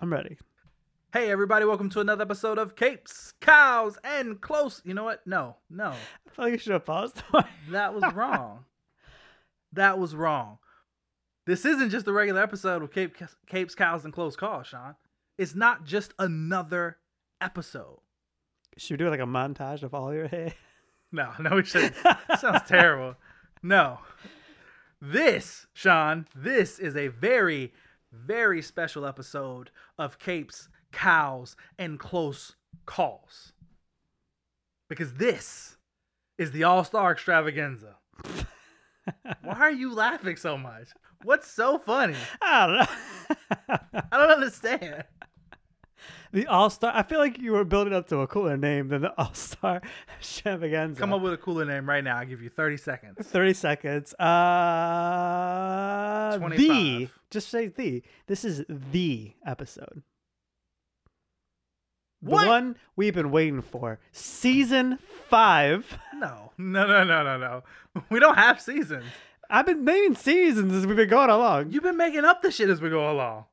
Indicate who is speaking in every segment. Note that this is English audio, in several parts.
Speaker 1: I'm ready.
Speaker 2: Hey, everybody, welcome to another episode of Capes, Cows, and Close. You know what? No, no,
Speaker 1: I feel like you should have paused.
Speaker 2: that was wrong. that was wrong. This isn't just a regular episode of Cape, Capes, Cows, and Close Calls, Sean. It's not just another episode.
Speaker 1: should we do like a montage of all your hair?
Speaker 2: No, no, we shouldn't. Sounds terrible. No. This, Sean, this is a very, very special episode of Capes, Cows, and Close Calls. Because this is the All Star Extravaganza. Why are you laughing so much? What's so funny?
Speaker 1: I don't know.
Speaker 2: I don't understand.
Speaker 1: The All Star. I feel like you were building up to a cooler name than the All Star Extravaganza.
Speaker 2: Come up with a cooler name right now. I'll give you 30 seconds.
Speaker 1: 30 seconds. Uh, the. Just say the. This is the episode.
Speaker 2: What?
Speaker 1: The one we've been waiting for. Season five.
Speaker 2: No, no, no, no, no, no. We don't have seasons.
Speaker 1: I've been naming seasons as we've been going along.
Speaker 2: You've been making up the shit as we go along.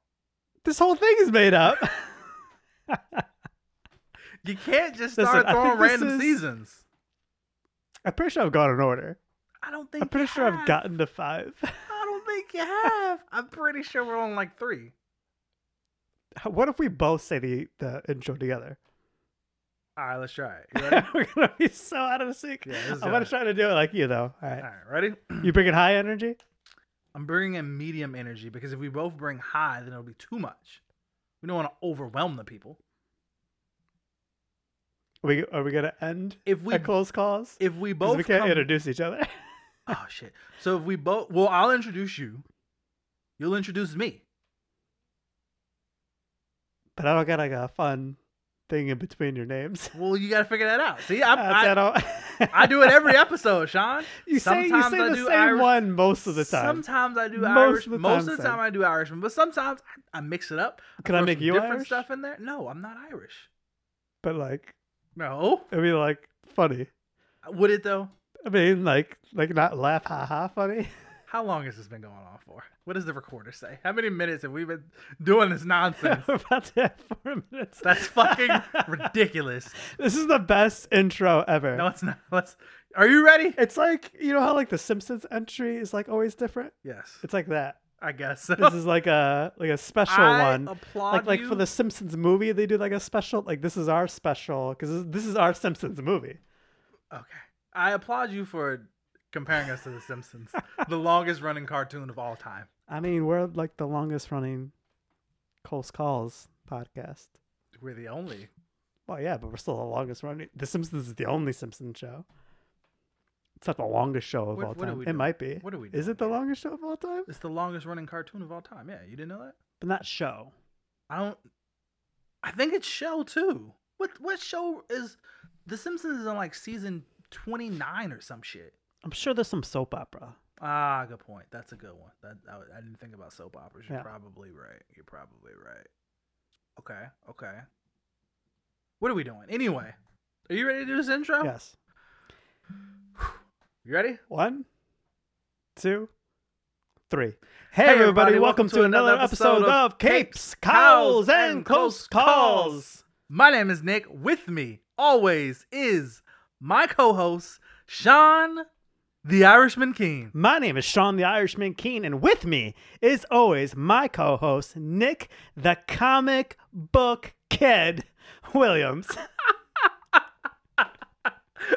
Speaker 1: This whole thing is made up.
Speaker 2: You can't just start
Speaker 1: I
Speaker 2: throwing random
Speaker 1: is-
Speaker 2: seasons.
Speaker 1: I'm pretty sure I've gone in order.
Speaker 2: I don't think.
Speaker 1: I'm pretty sure I've gotten to five.
Speaker 2: I don't think you have. I'm pretty sure we're on like three.
Speaker 1: What if we both say the, the intro together?
Speaker 2: All right, let's try it. You ready?
Speaker 1: We're gonna be so out of sync.
Speaker 2: Yeah,
Speaker 1: I'm gonna
Speaker 2: it.
Speaker 1: try to do it like you though. All right.
Speaker 2: All right, ready?
Speaker 1: You bringing high energy?
Speaker 2: I'm bringing in medium energy because if we both bring high, then it'll be too much. We don't want to overwhelm the people.
Speaker 1: Are we are we gonna end
Speaker 2: If we
Speaker 1: at close calls?
Speaker 2: if we both
Speaker 1: we can't
Speaker 2: come-
Speaker 1: introduce each other.
Speaker 2: oh shit. So if we both, well, I'll introduce you. You'll introduce me.
Speaker 1: but I don't got like a fun thing in between your names.
Speaker 2: Well, you got to figure that out. See, I, I,
Speaker 1: I
Speaker 2: do it every episode, Sean.
Speaker 1: You say you say
Speaker 2: I
Speaker 1: the
Speaker 2: do
Speaker 1: same
Speaker 2: Irish-
Speaker 1: one most of the time.
Speaker 2: Sometimes I do
Speaker 1: Most
Speaker 2: Irish.
Speaker 1: of
Speaker 2: most
Speaker 1: time,
Speaker 2: of the time I do Irishman, but sometimes I, I mix it up.
Speaker 1: Can I make you
Speaker 2: different
Speaker 1: Irish?
Speaker 2: stuff in there? No, I'm not Irish.
Speaker 1: But like,
Speaker 2: No,
Speaker 1: I mean, like funny.
Speaker 2: would it though?
Speaker 1: I mean, like, like not laugh, ha ha, funny.
Speaker 2: How long has this been going on for? What does the recorder say? How many minutes have we been doing this nonsense?
Speaker 1: We're about to have four minutes.
Speaker 2: That's fucking ridiculous.
Speaker 1: This is the best intro ever.
Speaker 2: No, it's not. Let's. Are you ready?
Speaker 1: It's like you know how like the Simpsons entry is like always different.
Speaker 2: Yes,
Speaker 1: It's like that.
Speaker 2: I guess. So.
Speaker 1: This is like a like a special
Speaker 2: I
Speaker 1: one.
Speaker 2: applaud
Speaker 1: Like like
Speaker 2: you.
Speaker 1: for the Simpsons movie, they do like a special. Like this is our special because this, this is our Simpsons movie.
Speaker 2: Okay, I applaud you for comparing us to The Simpsons, the longest running cartoon of all time.
Speaker 1: I mean, we're like the longest running close calls podcast.
Speaker 2: We're the only.
Speaker 1: Well, yeah, but we're still the longest running. The Simpsons is the only Simpsons show. It's not the longest show of
Speaker 2: What-
Speaker 1: all
Speaker 2: what
Speaker 1: time. It
Speaker 2: doing?
Speaker 1: might be.
Speaker 2: What are we
Speaker 1: Is it the
Speaker 2: here?
Speaker 1: longest show of all time?
Speaker 2: It's the longest running cartoon of all time. Yeah, you didn't know that?
Speaker 1: But not show.
Speaker 2: I don't. I think it's show too. What what show is The Simpsons is on like season twenty nine or some shit.
Speaker 1: I'm sure there's some soap opera.
Speaker 2: Ah, good point. That's a good one. That I, I didn't think about soap operas. You're
Speaker 1: Yeah.
Speaker 2: probably right. You're probably right. Okay. Okay. What are we doing? Anyway, are you ready to do this intro?
Speaker 1: Yes.
Speaker 2: You ready?
Speaker 1: One, two, three. Hey, everybody, welcome, to another episode of Capes, Cows, and Close Calls.
Speaker 2: My name is Nick. With me always is my co-host Sean, the Irishman King.
Speaker 1: My name is Sean the Irishman Keen, and with me is always my co host, Nick the comic book kid Williams.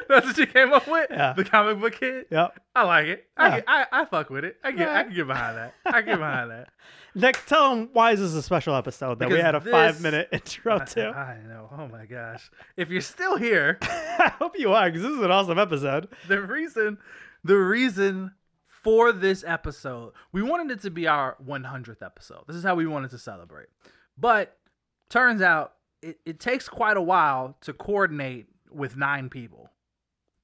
Speaker 2: That's what you came up with.
Speaker 1: Yeah.
Speaker 2: The comic book kid.
Speaker 1: yep.
Speaker 2: I like it. I,
Speaker 1: Yeah.
Speaker 2: get, I I fuck with it. I get I can get behind that. I can get behind that.
Speaker 1: Nick, tell them why is this a special episode that we had a
Speaker 2: this-
Speaker 1: five minute intro
Speaker 2: I,
Speaker 1: to?
Speaker 2: I know. Oh my gosh. If you're still here,
Speaker 1: I hope you are, because this is an awesome episode.
Speaker 2: the reason the reason for this episode, we wanted it to be our 100th episode. This is how we wanted to celebrate. But turns out it, it takes quite a while to coordinate with nine people.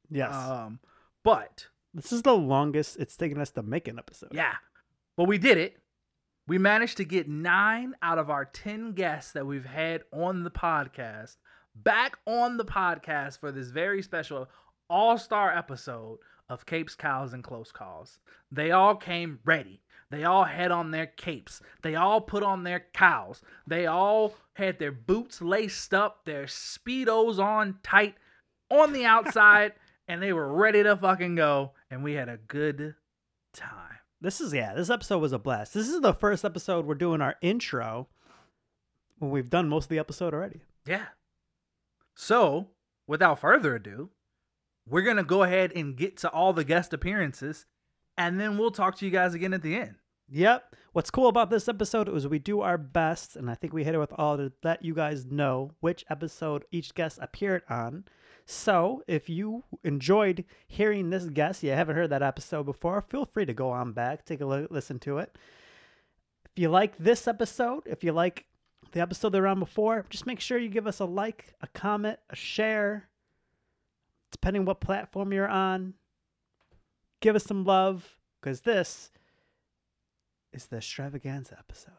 Speaker 1: Yes.
Speaker 2: Um, but
Speaker 1: this is the longest it's taken us to make an episode.
Speaker 2: Yeah. But we did it. We managed to get nine out of our 10 guests that we've had on the podcast back on the podcast for this very special all star episode of Capes, Cows, and Close Calls. They all came ready.
Speaker 3: They all had on their capes. They all put on their cows. They all had their boots laced up, their speedos on tight on the outside, and they were ready to fucking go. And we had a good time.
Speaker 1: This is yeah. This episode was a blast. This is the first episode we're doing our intro. When we've done most of the episode already.
Speaker 3: Yeah. So, without further ado, we're going to go ahead and get to all the guest appearances, and then we'll talk to you guys again at the end.
Speaker 1: Yep. What's cool about this episode is we do our best, and I think we hit it with all to let you guys know which episode each guest appeared on. So if you enjoyed hearing this guest, you haven't heard that episode before, feel free to go on back, take a look, listen to it. If you like this episode, if you like the episode they're on before, just make sure you give us a like, a comment, a share, depending what platform you're on. Give us some love, because this is the extravaganza episode.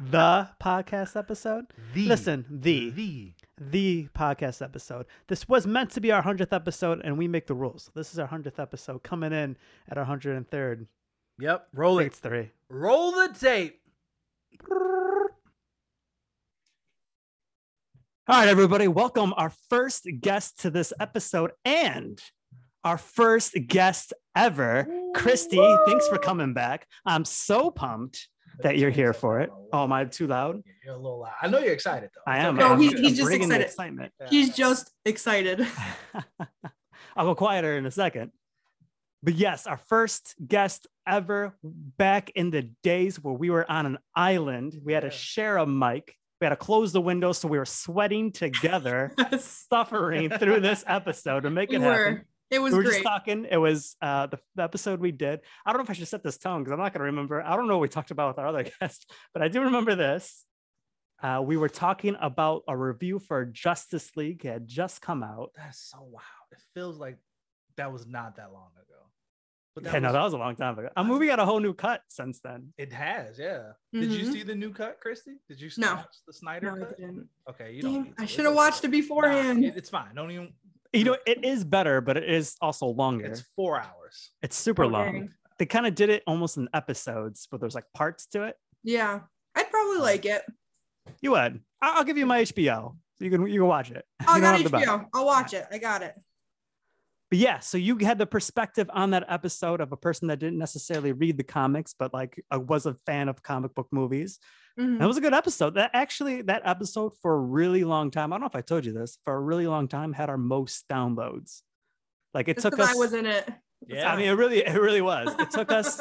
Speaker 1: the podcast episode.
Speaker 3: The
Speaker 1: Listen, the
Speaker 3: the
Speaker 1: the podcast episode. This was meant to be our hundredth episode, and we make the rules. This is our hundredth episode, coming in at our hundred and third.
Speaker 3: Yep, roll it.
Speaker 1: It's three.
Speaker 3: Roll the tape.
Speaker 1: All right, everybody, welcome our first guest to this episode and our first guest ever, Christy. Thanks for coming back. I'm so pumped that you're here for it. Oh, am I too loud?
Speaker 2: You're a little loud. I know you're excited though.
Speaker 1: I am.
Speaker 4: No,
Speaker 1: I'm-
Speaker 4: he's-
Speaker 1: I'm
Speaker 4: just excited.
Speaker 1: excitement.
Speaker 4: He's just excited.
Speaker 1: I'll go quieter in a second. But yes, our first guest ever back in the days where we were on an island. We had to share a mic. We had to close the window so we were sweating together, suffering through this episode to make
Speaker 4: we
Speaker 1: it happen.
Speaker 4: It was
Speaker 1: we were
Speaker 4: great.
Speaker 1: just talking. It was uh, the, the episode we did. I don't know if I should set this tone because I'm not going to remember. I don't know what we talked about with our other guests, but I do remember this. Uh, we were talking about a review for Justice League it had just come out.
Speaker 2: That's so wow. It feels like that was not that long ago. But
Speaker 1: yeah, no, that was a long time ago. A movie got a whole new cut since then.
Speaker 2: it has, yeah. Did you
Speaker 4: Mhm.
Speaker 2: see the new cut, Christy? Did you
Speaker 4: No.
Speaker 2: watch the Snyder
Speaker 4: No, I
Speaker 2: cut?
Speaker 4: didn't.
Speaker 2: Okay, you don't.
Speaker 4: Damn. I should have watched it
Speaker 2: Nah,
Speaker 4: beforehand.
Speaker 2: it- it's fine. Don't even.
Speaker 1: You know, it is better, but it is also longer.
Speaker 2: It's
Speaker 1: It's,
Speaker 2: four hours.
Speaker 1: It's super
Speaker 4: Oh,
Speaker 1: long. They kind of did it almost in episodes, but there's like parts to it.
Speaker 4: yeah, I'd probably like it.
Speaker 1: You would. I- I'll give you my HBO. You can you can watch it.
Speaker 4: Oh, I got
Speaker 1: have to buy it.
Speaker 4: HBO. I'll watch it. I got it.
Speaker 1: But yeah, so you had the perspective on that episode of a person that didn't necessarily read the comics, but like uh, was a fan of comic book movies.
Speaker 4: Mhm.
Speaker 1: That was a good episode. That actually, that episode for a really long time, I don't know if I told you this, for a really long time had our most downloads. Like it
Speaker 4: Just
Speaker 1: took us.
Speaker 4: I was in it.
Speaker 2: Yeah.
Speaker 1: I mean, it really, it really was. It took us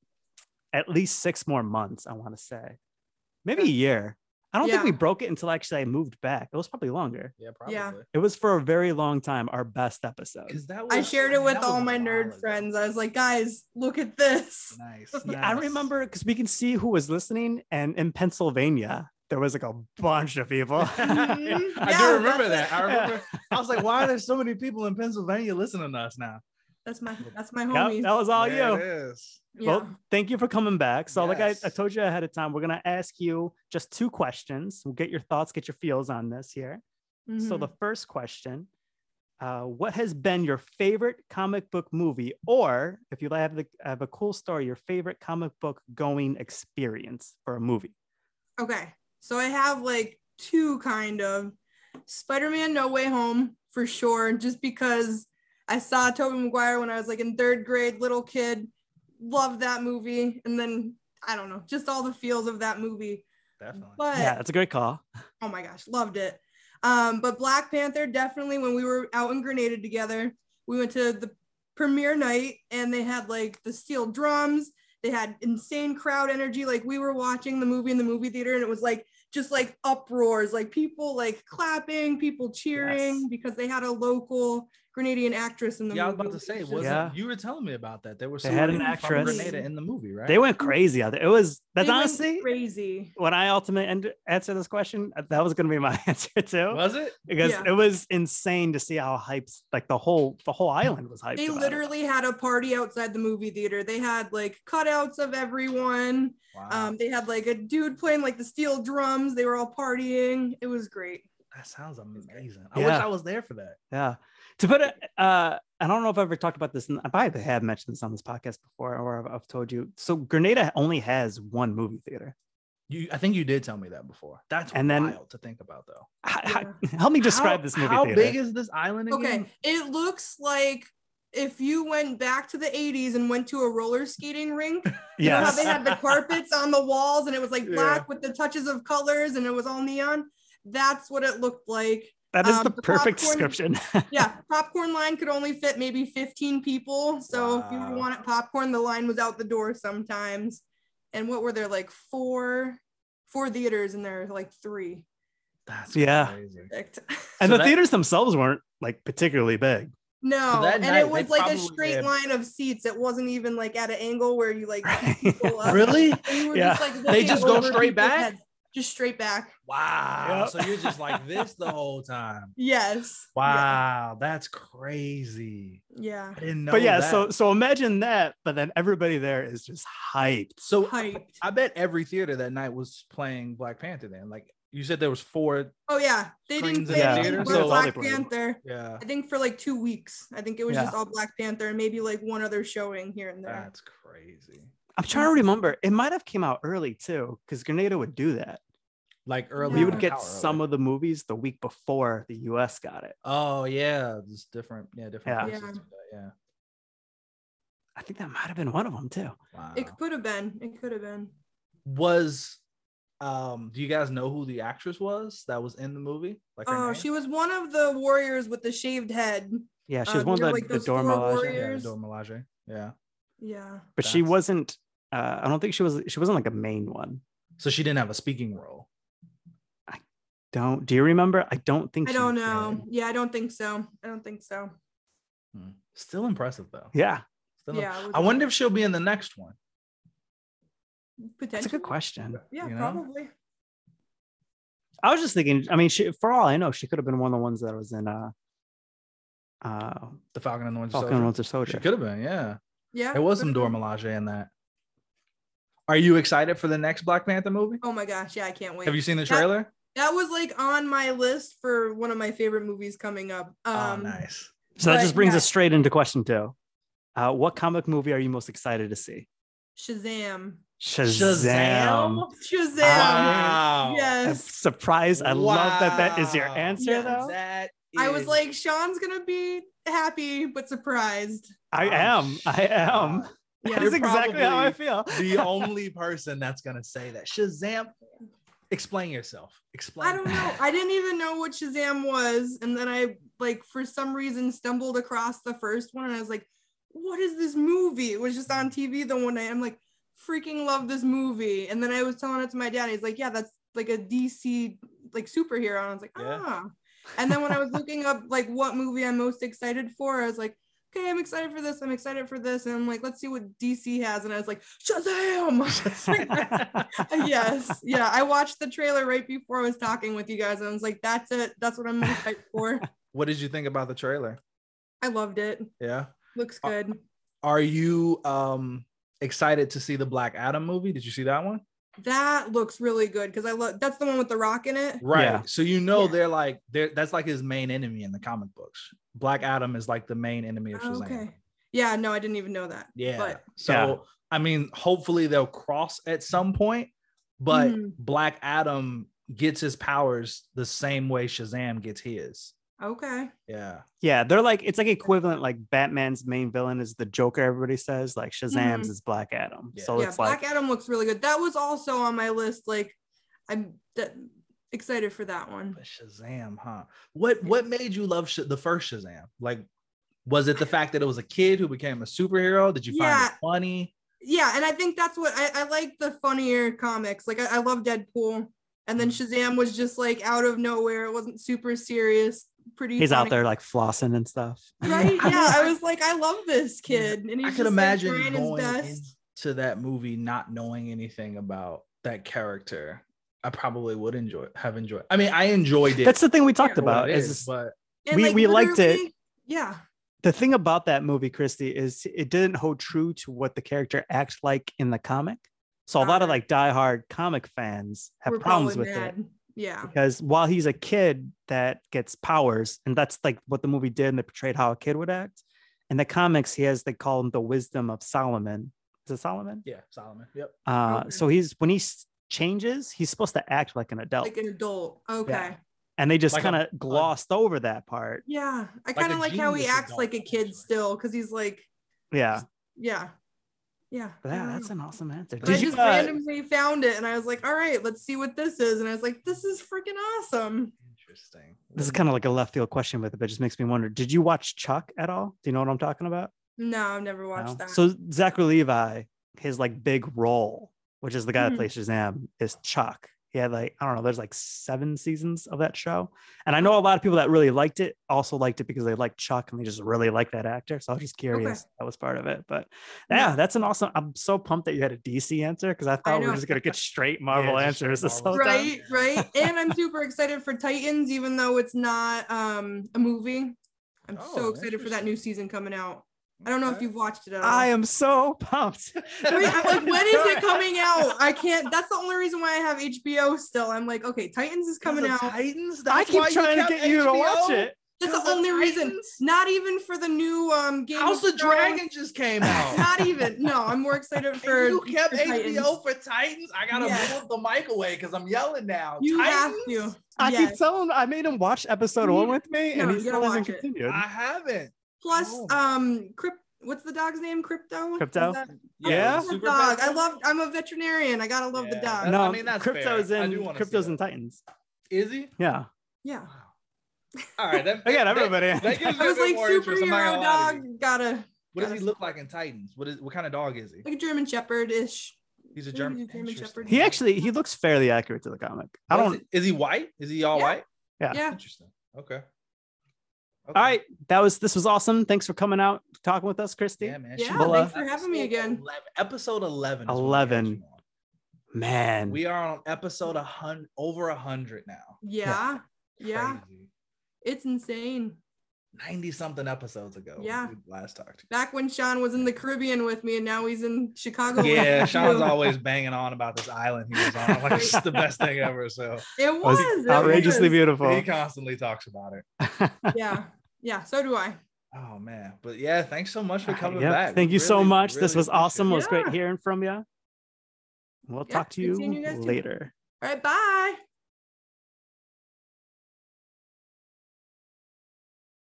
Speaker 1: at least six more months. I want to say, maybe a year. I don't think we broke it until actually I moved back. It was probably longer.
Speaker 2: Yeah, probably.
Speaker 4: Yeah.
Speaker 1: It was for a very long time our best episode.
Speaker 2: Because that
Speaker 4: I shared it with all my nerd
Speaker 2: ago.
Speaker 4: friends. I was like, guys, look at this.
Speaker 2: Nice.
Speaker 1: Yeah, I remember because we can see who was listening, and in Pennsylvania there was like a bunch of people.
Speaker 4: Mhm.
Speaker 2: I
Speaker 4: Yeah,
Speaker 2: do remember that. I remember. I was like, why are there so many people in Pennsylvania listening to us now?
Speaker 4: That's my that's my
Speaker 1: Yep,
Speaker 4: homie.
Speaker 1: that was all
Speaker 2: There
Speaker 1: you.
Speaker 2: it is.
Speaker 4: yeah.
Speaker 1: Well, thank you for coming back. So, like I, I told you ahead of time, we're gonna ask you just two questions. We'll get your thoughts, get your feels on this here. So,
Speaker 4: Mhm.
Speaker 1: the first question: uh, What has been your favorite comic book movie, or if you have the have a cool story, your favorite comic book going experience for a movie?
Speaker 4: Okay. So I have like two kind of Spider-Man No Way Home for sure, just because I saw Tobey Maguire when I was like in third grade, little kid, loved that movie. And then I don't know, just all the feels of that movie.
Speaker 2: Definitely.
Speaker 4: But
Speaker 1: Yeah, that's a great call.
Speaker 4: oh my gosh, loved it. Um, but Black Panther definitely when we were out in Grenada together, we went to the premiere night and they had like the steel drums, they had insane crowd energy. Like we were watching the movie in the movie theater and it was like just like uproars, like people like clapping, people cheering
Speaker 1: Yes.
Speaker 4: because they had a local Grenadian actress in the
Speaker 2: yeah, I was about to say,
Speaker 4: was
Speaker 2: was
Speaker 1: Yeah.
Speaker 2: you were telling me about that? There was
Speaker 1: They had an
Speaker 2: somebody from
Speaker 1: actress.
Speaker 2: Grenada in the movie, right?
Speaker 1: They went crazy out there. It was that's
Speaker 4: they
Speaker 1: honestly
Speaker 4: crazy.
Speaker 1: when I ultimately end, answer this question, uh, that was going to be my answer too,
Speaker 2: was it?
Speaker 1: because
Speaker 4: Yeah.
Speaker 1: it was insane to see how hyped like the whole the whole island was hyped.
Speaker 4: They
Speaker 1: about it.
Speaker 4: literally had a party outside the movie theater. They had like cutouts of everyone.
Speaker 2: Wow.
Speaker 4: Um, they had like a dude playing like the steel drums. They were all partying. It was great.
Speaker 2: That sounds amazing. I wish I was there for that.
Speaker 1: Yeah. To put it, uh, I don't know if I've ever talked about this, and I probably have mentioned this on this podcast before, or I've, I've told you. So Grenada only has one movie theater.
Speaker 2: You, I think you did tell me that before. That's
Speaker 1: And then-
Speaker 2: wild to think about, though.
Speaker 1: H- h- help me describe
Speaker 2: How-
Speaker 1: this movie
Speaker 2: How
Speaker 1: theater.
Speaker 2: big is this island again?
Speaker 4: Okay, it looks like if you went back to the 80s and went to a roller skating rink, you know how they had the carpets on the walls and it was like
Speaker 2: Yeah.
Speaker 4: black with the touches of colors and it was all neon? That's what it looked like.
Speaker 1: That is
Speaker 4: um,
Speaker 1: the
Speaker 4: the
Speaker 1: perfect
Speaker 4: popcorn-
Speaker 1: description.
Speaker 4: Yeah, popcorn line could only fit maybe 15 people. So if you
Speaker 2: Wow.
Speaker 4: wanted popcorn, the line was out the door sometimes. And what were there like four four theaters and there like three.
Speaker 2: That's
Speaker 1: Yeah.
Speaker 2: crazy.
Speaker 4: Perfect.
Speaker 1: and
Speaker 2: So
Speaker 1: the
Speaker 2: that-
Speaker 1: theaters themselves weren't like particularly big.
Speaker 4: No,
Speaker 2: that
Speaker 4: and
Speaker 2: night,
Speaker 4: it was like a straight
Speaker 2: had-
Speaker 4: line of seats. It wasn't even like at an angle where you like people up.
Speaker 2: Really?
Speaker 4: You were
Speaker 1: Yeah.
Speaker 4: just, like,
Speaker 2: They just go straight back?
Speaker 4: heads. Just straight back.
Speaker 2: Wow.
Speaker 1: Yep.
Speaker 2: So you're just like this the whole time.
Speaker 4: Yes.
Speaker 2: Wow. That's crazy.
Speaker 4: Yeah.
Speaker 2: I didn't know.
Speaker 1: but yeah,
Speaker 2: that.
Speaker 1: so so imagine that, but then everybody there is just hyped.
Speaker 2: so
Speaker 4: Hyped.
Speaker 2: I bet every theater that night was playing Black Panther. Then, like you said, there was four.
Speaker 4: Oh yeah. They didn't
Speaker 2: Screens in
Speaker 4: play
Speaker 1: the
Speaker 4: any
Speaker 1: so-
Speaker 4: Black Panther.
Speaker 2: Yeah,
Speaker 4: I think for like two weeks. I think it was
Speaker 1: Yeah.
Speaker 4: just all Black Panther and maybe like one other showing here and there.
Speaker 2: that's crazy.
Speaker 1: I'm trying to remember. It might have came out early too, because Grenada would do that.
Speaker 2: Like early.
Speaker 1: We
Speaker 4: Yeah.
Speaker 1: would get some
Speaker 2: early?
Speaker 1: of the movies the week before the US got it.
Speaker 2: Oh yeah, just different. Yeah, different.
Speaker 1: Yeah.
Speaker 2: places
Speaker 4: Yeah.
Speaker 2: do that, Yeah.
Speaker 1: I think that might have been one of them too.
Speaker 2: Wow.
Speaker 4: It could have been. It could have been.
Speaker 2: was um do you guys know who the actress was that was in the movie like
Speaker 4: Oh,
Speaker 2: name?
Speaker 4: she was one of the warriors with the shaved head.
Speaker 1: Yeah, she
Speaker 4: Uh,
Speaker 1: was one of the,
Speaker 4: like
Speaker 1: the
Speaker 4: those
Speaker 1: Dora
Speaker 2: yeah,
Speaker 4: warriors?
Speaker 2: Dora yeah
Speaker 4: Yeah.
Speaker 1: But she wasn't uh, I don't think she was she wasn't like a main one.
Speaker 2: so she didn't have a speaking role I
Speaker 1: Don't do you remember? I don't think
Speaker 4: I don't
Speaker 1: did.
Speaker 4: know. Yeah, I don't think so. I don't think so.
Speaker 2: Hmm. still impressive though
Speaker 1: Yeah,
Speaker 2: Still
Speaker 4: Yeah, it was
Speaker 2: i wonder if she'll be in the next one
Speaker 4: Potentially.
Speaker 1: that's a good question.
Speaker 4: Yeah,
Speaker 2: you know?
Speaker 4: probably.
Speaker 1: I was just thinking, I mean, she for all I know, she could have been one of the ones that was in uh uh
Speaker 2: the falcon and the winter
Speaker 1: Falcon and
Speaker 2: soldier
Speaker 1: Winter
Speaker 2: she could have been yeah
Speaker 4: Yeah.
Speaker 2: there was some
Speaker 4: could've
Speaker 2: Dora. Milaje in that are you excited for the next black panther movie
Speaker 4: Oh my gosh, yeah, I can't wait.
Speaker 2: have you seen the trailer
Speaker 4: that was like on my list for one of my favorite movies coming up. Um
Speaker 2: oh nice
Speaker 1: So that just brings
Speaker 4: yeah.
Speaker 1: us straight into question two. Uh, what comic movie are you most excited to see?
Speaker 4: Shazam.
Speaker 1: Shazam.
Speaker 4: Shazam.
Speaker 2: wow
Speaker 1: I'm
Speaker 4: Yes.
Speaker 1: surprised. I love that that is your answer,
Speaker 4: Yeah,
Speaker 1: though.
Speaker 2: that
Speaker 4: I was like, Sean's gonna be happy but surprised.
Speaker 1: I
Speaker 2: I'm
Speaker 1: am. I am.
Speaker 2: Shocked.
Speaker 4: Yeah.
Speaker 1: That is
Speaker 2: You're
Speaker 1: exactly how I feel.
Speaker 2: the only person that's gonna say that. Shazam. Explain yourself. Explain.
Speaker 4: I don't know. I didn't even know what Shazam was. And then I like for some reason stumbled across the first one and I was like, what is this movie? It was just on TV the one night. I'm like, freaking love this movie. And then I was telling it to my dad. He's like, yeah, that's like a DC like superhero. And I was like,
Speaker 2: Yeah.
Speaker 4: ah. And then when I was looking up like what movie I'm most excited for, I was like, okay, I'm excited for this. I'm excited for this. And I'm like, let's see what DC has. And I was like, Shazam. yes. Yeah. I watched the trailer right before I was talking with you guys. And I was like, that's it. That's what I'm hyped for.
Speaker 2: What did you think about the trailer?
Speaker 4: I loved it.
Speaker 2: Yeah.
Speaker 4: Looks good.
Speaker 2: Are you um excited to see the Black Adam movie? Did you see that one?
Speaker 4: That looks really good because I love that's the one with the rock in it.
Speaker 2: Right.
Speaker 1: Yeah.
Speaker 2: So you know
Speaker 4: Yeah.
Speaker 2: they're like they're that's like his main enemy in the comic books. Black Adam is like the main enemy of Shazam.
Speaker 4: Okay. Yeah, no, I didn't even know that.
Speaker 2: Yeah.
Speaker 4: But
Speaker 2: so
Speaker 1: Yeah.
Speaker 2: I mean, hopefully they'll cross at some point, but
Speaker 4: Mhm.
Speaker 2: Black Adam gets his powers the same way Shazam gets his.
Speaker 4: Okay.
Speaker 2: Yeah.
Speaker 1: Yeah, they're like it's like equivalent. Like Batman's main villain is the Joker. Everybody says like Shazam's is Black Adam.
Speaker 2: Yeah.
Speaker 1: So
Speaker 4: yeah,
Speaker 1: it's
Speaker 4: Black
Speaker 1: like
Speaker 4: Adam looks really good. That was also on my list. Like, I'm that excited for that one.
Speaker 2: But Shazam, huh? What what made you love Sh- the first Shazam? Like, was it the fact that it was a kid who became a superhero? Did you find
Speaker 4: Yeah.
Speaker 2: it funny?
Speaker 4: Yeah, and I think that's what I, I like the funnier comics. Like I, I love Deadpool. And then
Speaker 2: Mm-hmm.
Speaker 4: Shazam was just like out of nowhere. It wasn't super serious. Pretty
Speaker 1: he's out there like flossing and stuff.
Speaker 4: Right? Yeah. I was like, I love this kid. And he's
Speaker 2: I
Speaker 4: just,
Speaker 2: could
Speaker 4: like,
Speaker 2: imagine
Speaker 4: trying his
Speaker 2: going
Speaker 4: best.
Speaker 2: into that movie not knowing anything about that character. I probably would enjoy have enjoyed. I mean, I enjoyed it.
Speaker 1: That's the thing we talked about.
Speaker 2: it
Speaker 1: Is,
Speaker 2: is, but
Speaker 4: And,
Speaker 1: we- we liked it.
Speaker 4: Yeah.
Speaker 1: the thing about that movie, Christy, is it didn't hold true to what the character acts like in the comic. So a lot of
Speaker 4: Right.
Speaker 1: like diehard comic fans have
Speaker 4: we're
Speaker 1: problems with
Speaker 4: probably
Speaker 1: it.
Speaker 4: Mad. Yeah.
Speaker 1: because while he's a kid that gets powers, and that's like what the movie did, and they portrayed how a kid would act. In the comics, he has they call him the wisdom of Solomon. Is it Solomon?
Speaker 2: Yeah, Solomon. Yep.
Speaker 1: Uh,
Speaker 4: Okay.
Speaker 1: so he's when he changes, he's supposed to act like an adult,
Speaker 4: Like an adult. Okay.
Speaker 1: and they just
Speaker 2: Like
Speaker 1: kind of glossed over that part.
Speaker 4: Yeah. I kind of like, how he acts
Speaker 2: adult,
Speaker 4: like a kid
Speaker 2: essentially.
Speaker 4: still because he's like,
Speaker 1: Yeah,
Speaker 4: yeah. Yeah.
Speaker 1: but
Speaker 4: I
Speaker 1: that's an awesome answer.
Speaker 4: But I
Speaker 1: you?
Speaker 4: just
Speaker 1: uh,
Speaker 4: randomly found it and I was like, all right, let's see what this is. And I was like, this is freaking awesome.
Speaker 2: Interesting.
Speaker 1: this is kind of like a left field question with it, but it just makes me wonder. Did you watch Chuck at all? Do you know what I'm talking about?
Speaker 4: No, I've never watched
Speaker 1: No?
Speaker 4: that.
Speaker 1: So Zachary Levi, his like big role, which is the guy
Speaker 4: Mhm.
Speaker 1: that plays Shazam, is Chuck. He had like I don't know, there's like seven seasons of that show, and I know a lot of people that really liked it also liked it because they liked Chuck and they just really like that actor. So I was just curious that was part of it. But yeah,
Speaker 4: Yeah.
Speaker 1: that's an awesome. I'm so pumped that you had a DC answer because I thought we were just gonna get straight Marvel
Speaker 2: just straight
Speaker 1: answers this
Speaker 2: Marvel.
Speaker 1: whole time.
Speaker 4: right, right. And I'm super excited for Titans, even though it's not um a movie. I'm so
Speaker 2: Oh,
Speaker 4: excited for that new season coming out. I don't know if you've watched it at all.
Speaker 1: I am so pumped.
Speaker 4: Wait, I'm like, when is it coming out? I can't. That's the only reason why I have HBO still. I'm like, okay, Titans is coming out.
Speaker 2: of Titans.
Speaker 1: I
Speaker 2: That's
Speaker 1: keep
Speaker 2: why you
Speaker 1: trying to
Speaker 2: kept
Speaker 1: get you to watch
Speaker 2: HBO?
Speaker 1: it.
Speaker 4: That's
Speaker 2: Because
Speaker 4: the
Speaker 2: of
Speaker 4: only reason. Not even for the new um game.
Speaker 2: House of
Speaker 4: Thrones.
Speaker 2: Dragon just came out.
Speaker 4: Not even. No, I'm more excited
Speaker 2: And
Speaker 4: for.
Speaker 2: you kept
Speaker 4: for Titans.
Speaker 2: HBO for Titans. I gotta
Speaker 4: Yes.
Speaker 2: move the mic away because I'm yelling now.
Speaker 4: You have
Speaker 2: Titans?
Speaker 4: to.
Speaker 1: I
Speaker 4: Yes.
Speaker 1: keep telling. I made him watch episode one with me,
Speaker 4: no,
Speaker 1: and he still
Speaker 4: gotta
Speaker 1: hasn't continued.
Speaker 2: I haven't.
Speaker 4: Plus,
Speaker 2: Oh.
Speaker 4: um, Crypt. What's the dog's name? Crypto.
Speaker 1: Crypto?
Speaker 4: that-
Speaker 1: Yeah?
Speaker 4: the
Speaker 2: Super
Speaker 4: dog. I love. I'm a veterinarian. I gotta love the dog.
Speaker 1: No, I
Speaker 2: mean, that's
Speaker 1: crypto's
Speaker 2: fair. I do
Speaker 1: in crypto's
Speaker 2: that.
Speaker 1: in Titans.
Speaker 2: Is he?
Speaker 1: Yeah,
Speaker 4: Yeah.
Speaker 2: All right. That,
Speaker 1: again,
Speaker 2: that-
Speaker 1: everybody.
Speaker 2: That, gives me
Speaker 4: I
Speaker 2: a
Speaker 4: was
Speaker 2: bit
Speaker 4: like
Speaker 2: more interest. I'm not
Speaker 4: superhero
Speaker 2: gonna lie to you.
Speaker 4: dog. Gotta
Speaker 2: What does he look like in Titans? What is what kind of dog is he?
Speaker 4: like a German Shepherd ish.
Speaker 2: He's a German.
Speaker 4: he's a German Shepherd.
Speaker 1: he actually he looks fairly accurate to the comic. I don't.
Speaker 2: Is, he- is he white? Is he all
Speaker 4: Yeah.
Speaker 2: white?
Speaker 1: Yeah.
Speaker 4: Yeah.
Speaker 2: Interesting. Okay.
Speaker 1: All right, that was this was awesome. Thanks for coming out talking with us, Christy.
Speaker 2: Yeah, man.
Speaker 4: Yeah,
Speaker 2: She-
Speaker 4: thanks for having me again.
Speaker 2: 11 episode 11. is when we had
Speaker 1: 11. Man,
Speaker 2: We are on episode a hundred, over a hundred now.
Speaker 4: Yeah. Yeah.
Speaker 2: Crazy.
Speaker 4: It's insane.
Speaker 2: 90 something episodes ago.
Speaker 4: Yeah.
Speaker 2: we last talked.
Speaker 4: Back when Sean was in the Caribbean with me and now he's in Chicago.
Speaker 2: Yeah. Sean's always banging on about this island he was on. Like it's the best thing ever. So
Speaker 4: It
Speaker 1: was
Speaker 4: was. it
Speaker 1: outrageously
Speaker 4: was.
Speaker 1: beautiful.
Speaker 2: he constantly talks about it.
Speaker 4: Yeah. Yeah. So do I.
Speaker 2: Oh man. But yeah, thanks so much for coming
Speaker 1: Yep,
Speaker 2: back.
Speaker 1: Thank
Speaker 2: We
Speaker 1: you so
Speaker 2: really,
Speaker 1: much. this was awesome. It was
Speaker 2: appreciate
Speaker 1: great hearing from you. We'll
Speaker 4: Yeah,
Speaker 1: talk to you,
Speaker 4: you guys too.
Speaker 1: later.
Speaker 4: All right. Bye.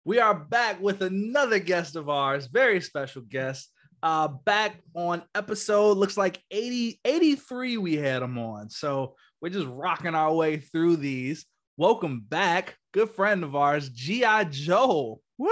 Speaker 2: We are back with another guest of ours, very special guest. Uh, back on episode looks like 80, 83 we had him on. So we're just rocking our way through these. Welcome back, good friend of ours, G.I. Joe.
Speaker 1: Woo!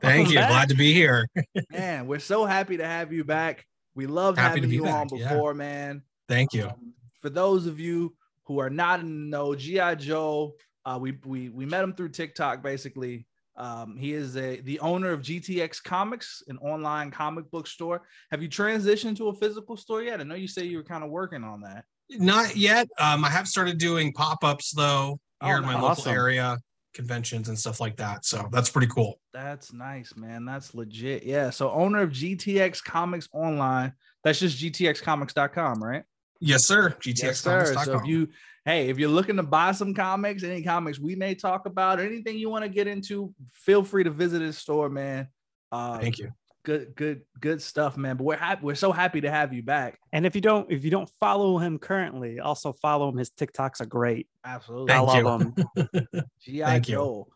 Speaker 5: Thank
Speaker 1: Welcome
Speaker 5: you.
Speaker 1: back.
Speaker 5: Glad to be here.
Speaker 2: Man, we're so happy to have you back. We loved
Speaker 5: Happy
Speaker 2: having you on
Speaker 5: back, yeah.
Speaker 2: before, man.
Speaker 5: Thank you.
Speaker 2: Um, for those of you who are not in the know, GI Joe, uh, we we we met him through TikTok. Basically, um, he is a the owner of GTX Comics, an online comic book store. Have you transitioned to a physical store yet? I know you say you were kind of working on that.
Speaker 5: Not yet. Um, I have started doing pop-ups though here
Speaker 2: Oh,
Speaker 5: in my
Speaker 2: nice.
Speaker 5: local area, conventions and stuff like that. So that's pretty cool.
Speaker 2: That's nice, man. That's legit. Yeah. So owner of GTX Comics Online. That's just gtxcomics.com, right?
Speaker 5: Yes, sir.
Speaker 2: Yes, sir. So if you, hey, if you're looking to buy some comics, any comics we may talk about, or anything you want to get into, feel free to visit his store, man. Uh,
Speaker 5: Thank you.
Speaker 2: Good, good, good stuff, man. But we're happy. We're so happy to have you back.
Speaker 1: And if you don't, if you don't follow him currently, also follow him. His TikToks are great.
Speaker 2: Absolutely.
Speaker 1: I
Speaker 5: Thank
Speaker 1: love
Speaker 5: you.
Speaker 1: them.
Speaker 2: GI
Speaker 5: Thank you.
Speaker 2: Joe.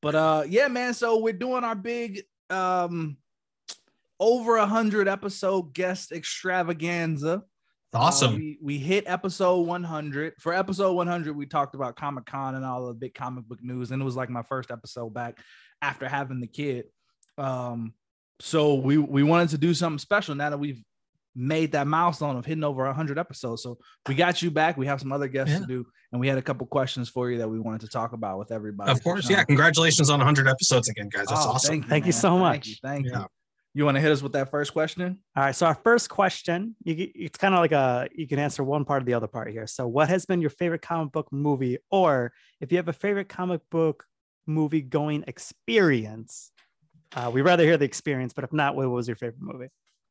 Speaker 2: But uh, yeah, man. So we're doing our big um over a hundred episode guest extravaganza. Uh,
Speaker 5: Awesome.
Speaker 2: we, we hit episode 100. For episode 100, we talked about Comic Con and all the big comic book news, and it was like my first episode back after having the kid. Um, so we we wanted to do something special now that we've made that milestone of hitting over 100 episodes. So we got you back. We have some other guests to do, and we had a couple questions for you that we wanted to talk about with everybody.
Speaker 5: of course.
Speaker 2: Sean-
Speaker 5: Yeah. Congratulations on 100 episodes again, guys. That's
Speaker 2: Oh,
Speaker 5: awesome.
Speaker 1: Thank you
Speaker 2: man.
Speaker 1: so
Speaker 2: Thank
Speaker 1: much.
Speaker 2: you. Thank
Speaker 5: Yeah.
Speaker 2: you. You want to hit us with that first question?
Speaker 1: All right. So our first question, you, it's kind of like a you can answer one part of the other part here. So, what has been your favorite comic book movie, or if you have a favorite comic book movie going experience? Uh, we'd rather hear the experience, but if not, what was your favorite movie?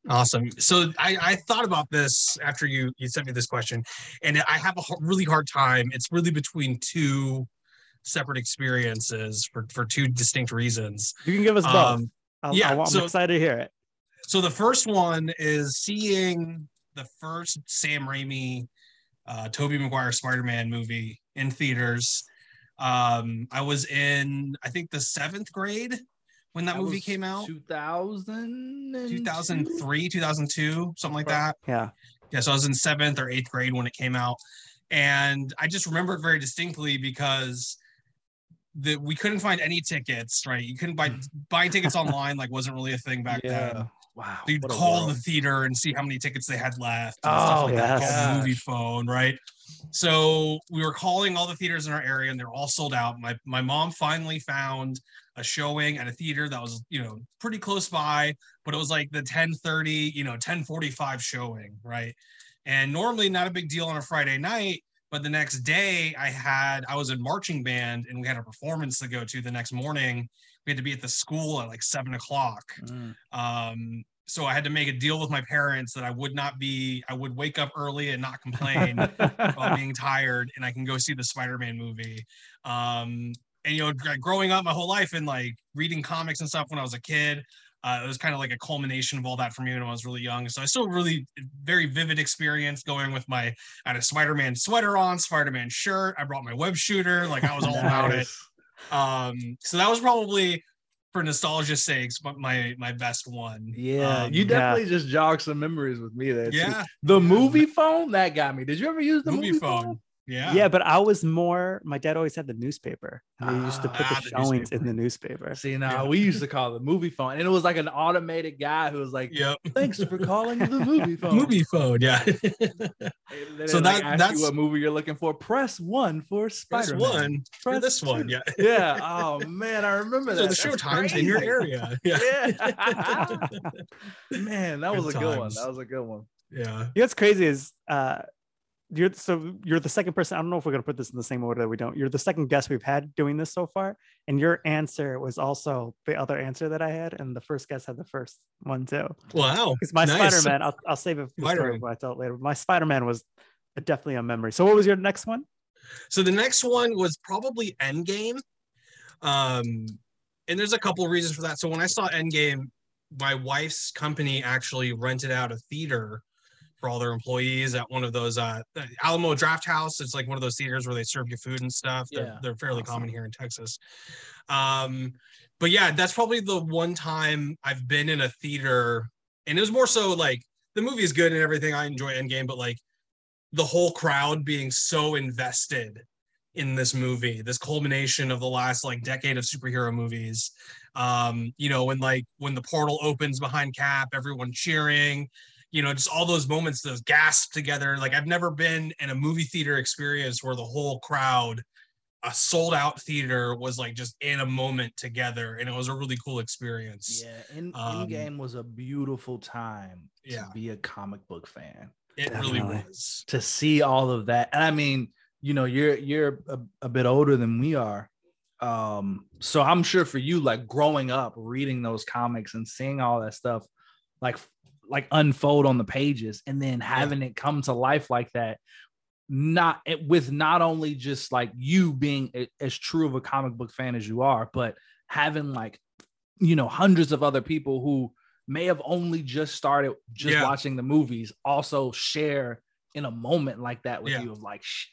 Speaker 5: Awesome. So I, I thought about this after you you sent me this question, and I have a really hard time. It's really between two separate experiences for for two distinct reasons.
Speaker 1: You can give us both.
Speaker 5: Um,
Speaker 1: I'll,
Speaker 5: yeah,
Speaker 1: I'll, I'm
Speaker 5: so-
Speaker 1: excited to hear it.
Speaker 5: so the first one is seeing the first Sam Raimi, uh, Tobey Maguire Spider-Man movie in theaters. Um, I was in, I think, the seventh grade when that, movie came out.
Speaker 2: 2000
Speaker 5: 2003, 2002, something like that.
Speaker 1: Yeah.
Speaker 5: Yeah, so I was in seventh or eighth grade when it came out, and I just remember it very distinctly because the we couldn't find any tickets. Right, you couldn't buy buying tickets online. Like wasn't really a thing back then.
Speaker 2: Wow.
Speaker 5: You'd call the theater and see how many tickets they had left. And
Speaker 2: Oh,
Speaker 5: stuff like that.
Speaker 1: yes.
Speaker 5: Moviefone, right? So we were calling all the theaters in our area, and they're all sold out. My my mom finally found a showing at a theater that was you know pretty close by, but it was like the 10:30, you know 10:45 showing, right? And normally not a big deal on a Friday night. But the next day, I had I was in marching band, and we had a performance to go to the next morning. We had to be at the school at like seven o'clock.
Speaker 2: Mm.
Speaker 5: Um, so I had to make a deal with my parents that I would not be, I would wake up early and not complain about being tired, and I can go see the Spider-Man movie. Um, and you know, gr- growing up my whole life and like reading comics and stuff when I was a kid, uh, it was kind of like a culmination of all that for me when I was really young. So I still really very vivid experience going with my, I had a Spider-Man sweater on, Spider-Man shirt. I brought my web shooter, like I was all about it. Um, so that was probably for nostalgia's sakes, but my my best one.
Speaker 2: Yeah,
Speaker 5: Um,
Speaker 2: you
Speaker 1: yeah.
Speaker 2: definitely just jog some memories with me there. too.
Speaker 5: yeah,
Speaker 2: The Moviefone that got me. Did you ever use the
Speaker 5: movie,
Speaker 2: movie,
Speaker 5: phone.
Speaker 2: phone?
Speaker 5: Yeah.
Speaker 1: Yeah. but I was more. My dad always had the newspaper. And they used to put
Speaker 5: Ah,
Speaker 1: the
Speaker 5: the
Speaker 1: showings in the newspaper.
Speaker 2: See, now we used to call the Moviefone, and it was like an automated guy who was like,
Speaker 5: Yep.
Speaker 2: "Thanks for calling the Moviefone."
Speaker 5: Movie phone. Yeah. So
Speaker 2: like,
Speaker 5: that-
Speaker 2: asks
Speaker 5: that's-
Speaker 2: what movie you're looking for. Press one for Spider
Speaker 5: one for
Speaker 2: Press
Speaker 5: this one. Yeah.
Speaker 2: Yeah. Oh man, I remember
Speaker 5: So
Speaker 2: that.
Speaker 5: the show
Speaker 2: That's
Speaker 5: times in your area. Yeah.
Speaker 2: Yeah. man, that
Speaker 5: Good
Speaker 2: was a good one. That was a good one.
Speaker 5: Yeah.
Speaker 1: You know what's crazy is uh you're so you're the second person. I don't know if we're gonna put this in the same order that we don't. You're the second guest we've had doing this so far, and your answer was also the other answer that I had, and the first guest had the first one too.
Speaker 5: Wow.
Speaker 1: Because my
Speaker 5: Nice.
Speaker 1: Spider Man, I'll, I'll save it for the story I tell it later. My Spider Man was definitely a memory. So what was your next one?
Speaker 5: So the next one was probably Endgame. Um, and there's a couple of reasons for that. So when I saw Endgame, my wife's company actually rented out a theater for all their employees at one of those uh Alamo Drafthouse. It's like one of those theaters where they serve you food and stuff. They're,
Speaker 2: Yeah,
Speaker 5: they're fairly
Speaker 1: awesome.
Speaker 5: common here in Texas. Um, but yeah, that's probably the one time I've been in a theater, and it was more so like the movie is good and everything. I enjoy Endgame, but like the whole crowd being so invested in this movie, this culmination of the last like decade of superhero movies. Um, you know, when like when the portal opens behind Cap, everyone cheering, you know, just all those moments, those gasp together. Like I've never been in a movie theater experience where the whole crowd, a sold out theater, was like just in a moment together, and it was a really cool experience.
Speaker 2: Yeah, in
Speaker 5: Um,
Speaker 2: Endgame was a beautiful time
Speaker 5: Yeah.
Speaker 2: to be a comic book fan.
Speaker 5: It really was.
Speaker 2: To see all of that, and I mean, you know, you're you're a, a bit older than we are, um, so I'm sure for you, like growing up, reading those comics and seeing all that stuff, like like unfold on the pages, and then having it come to life like that. Not it, with not only just like you being a- as true of a comic book fan as you are, but having like you know hundreds of other people who may have only just started just
Speaker 5: Yeah.
Speaker 2: watching the movies also share in a moment like that with
Speaker 5: Yeah.
Speaker 2: you of like Shh.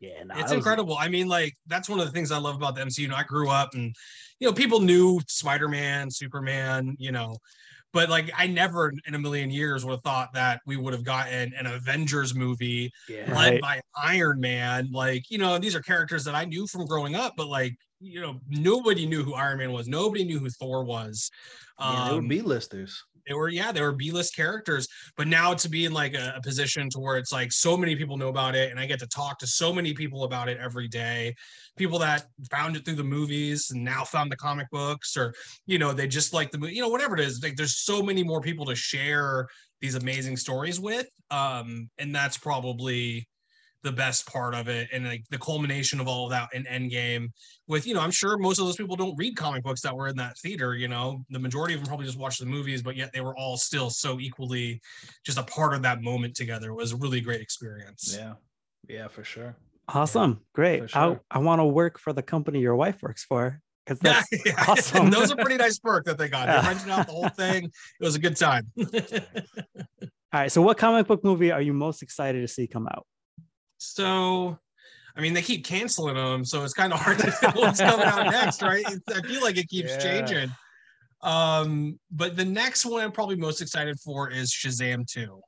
Speaker 2: yeah nah,
Speaker 5: it's
Speaker 2: that was-
Speaker 5: incredible. I mean, like that's one of the things I love about the MCU. You know, I grew up and you know people knew Spider-Man, Superman, you know, but like I never in a million years would have thought that we would have gotten an Avengers movie
Speaker 2: yeah
Speaker 1: Right.
Speaker 5: led by Iron Man. Like, you know, these are characters that I knew from growing up, but like, you know, nobody knew who Iron Man was. Nobody knew who Thor was.
Speaker 2: yeah, they were
Speaker 5: Um,
Speaker 2: b-listers
Speaker 5: they were yeah they were b-list characters but now to be in like a, a position to where it's like so many people know about it and i get to talk to so many people about it every day. People that found it through the movies and now found the comic books or you know they just like the movie you know whatever it is like there's so many more people to share these amazing stories with um and that's probably the best part of it and like the culmination of all of that in Endgame. With you know, I'm sure most of those people don't read comic books that were in that theater. You know, the majority of them probably just watched the movies, but yet they were all still so equally just a part of that moment together. It was a really great experience.
Speaker 2: Yeah. Yeah, for sure.
Speaker 1: Awesome. Great.
Speaker 2: sure.
Speaker 1: I, I want to work for the company your wife works for because
Speaker 5: Yeah,
Speaker 1: that's
Speaker 5: yeah.
Speaker 1: awesome.
Speaker 5: And those are pretty nice perk that they got.
Speaker 1: Yeah.
Speaker 5: They rented out the whole thing. It was a good time.
Speaker 1: All right. So, what comic book movie are you most excited to see come out?
Speaker 5: So, I mean, they keep canceling them, so it's kind of hard to tell what's coming out next, right? It's- I feel like it keeps
Speaker 2: Yeah.
Speaker 5: changing. Um, but the next one I'm probably most excited for is Shazam 2.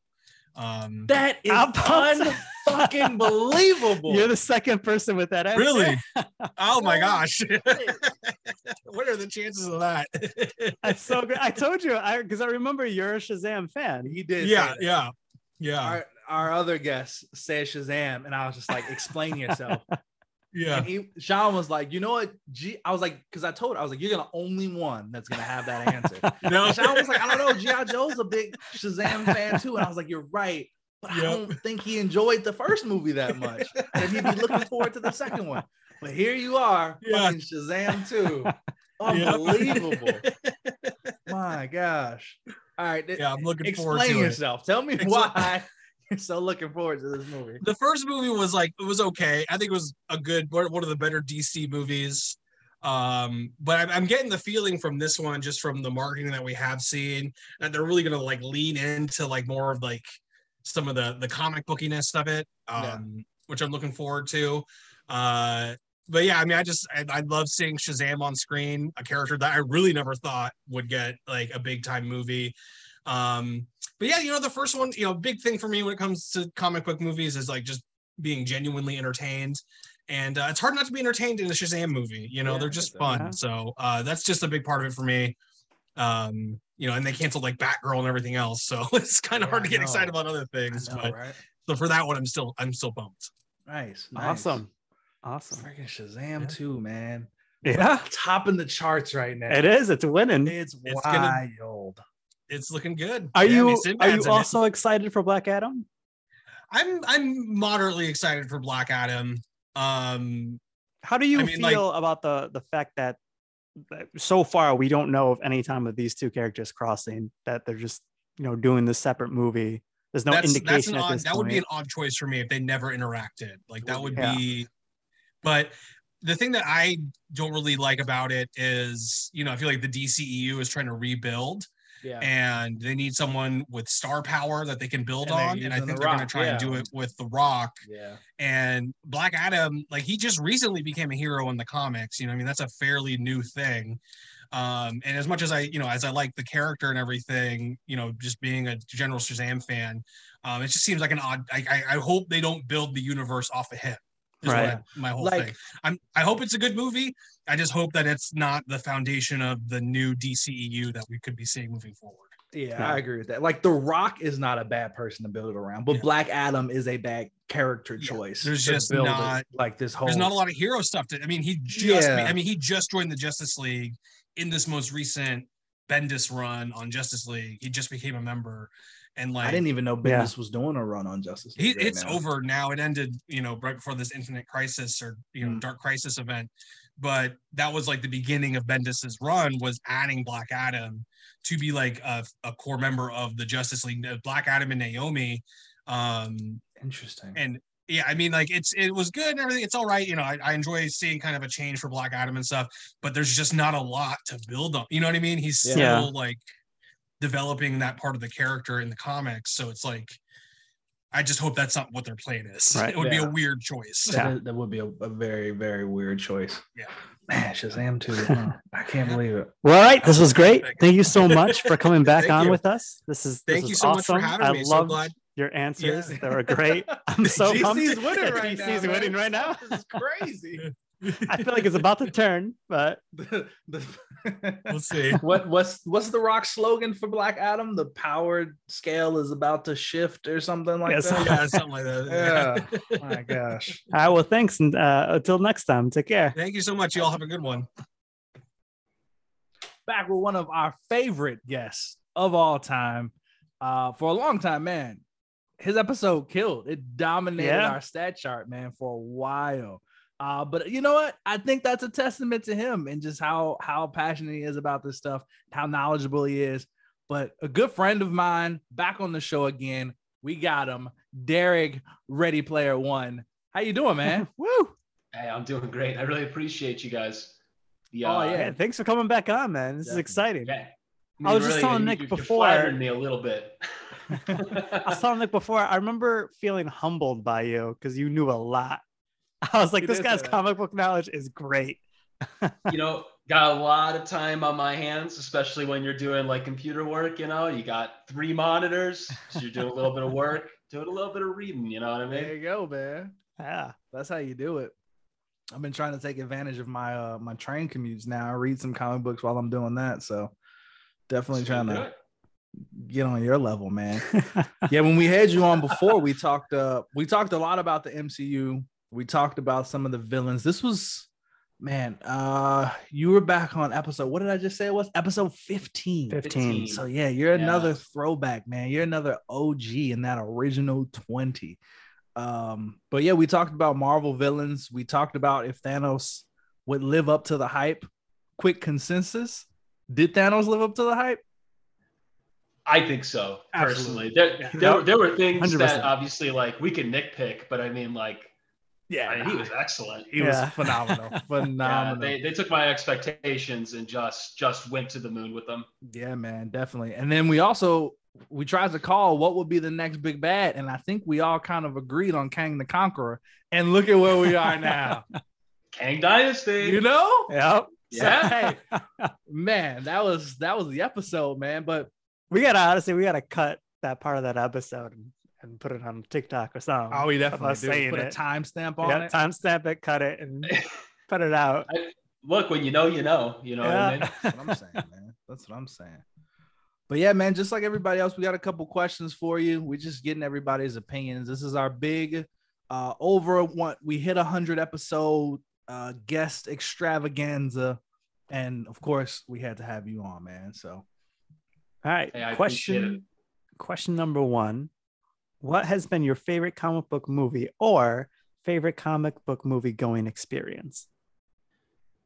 Speaker 5: Um,
Speaker 2: That is
Speaker 1: I'm
Speaker 2: unfucking believable.
Speaker 1: You're the second person with that answer.
Speaker 5: really? Oh my gosh. what are the chances of that?
Speaker 1: That's so good. I told you, I because I remember you're a Shazam fan.
Speaker 2: he did.
Speaker 5: yeah, yeah, yeah,
Speaker 2: Our, our other guest said Shazam, and I was just like, explain yourself.
Speaker 5: yeah.
Speaker 2: And he, Sean was like, you know what? G, I was like, because I told, I was like, you're the only one that's gonna have that answer.
Speaker 5: No,
Speaker 2: And Sean was like, I don't know, GI Joe's a big Shazam fan too, and I was like, you're right, but I don't think he enjoyed the first movie that much, and he'd be looking forward to the second one. But here you are,
Speaker 5: Yeah.
Speaker 2: fucking Shazam too.
Speaker 5: Yep.
Speaker 2: Unbelievable. My gosh. All right.
Speaker 5: Yeah, I'm looking forward
Speaker 2: Explain
Speaker 5: to it.
Speaker 2: yourself. Tell me why so looking forward to this movie.
Speaker 5: the first movie was like it was okay. I think it was a good one of the better DC movies. Um, but I'm, I'm getting the feeling from this one, just from the marketing that we have seen, that they're really gonna like lean into like more of like some of the the comic bookiness of it, um,
Speaker 2: Yeah.
Speaker 5: which I'm looking forward to. Uh, but yeah, I mean, I just I, I love seeing Shazam on screen, a character that I really never thought would get like a big time movie. Um, but yeah, you know, the first one, you know, big thing for me when it comes to comic book movies is like just being genuinely entertained. And uh, it's hard not to be entertained in a Shazam movie. You know,
Speaker 2: Yeah,
Speaker 5: they're just
Speaker 2: get that.
Speaker 5: fun.
Speaker 1: Yeah.
Speaker 5: So uh, that's just a big part of it for me. Um, you know, and they canceled like Batgirl and everything else, so it's kind of
Speaker 2: Yeah,
Speaker 5: hard to get excited about other things.
Speaker 2: know,
Speaker 5: but
Speaker 2: right?
Speaker 5: so for that one, I'm still I'm still pumped.
Speaker 2: Nice. nice.
Speaker 1: Awesome. Awesome.
Speaker 2: Freaking Shazam
Speaker 5: Yeah.
Speaker 2: too, man.
Speaker 1: Yeah,
Speaker 2: Topping the charts right now.
Speaker 1: it is. It's winning.
Speaker 2: It's,
Speaker 5: It's gonna-
Speaker 2: wild.
Speaker 5: It's looking good.
Speaker 1: Are
Speaker 5: Yeah, I mean,
Speaker 1: you are you
Speaker 5: in it.
Speaker 1: also excited for Black Adam?
Speaker 5: I'm I'm moderately excited for Black Adam. Um,
Speaker 1: How do you
Speaker 5: I mean, like-
Speaker 1: feel about the the fact that that so far we don't know of any time of these two characters crossing that they're just you know doing this separate movie. There's no
Speaker 5: that's, that's
Speaker 1: indication at
Speaker 5: odd,
Speaker 1: this
Speaker 5: that would be an odd choice for me if they never interacted. Like that would
Speaker 1: Yeah.
Speaker 5: be, but the thing that I don't really like about it is, you know, I feel like the DCEU is trying to rebuild
Speaker 2: Yeah.
Speaker 5: and they need someone with star power that they can build
Speaker 2: And
Speaker 5: on. And I think
Speaker 2: The
Speaker 5: they're going to try and do it with The Rock.
Speaker 2: yeah.
Speaker 5: And Black Adam, like he just recently became a hero in the comics. You know, I mean, that's a fairly new thing. Um, and as much as I, you know, as I like the character and everything, you know, just being a general Shazam fan, um, it just seems like an odd. I, I, I hope they don't build the universe off of him. Is what
Speaker 1: Right.
Speaker 5: My whole
Speaker 2: Like-
Speaker 5: thing. I'm. I hope it's a good movie. I just hope that it's not the foundation of the new DCEU that we could be seeing moving forward.
Speaker 2: Yeah,
Speaker 1: Yeah.
Speaker 2: I agree with that. Like The Rock is not a bad person to build it around, but
Speaker 5: Yeah.
Speaker 2: Black Adam is a bad character
Speaker 5: Yeah,
Speaker 2: choice.
Speaker 5: there's just
Speaker 2: build it,
Speaker 5: not-
Speaker 2: like this whole.
Speaker 5: There's not a lot of hero stuff to. I mean, he just.
Speaker 2: Yeah.
Speaker 5: I mean, he just joined the Justice League in this most recent Bendis run on Justice League. He just became a member, and like
Speaker 2: I didn't even know
Speaker 1: Yeah.
Speaker 2: Bendis was doing a run on Justice.
Speaker 5: he,
Speaker 2: right
Speaker 5: it's
Speaker 2: now.
Speaker 5: over now. It ended, you know, right before this Infinite Crisis or you know
Speaker 2: Mm.
Speaker 5: Dark Crisis event. But that was like the beginning of Bendis's run was adding Black Adam to be like a, a core member of the Justice League. Uh, Black Adam and Naomi. Um,
Speaker 2: Interesting.
Speaker 5: and yeah, I mean, like it's it was good and everything. It's all right, you know. I, I enjoy seeing kind of a change for Black Adam and stuff, but there's just not a lot to build on. You know what I mean? He's still
Speaker 1: Yeah.
Speaker 5: like developing that part of the character in the comics, so it's like I just hope that's not what their plan is.
Speaker 1: Right.
Speaker 5: It would be a weird choice.
Speaker 2: That,
Speaker 1: Yeah.
Speaker 2: is- that would be a, a very, very weird choice.
Speaker 5: Yeah.
Speaker 2: Man, Shazam too. huh? I can't believe it.
Speaker 1: Well, all right, this was great. Thank you so much for coming back on
Speaker 5: you.
Speaker 1: with us. This is this
Speaker 5: Thank
Speaker 1: is
Speaker 5: you so much for having
Speaker 1: I
Speaker 5: me. So
Speaker 1: loved
Speaker 5: glad-
Speaker 1: your answers.
Speaker 2: Yeah.
Speaker 1: They were great. I'm so pumped.
Speaker 2: DC's winning right now.
Speaker 1: DC's
Speaker 2: man.
Speaker 1: winning right now.
Speaker 2: This is crazy.
Speaker 1: I feel like it's about to turn, but
Speaker 2: The- the-
Speaker 5: We'll see.
Speaker 2: what what's what's the rock slogan for Black Adam? The power scale is about to shift or something like
Speaker 1: Yes.
Speaker 2: that.
Speaker 5: Yeah, something like that.
Speaker 2: Yeah. My gosh.
Speaker 1: all right. Well, thanks, and uh, until next time, take care.
Speaker 5: Thank you so much. You all have a good one.
Speaker 2: Back with one of our favorite guests of all time. Uh, for a long time, man. his episode killed. It dominated
Speaker 1: Yeah.
Speaker 2: our stat chart, man, for a while. Uh, but you know what? I think that's a testament to him and just how how passionate he is about this stuff, how knowledgeable he is. But a good friend of mine back on the show again. We got him, Derek, Ready Player One. How you doing, man? Woo!
Speaker 6: Hey, I'm doing great. I really appreciate you guys. The,
Speaker 2: Oh,
Speaker 6: uh,
Speaker 2: yeah.
Speaker 1: Yeah, thanks for coming back on, man. This is exciting.
Speaker 6: yeah.
Speaker 1: I was just telling
Speaker 6: you-
Speaker 1: Nick
Speaker 6: you- you're
Speaker 1: before-
Speaker 6: flattering me a little bit.
Speaker 1: I was telling Nick before, I remember feeling humbled by you because you knew a lot. I was like,
Speaker 2: You
Speaker 1: this guy's
Speaker 2: that.
Speaker 1: comic book knowledge is great.
Speaker 6: you know, got a lot of time on my hands, especially when you're doing like computer work. You know, you got three monitors, so you're doing a little bit of work, doing a little bit of reading. You know what I mean?
Speaker 2: There you go, man.
Speaker 1: Yeah.
Speaker 2: That's how you do it. I've been trying to take advantage of my uh my train commutes now. I read some comic books while I'm doing that. So definitely trying to
Speaker 6: it.
Speaker 2: get on your level, man. yeah, when we had you on before, we talked uh we talked a lot about the MCU. We talked about some of the villains. This was man, uh you were back on episode. What did I just say it was? Episode 15.
Speaker 1: 15.
Speaker 2: So yeah, you're
Speaker 6: Yeah.
Speaker 2: another throwback, man. You're another OG in that original 20. Um, but yeah, we talked about Marvel villains. We talked about if Thanos would live up to the hype. Quick consensus. Did Thanos live up to the hype?
Speaker 6: I think so
Speaker 2: Absolutely.
Speaker 6: personally. There, there, were- there were things
Speaker 1: 100%.
Speaker 6: that obviously like we can nitpick, but I mean, like,
Speaker 2: Yeah,
Speaker 6: I mean, he was excellent.
Speaker 2: he was
Speaker 1: Yeah.
Speaker 2: phenomenal.
Speaker 6: Yeah,
Speaker 2: Phenomenal.
Speaker 6: they, they took my expectations and just just went to the moon with them.
Speaker 2: Yeah, man, definitely. And then we also we tried to call what would be the next big bad, and I think we all kind of agreed on Kang the Conqueror. And look at where we are now.
Speaker 6: Kang Dynasty.
Speaker 2: you know?
Speaker 1: Yep.
Speaker 6: Yeah.
Speaker 2: hey, man, that was that was the episode, man. But
Speaker 1: We gotta honestly, we gotta cut that part of that episode and, and put it on TikTok or something.
Speaker 2: oh, we definitely
Speaker 1: us
Speaker 2: do.
Speaker 1: saying
Speaker 2: Put a
Speaker 1: it.
Speaker 2: timestamp on it.
Speaker 1: Yeah,
Speaker 2: it.
Speaker 1: timestamp it, cut it, and put it out.
Speaker 6: Look, when you know, you know. You know what I mean?
Speaker 2: That's what I'm saying, man. That's what I'm saying. But yeah, man, just like everybody else, we got a couple questions for you. We're just getting everybody's opinions. This is our big uh over one we hit a hundred episode uh guest extravaganza. And of course, we had to have you on, man. So
Speaker 1: All right.
Speaker 6: Hey,
Speaker 1: question question number one. What has been your favorite comic book movie or favorite comic book movie going experience?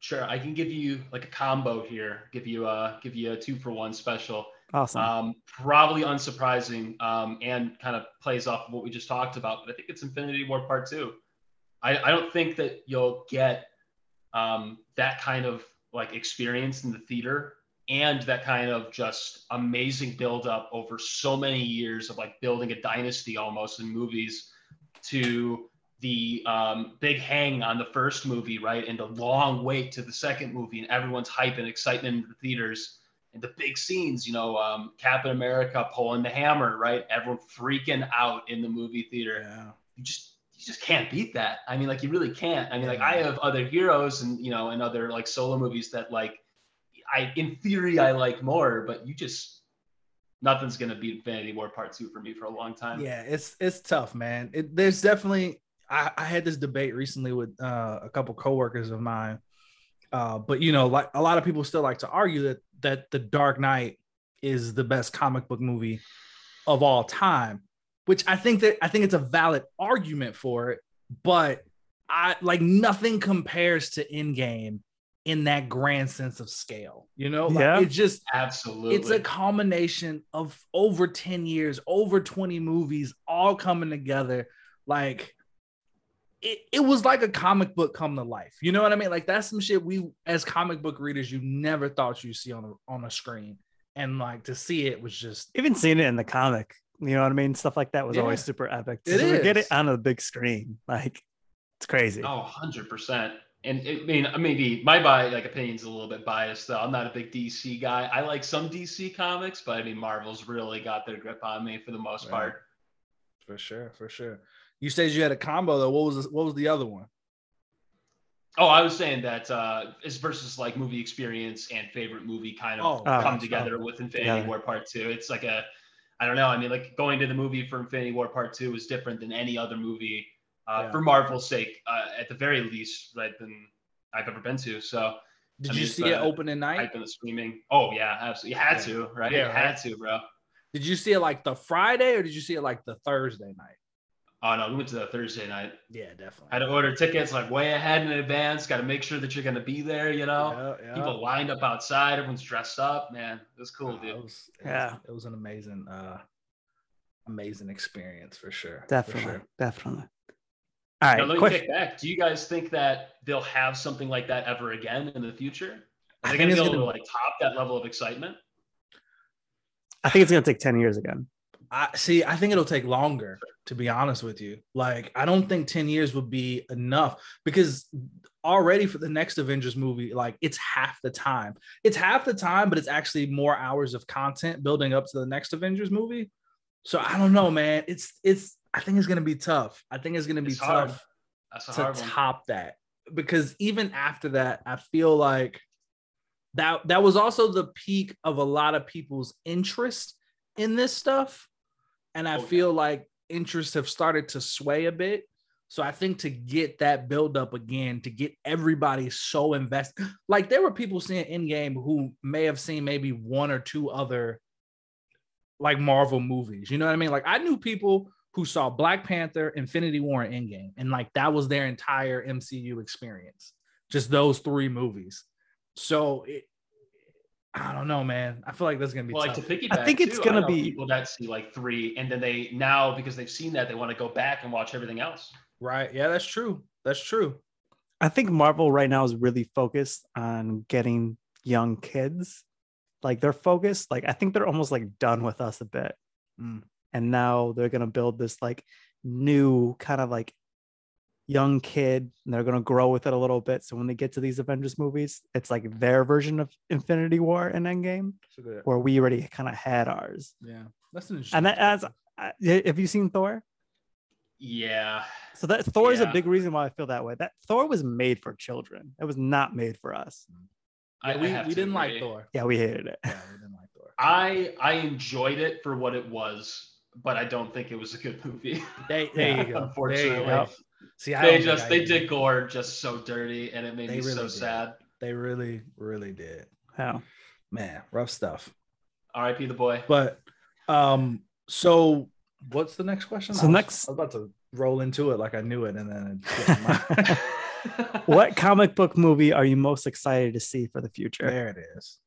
Speaker 6: Sure, I can give you like a combo here. Give you a give you a two for one special.
Speaker 1: Awesome.
Speaker 6: Um, probably unsurprising, um, and kind of plays off of what we just talked about. But I think it's Infinity War Part Two. I, I don't think that you'll get um, that kind of like experience in the theater and that kind of just amazing build up over so many years of like building a dynasty almost in movies to the um, big hang on the first movie, right? And the long wait to the second movie, and everyone's hype and excitement in the theaters, and the big scenes, you know, um, Captain America pulling the hammer, right? Everyone freaking out in the movie theater.
Speaker 2: yeah.
Speaker 6: You just you just can't beat that. I mean, like you really can't. I mean, like I have other heroes and you know, and other like solo movies that like I in theory I like more, but you just nothing's gonna beat Infinity War Part Two for me for a long time.
Speaker 2: Yeah, it's it's tough, man. It, there's definitely I, I had this debate recently with uh, a couple coworkers of mine, uh, but you know, like a lot of people still like to argue that that the Dark Knight is the best comic book movie of all time, which I think that I think it's a valid argument for it, but I like nothing compares to Endgame in that grand sense of scale. You know, like
Speaker 1: Yeah.
Speaker 2: it just
Speaker 6: Absolutely.
Speaker 2: it's a combination of over 10 years, over 20 movies, all coming together. Like it, it was like a comic book come to life. You know what I mean? Like that's some shit we as comic book readers you never thought you'd see on a on a screen. And like to see it was just
Speaker 1: Even seeing it in the comic, you know what I mean? Stuff like that was always super epic.
Speaker 2: It
Speaker 1: To get it on a big screen, like it's crazy.
Speaker 6: Oh, 100%. And it, I mean, maybe my bi- like opinion's a little bit biased though. I'm not a big DC guy. I like some DC comics, but I mean, Marvel's really got their grip on me for the most
Speaker 2: Right.
Speaker 6: part.
Speaker 2: for sure, for sure. You said you had a combo though. What was the, what was the other one?
Speaker 6: Oh, I was saying that uh, is versus like movie experience and favorite movie kind of
Speaker 2: Oh,
Speaker 1: Oh,
Speaker 6: come
Speaker 2: gotcha.
Speaker 6: together with Infinity
Speaker 1: Together.
Speaker 6: War Part Two. It's like a, I don't know. I mean, like going to the movie for Infinity War Part Two is different than any other movie uh,
Speaker 2: Yeah.
Speaker 6: for Marvel's sake, uh, at the very least, that been I've ever been to. So
Speaker 2: Did
Speaker 6: I
Speaker 2: you see
Speaker 6: it's,
Speaker 2: it
Speaker 6: uh,
Speaker 2: opening night?
Speaker 6: hype and the screaming. Oh yeah, absolutely. You had
Speaker 2: Yeah.
Speaker 6: to, right?
Speaker 2: Yeah,
Speaker 6: you had to, bro.
Speaker 2: Did you see it like the Friday or did you see it like the Thursday night?
Speaker 6: Oh no, we went to the Thursday night.
Speaker 2: Yeah, definitely.
Speaker 6: Had to order tickets like way ahead in advance. Got to make sure that you're gonna be there. You know,
Speaker 2: Yeah, yeah.
Speaker 6: people lined up outside. Everyone's dressed up. Man, it was cool,
Speaker 2: Nah,
Speaker 6: dude.
Speaker 2: It was, it
Speaker 1: Yeah.
Speaker 2: was, it was an amazing, uh, amazing experience for sure. for
Speaker 1: Definitely,
Speaker 2: sure.
Speaker 1: definitely. All right,
Speaker 6: Now, let me
Speaker 1: question.
Speaker 6: kick back. Do you guys think that they'll have something like that ever again in the future? Are they gonna be
Speaker 2: it's
Speaker 6: able to
Speaker 2: gonna-
Speaker 6: like top that level of excitement?
Speaker 1: I think it's gonna take ten years again.
Speaker 2: I see. I think it'll take longer, to be honest with you. Like, I don't think 10 years would be enough because already for the next Avengers movie, like, it's half the time. It's half the time, but it's actually more hours of content building up to the next Avengers movie. So I don't know, man. It's, it's, I think it's going to be tough. I think it's going to be
Speaker 6: It's
Speaker 2: tough to
Speaker 6: hard one.
Speaker 2: top that because even after that, I feel like that that was also the peak of a lot of people's interest in this stuff, and I
Speaker 6: Oh,
Speaker 2: feel like interests have started to sway a bit. So I think to get that build up again, to get everybody so invested, like there were people seeing Endgame who may have seen maybe one or two other like Marvel movies. You know what I mean? Like I knew people who saw Black Panther, Infinity War, and Endgame, and like that was their entire MCU experience. Just those three movies. So it, I don't know, man. I feel like that's gonna be
Speaker 6: Well, like to piggyback,
Speaker 1: I think it's
Speaker 6: too,
Speaker 1: gonna be-
Speaker 6: people that see like three, and then they now because they've seen that they want to go back and watch everything else.
Speaker 2: right? Yeah, that's true. That's true.
Speaker 1: I think Marvel right now is really focused on getting young kids. Like they're focused, like I think they're almost like done with us a bit.
Speaker 2: Mm.
Speaker 1: And now they're gonna build this like new kind of like young kid and they're gonna grow with it a little bit. So when they get to these Avengers movies, it's like their version of Infinity War and Endgame,
Speaker 2: That's a good-
Speaker 1: where we already kind of had ours.
Speaker 2: yeah, that's an interesting.
Speaker 1: And that as
Speaker 2: perspective.
Speaker 1: Have you seen Thor?
Speaker 6: Yeah,
Speaker 1: So that Thor is a big reason why I feel that way. That Thor was made for children. It was not made for us.
Speaker 6: I,
Speaker 2: Yeah,
Speaker 6: I
Speaker 2: we,
Speaker 6: have
Speaker 2: we didn't like. Thor.
Speaker 1: Yeah, we hated it.
Speaker 2: Yeah, we didn't like Thor.
Speaker 6: I I enjoyed it for what it was, but I don't think it was a good movie.
Speaker 2: There, there you go.
Speaker 6: Unfortunately,
Speaker 2: There you go. See, I
Speaker 6: they just they
Speaker 2: did.
Speaker 6: did Gorr just so dirty, and it made
Speaker 2: They
Speaker 6: me so
Speaker 2: did.
Speaker 6: sad.
Speaker 2: They really, really did.
Speaker 1: Yeah.
Speaker 2: Man, rough stuff.
Speaker 6: R.I.P. the boy.
Speaker 2: But um, so what's the next question?
Speaker 1: So
Speaker 2: I was-
Speaker 1: next-
Speaker 2: I was about to roll into it like I knew it, and then it slipped my mind.
Speaker 1: what comic book movie are you most excited to see for the future?
Speaker 2: there it is.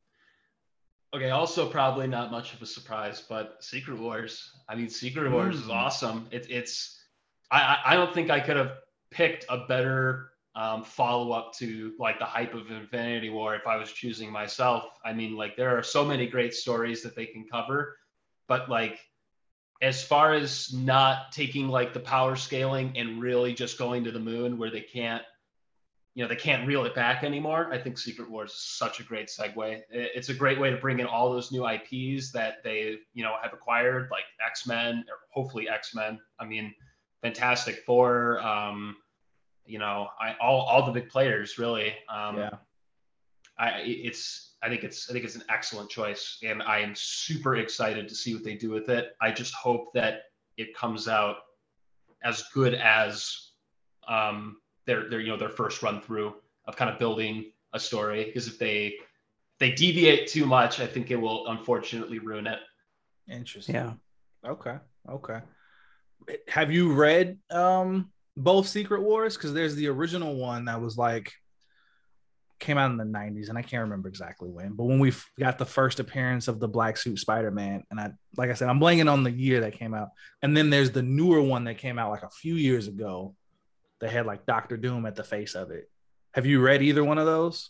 Speaker 6: Okay, also probably not much of a surprise, but Secret Wars. I mean, Secret Wars is
Speaker 2: Mm.
Speaker 6: awesome. It, it's I I I don't think I could have picked a better um, follow up to like the hype of Infinity War if I was choosing myself. I mean, like there are so many great stories that they can cover, but like as far as not taking like the power scaling and really just going to the moon where they can't you know they can't reel it back anymore i think secret wars is such a great segue it's a great way to bring in all those new ips that they you know have acquired like x-men or hopefully x-men i mean fantastic four um you know i all, all the big players really um
Speaker 2: yeah.
Speaker 6: I it's I think it's I think it's an excellent choice, and I am super excited to see what they do with it. I just hope that it comes out as good as um, their their you know their first run through of kind of building a story. Because if they they deviate too much, I think it will unfortunately ruin it.
Speaker 2: Interesting.
Speaker 1: Yeah.
Speaker 2: Okay. Okay. Have you read um both Secret Wars? Because there's the original one that was like came out in the 90s, and I can't remember exactly when, but when we got the first appearance of the black suit Spider-Man, and I like I said, I'm blanking on the year that came out. And then there's the newer one that came out like a few years ago that had like Doctor Doom at the face of it. Have you read either one of those?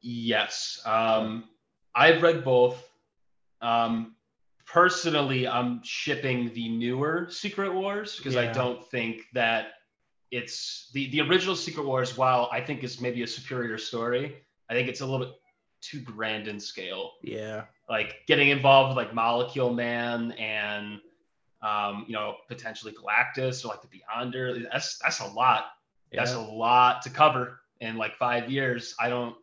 Speaker 6: Yes. Um, I've read both. Um, personally, I'm shipping the newer Secret Wars because I don't think that it's the, the original Secret Wars, while I think is maybe a superior story, I think it's a little bit too grand in scale.
Speaker 2: Yeah.
Speaker 6: Like getting involved with like Molecule Man and um, you know, potentially Galactus or like the Beyonder. That's that's a lot that's a lot to cover in like five years. I don't.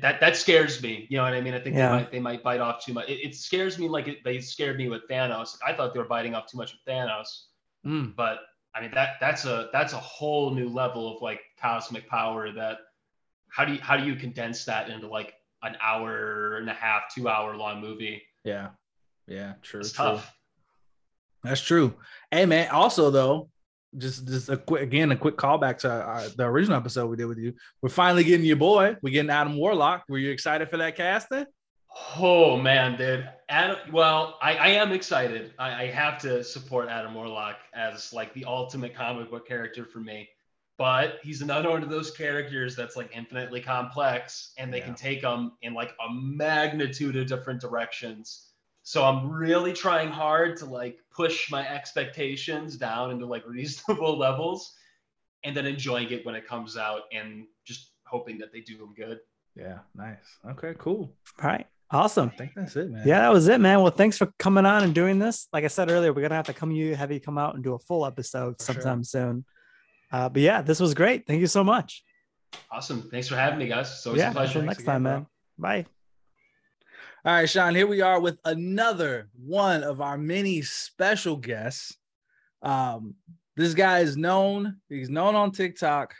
Speaker 6: That that scares me. You know what I mean? I think
Speaker 1: Yeah.
Speaker 6: they might they might bite off too much. It, it scares me like it, they scared me with Thanos. I thought they were biting off too much with Thanos,
Speaker 2: Mm.
Speaker 6: but I mean that that's a that's a whole new level of like cosmic power. That how do you how do you condense that into like an hour and a half, two hour long movie?
Speaker 2: Yeah. Yeah, true.
Speaker 6: It's
Speaker 2: true.
Speaker 6: tough.
Speaker 2: That's true. Hey man, also though, just just a quick again a quick callback to our, the original episode we did with you. We're finally getting your boy. We're getting Adam Warlock. Were you excited for that casting?
Speaker 6: Oh man, dude. Adam, well, I, I am excited. I, I have to support Adam Warlock as like the ultimate comic book character for me. But he's another one of those characters that's like infinitely complex, and they
Speaker 2: Yeah.
Speaker 6: can take them in like a magnitude of different directions. So I'm really trying hard to like push my expectations down into like reasonable levels, and then enjoying it when it comes out, and just hoping that they do them good.
Speaker 2: Yeah, nice. Okay, cool.
Speaker 1: All right. Awesome.
Speaker 2: I think that's it, man.
Speaker 1: Yeah, that was it, man. Well, thanks for coming on and doing this. Like I said earlier, we're gonna have to come you have you come out and do a full episode
Speaker 2: For sure.
Speaker 1: sometime soon. Uh, but yeah, this was great. Thank you so much.
Speaker 6: Awesome. Thanks for having me, guys. So, it's
Speaker 1: yeah,
Speaker 6: a pleasure.
Speaker 1: until next
Speaker 2: again,
Speaker 1: time,
Speaker 2: bro.
Speaker 1: man. Bye.
Speaker 2: All right, Sean, here we are with another one of our many special guests. Um, this guy is known, he's known on TikTok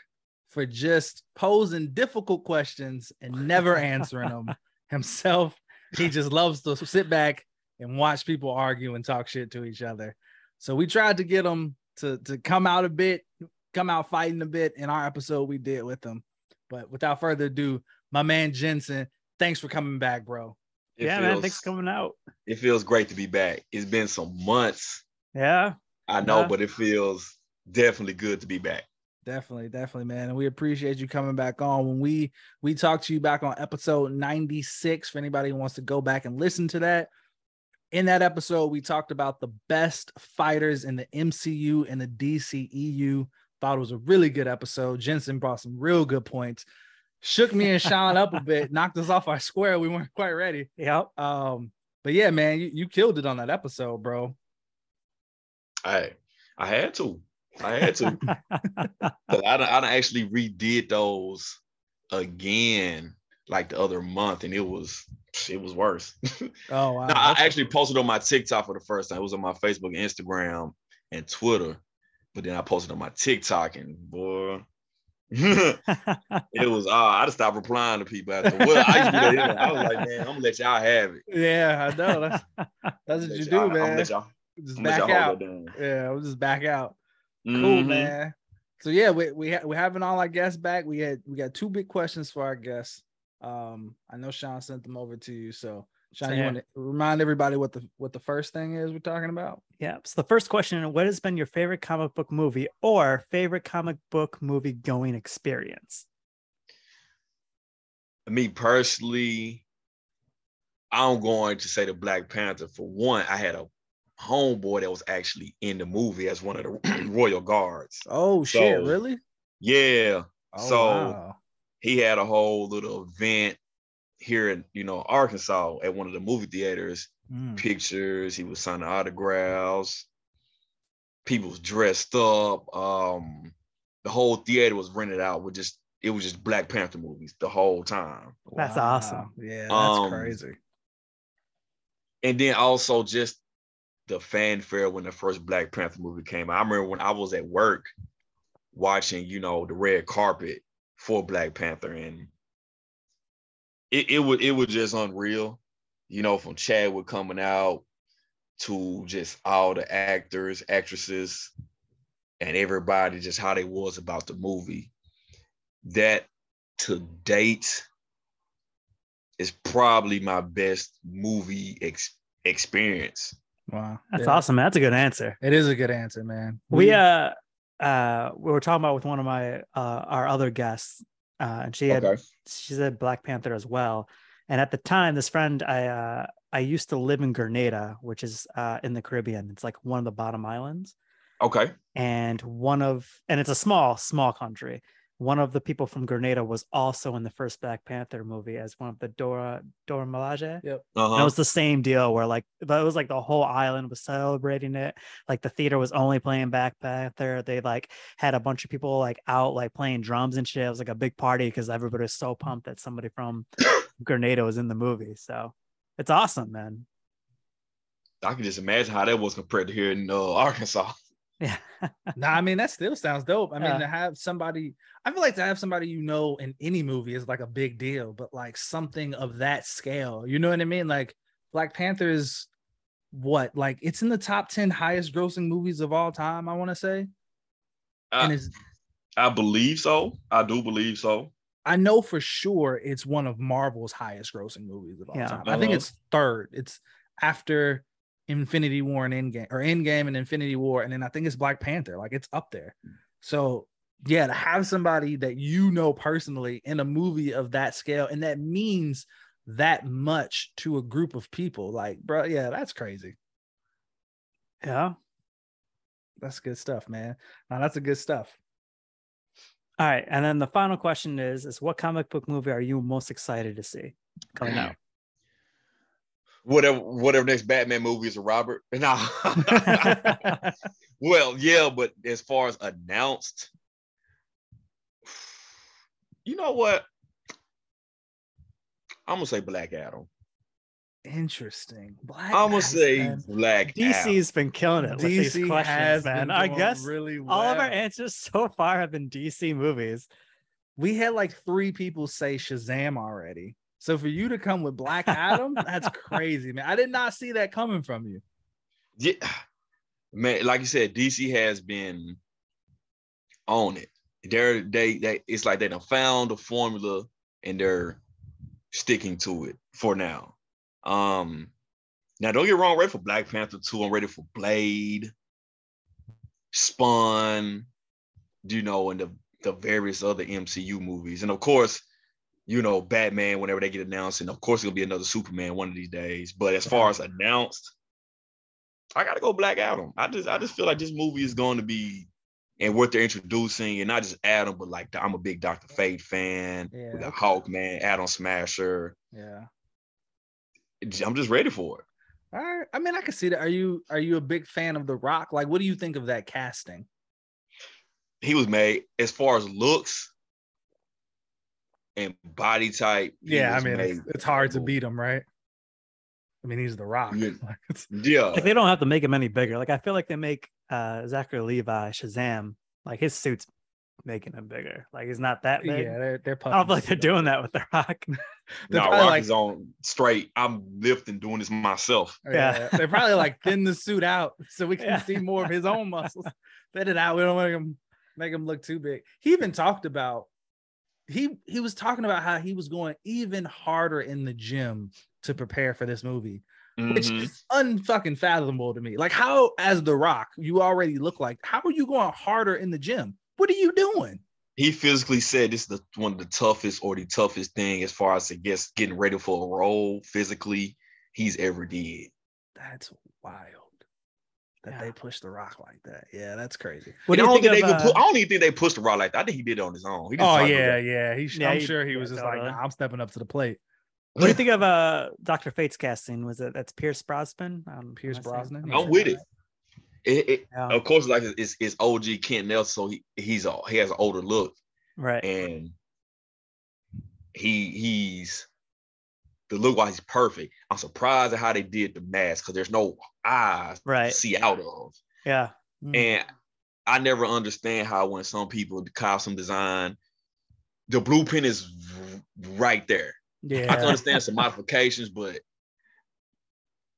Speaker 2: for just posing difficult questions and never answering them himself. He just loves to sit back and watch people argue and talk shit to each other. So we tried to get him to, to come out a bit, come out fighting a bit in our episode we did with him. But without further ado, my man Jensen, thanks for coming back, bro.
Speaker 7: It
Speaker 1: yeah, man.
Speaker 7: feels-
Speaker 1: Thanks for coming out.
Speaker 7: It feels great to be back. It's been some months,
Speaker 1: Yeah.
Speaker 7: I know,
Speaker 1: Yeah.
Speaker 7: but it feels definitely good to be back.
Speaker 2: Definitely, definitely, man. And we appreciate you coming back on. When we we talked to you back on episode 96, for anybody who wants to go back and listen to that. In that episode, we talked about the best fighters in the MCU and the DCEU. Thought it was a really good episode. Jensen brought some real good points. Shook me and Sean up a bit, knocked us off our square. We weren't quite ready.
Speaker 1: Yep.
Speaker 2: Um, but yeah, man, you, you killed it on that episode, bro.
Speaker 7: I I had to. I had to. 'Cause I done, I done actually redid those again like the other month, and it was it was worse.
Speaker 2: Oh, wow.
Speaker 7: No, I actually posted on my TikTok for the first time. It was on my Facebook, Instagram, and Twitter. But then I posted on my TikTok, and boy, it was. Uh, I just stopped replying to people after. Well, I used to. I was like, man, I'm gonna let y'all have it.
Speaker 2: yeah, I know. That's, that's what you do,
Speaker 7: I'm
Speaker 2: man.
Speaker 7: let y'all,
Speaker 2: Just
Speaker 7: I'm
Speaker 2: back out.
Speaker 7: hold that down.
Speaker 2: Yeah, we'll just back out. Cool,
Speaker 7: Mhm.
Speaker 2: man. So yeah, we we ha- we're having all our guests back. We had we got two big questions for our guests. Um, I know Sean sent them over to you. So Sean, you want to remind everybody what the what the first thing is we're talking about?
Speaker 1: Yeah. So the first question: What has been your favorite comic book movie or favorite comic book movie going experience?
Speaker 7: me personally, I'm going to say the Black Panther. For one, I had a homeboy that was actually in the movie as one of the Royal Guards.
Speaker 2: Oh shit,
Speaker 7: So-
Speaker 2: really?
Speaker 7: Yeah,
Speaker 2: Oh,
Speaker 7: So-
Speaker 2: wow.
Speaker 7: he had a whole little event here in you know Arkansas at one of the movie theaters.
Speaker 2: Mm.
Speaker 7: Pictures. He was signing autographs. People was dressed up. Um, the whole theater was rented out with just it was just Black Panther movies the whole time.
Speaker 1: That's awesome.
Speaker 2: Yeah, that's
Speaker 7: Um,
Speaker 2: crazy.
Speaker 7: and then also just the fanfare when the first Black Panther movie came out. I remember when I was at work watching, you know, the red carpet for Black Panther, and it, it would it was just unreal, you know, from Chadwick coming out to just all the actors, actresses, and everybody, just how they was about the movie. That to date is probably my best movie ex- experience.
Speaker 2: Wow,
Speaker 1: That's
Speaker 2: Yeah.
Speaker 1: awesome. That's a good answer.
Speaker 2: It is a good answer, man.
Speaker 1: We uh uh we were talking about with one of my uh our other guests, uh, and she had
Speaker 7: Okay.
Speaker 1: she said Black Panther as well. And at the time, this friend I uh I used to live in Grenada, which is uh in the Caribbean. It's like one of the bottom islands.
Speaker 7: Okay.
Speaker 1: and one of and it's a small small country one of the people from grenada was also in the first black panther movie as one of the dora dora Milaje.
Speaker 2: Yep.
Speaker 1: And
Speaker 7: Uh-huh.
Speaker 1: it was the same deal where like that was like the whole island was celebrating it like the theater was only playing black panther they like had a bunch of people like out like playing drums and shit it was like a big party because everybody was so pumped that somebody from grenada was in the movie so it's awesome man
Speaker 7: I can just imagine how that was compared to here in uh, Arkansas.
Speaker 1: Yeah
Speaker 2: Nah, I mean that still sounds dope. I mean
Speaker 1: Yeah.
Speaker 2: to have somebody, I feel like to have somebody you know in any movie is like a big deal, but like something of that scale, you know what I mean? Like Black Panther is what like it's in the top 10 highest grossing movies of all time, I want to say. and
Speaker 7: I,
Speaker 2: it's
Speaker 7: I believe so. I do believe so.
Speaker 2: I know for sure it's one of Marvel's highest grossing movies of all
Speaker 1: Yeah.
Speaker 2: time. I think it's third. It's after Infinity War and Endgame or Endgame and Infinity War. And then I think it's Black Panther. Like it's up there. Mm. So yeah, to have somebody that you know personally in a movie of that scale and that means that much to a group of people, like, bro, yeah, that's crazy.
Speaker 1: Yeah.
Speaker 2: That's good stuff, man. Now that's a good stuff.
Speaker 1: All right. And then the final question is is what comic book movie are you most excited to see coming out?
Speaker 7: Whatever, whatever next Batman movie is a Robert. Nah. well, yeah, but as far as announced, you know what? I'm gonna say Black Adam.
Speaker 2: Interesting. Black
Speaker 7: I'm gonna say
Speaker 2: man.
Speaker 7: Black Adam.
Speaker 1: DC's been killing it with these
Speaker 2: DC
Speaker 1: questions,
Speaker 2: has
Speaker 1: man. I guess
Speaker 2: really
Speaker 1: all of our answers so far have been DC movies.
Speaker 2: we had like three people say Shazam already. So for you to come with Black Adam, that's crazy, man. I did not see that coming from you.
Speaker 7: Yeah, man. Like you said, DC has been on it. They're they they. It's like they done found a formula and they're sticking to it for now. Um, now don't get wrong. I'm ready for Black Panther two. I'm ready for Blade, Spawn, you know, and the the various other MCU movies, and of course, you know, Batman. Whenever they get announced, and of course, it'll be another Superman one of these days. But as far as announced, I gotta go Black Adam. I just I just feel like this movie is going to be and what they're introducing, and not just Adam, but like I'm a big Doctor Fate fan.
Speaker 2: Yeah,
Speaker 7: we got. Hawkman, Atom Smasher.
Speaker 2: Yeah.
Speaker 7: I'm just ready for it.
Speaker 2: All right. I mean, I can see that. Are you are you a big fan of The Rock? Like, what do you think of that casting?
Speaker 7: He was made as far as looks and body type.
Speaker 2: Yeah, I mean, it's, it's hard to beat him, right? I mean, he's The Rock.
Speaker 7: Yeah.
Speaker 2: Like,
Speaker 7: Yeah,
Speaker 1: Like they don't have to make him any bigger. Like I feel like they make uh Zachary Levi Shazam, like his suit's making him bigger. Like he's not that big.
Speaker 2: yeah, they're they're.
Speaker 1: I don't feel like they're doing that with the rock.
Speaker 2: they're
Speaker 7: no, Rock
Speaker 2: like-
Speaker 7: is on straight. I'm lifting, doing this myself.
Speaker 1: Yeah.
Speaker 2: Yeah, they probably like thin the suit out so we can
Speaker 1: Yeah.
Speaker 2: see more of his own muscles. Thin it out. We don't make him make him look too big. He even talked about he he was talking about how he was going even harder in the gym to prepare for this movie, which
Speaker 7: Mhm.
Speaker 2: is unfucking fathomable to me. Like how, as The Rock, you already look like. How are you going harder in the gym? What are you doing?
Speaker 7: he physically said this is the one of the toughest or the toughest thing as far as I guess getting ready for a role physically he's ever did.
Speaker 2: That's wild. That
Speaker 1: Yeah.
Speaker 2: they push The Rock like that. Yeah, that's crazy.
Speaker 1: What do
Speaker 7: I
Speaker 1: you
Speaker 7: don't
Speaker 1: think
Speaker 7: think
Speaker 1: of,
Speaker 7: they even
Speaker 1: uh,
Speaker 7: put, I don't even think they pushed the rock like that. I think he did it on his own. He just
Speaker 2: Oh
Speaker 7: tried to do
Speaker 2: yeah, yeah. He,
Speaker 1: Yeah,
Speaker 2: I'm
Speaker 1: he-
Speaker 2: sure he
Speaker 1: yeah,
Speaker 2: was just
Speaker 1: totally.
Speaker 2: like, nah, I'm stepping up to the plate.
Speaker 1: what do you think of uh Doctor Fate's casting? Was it that's Pierce Brosnan? Um,
Speaker 2: Pierce
Speaker 1: am I saying-
Speaker 2: Brosnan?
Speaker 1: am I
Speaker 7: I'm with it. It, it
Speaker 1: Yeah.
Speaker 7: of course like it's, it's OG Kent Nelson, so he he's a, he has an older look
Speaker 1: Right.
Speaker 7: and he he's the look wise he's perfect. I'm surprised at how they did the mask because there's no eyes
Speaker 1: Right.
Speaker 7: to see out of.
Speaker 1: Yeah.
Speaker 2: Mm.
Speaker 7: And I never understand how when some people the costume design, the blueprint is right there. Yeah. I can understand some modifications, but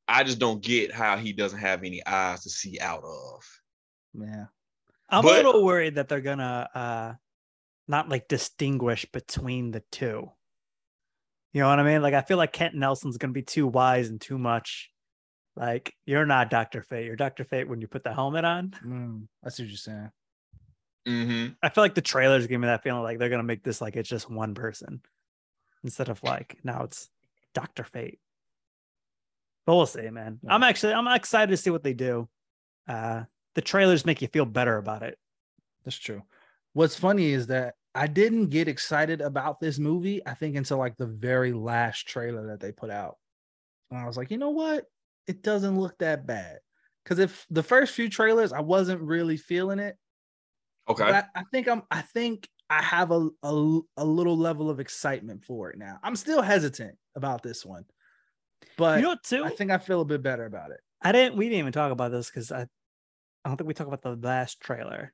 Speaker 7: I just don't get how he doesn't have any eyes to see out of.
Speaker 2: Yeah.
Speaker 1: I'm
Speaker 7: But-
Speaker 1: a little worried that they're gonna uh not like distinguish between the two. You know what I mean? Like I feel like Kent Nelson's gonna be too wise and too much. Like you're not Doctor Fate. You're Doctor Fate when you put the helmet on.
Speaker 2: Mm, I see what you're saying.
Speaker 7: Mm-hmm.
Speaker 1: I feel like the trailers give me that feeling like they're gonna make this like it's just one person instead of like now it's Doctor Fate. But we'll see, man. I'm actually I'm excited to see what they do. Uh the trailers make you feel better about it.
Speaker 2: That's true. What's funny is that I didn't get excited about this movie, I think, until like the very last trailer that they put out. And I was like, you know what? It doesn't look that bad. Because if the first few trailers, I wasn't really feeling it.
Speaker 7: Okay.
Speaker 2: But I, I think I'm I think I have a, a a little level of excitement for it now. I'm still hesitant about this one. But
Speaker 1: you know too?
Speaker 2: I think I feel a bit better about it.
Speaker 1: I didn't. We didn't even talk about this because I, I don't think we talked about the last trailer,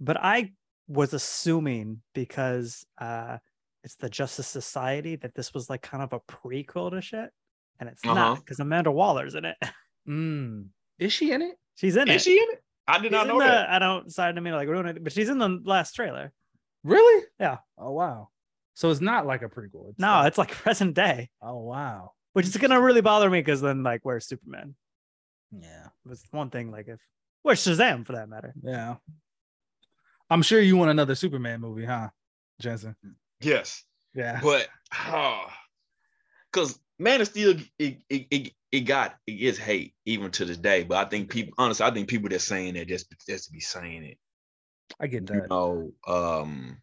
Speaker 1: but I was assuming because uh, it's the Justice Society that this was like kind of a prequel to shit, and it's not
Speaker 7: Uh-huh.
Speaker 1: because Amanda Waller's in it.
Speaker 2: Mm. Is she in it?
Speaker 1: She's in
Speaker 7: Is
Speaker 1: it.
Speaker 7: she in it? I did
Speaker 1: She's
Speaker 7: not know
Speaker 1: the-
Speaker 7: that.
Speaker 1: I don't. Sorry to mean like ruin it, but she's in the last trailer.
Speaker 2: Really?
Speaker 1: Yeah.
Speaker 2: Oh wow. So it's not like a prequel. It's
Speaker 1: No,
Speaker 2: like-
Speaker 1: it's like present day,
Speaker 2: oh wow.
Speaker 1: which is gonna really bother me because then like where's Superman?
Speaker 2: Yeah.
Speaker 1: It's one thing like if where's Shazam for that matter.
Speaker 2: Yeah. I'm sure you want another Superman movie, huh, Jensen?
Speaker 7: Yes,
Speaker 2: Yeah.
Speaker 7: but because Man of Steel, it, it, it, it got it gets hate even to this day. But I think people, honestly, I think people that's saying that just just to be saying it.
Speaker 2: I get that.
Speaker 7: You know, um,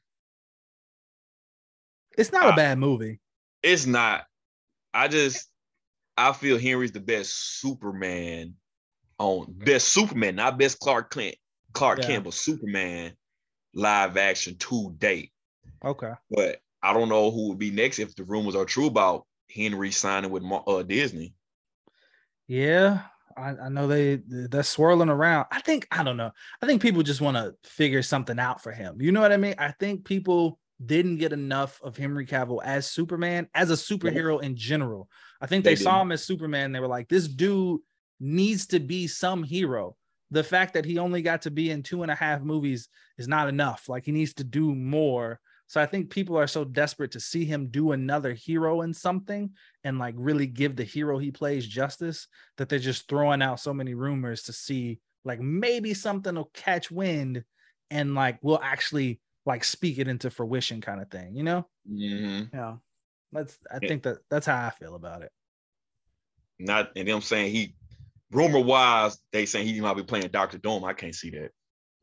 Speaker 2: It's not a
Speaker 7: I-
Speaker 2: bad movie.
Speaker 7: it's not. I just I feel Henry's the best Superman on best Superman, not best Clark Kent, Clark
Speaker 2: Yeah.
Speaker 7: Kent, but Superman live action to date.
Speaker 2: Okay.
Speaker 7: But I don't know who would be next if the rumors are true about Henry signing with uh, Disney.
Speaker 2: Yeah. I, I know they they're swirling around. I think I don't know. I think people just want to figure something out for him. You know what I mean? I think people didn't get enough of Henry Cavill as Superman, as a superhero in general. I think they,
Speaker 7: They
Speaker 2: saw him as Superman. They were like, this dude needs to be some hero. The fact that he only got to be in two and a half movies is not enough. Like he needs to do more. So I think people are so desperate to see him do another hero in something and like really give the hero he plays justice that they're just throwing out so many rumors to see like maybe something will catch wind and like we'll actually like speak it into fruition kind of thing, you know?
Speaker 7: Mhm.
Speaker 1: Yeah.
Speaker 2: That's I think that that's how I feel about it.
Speaker 7: Not and them saying he rumor wise, they saying he might be playing Doctor Doom. I can't see that.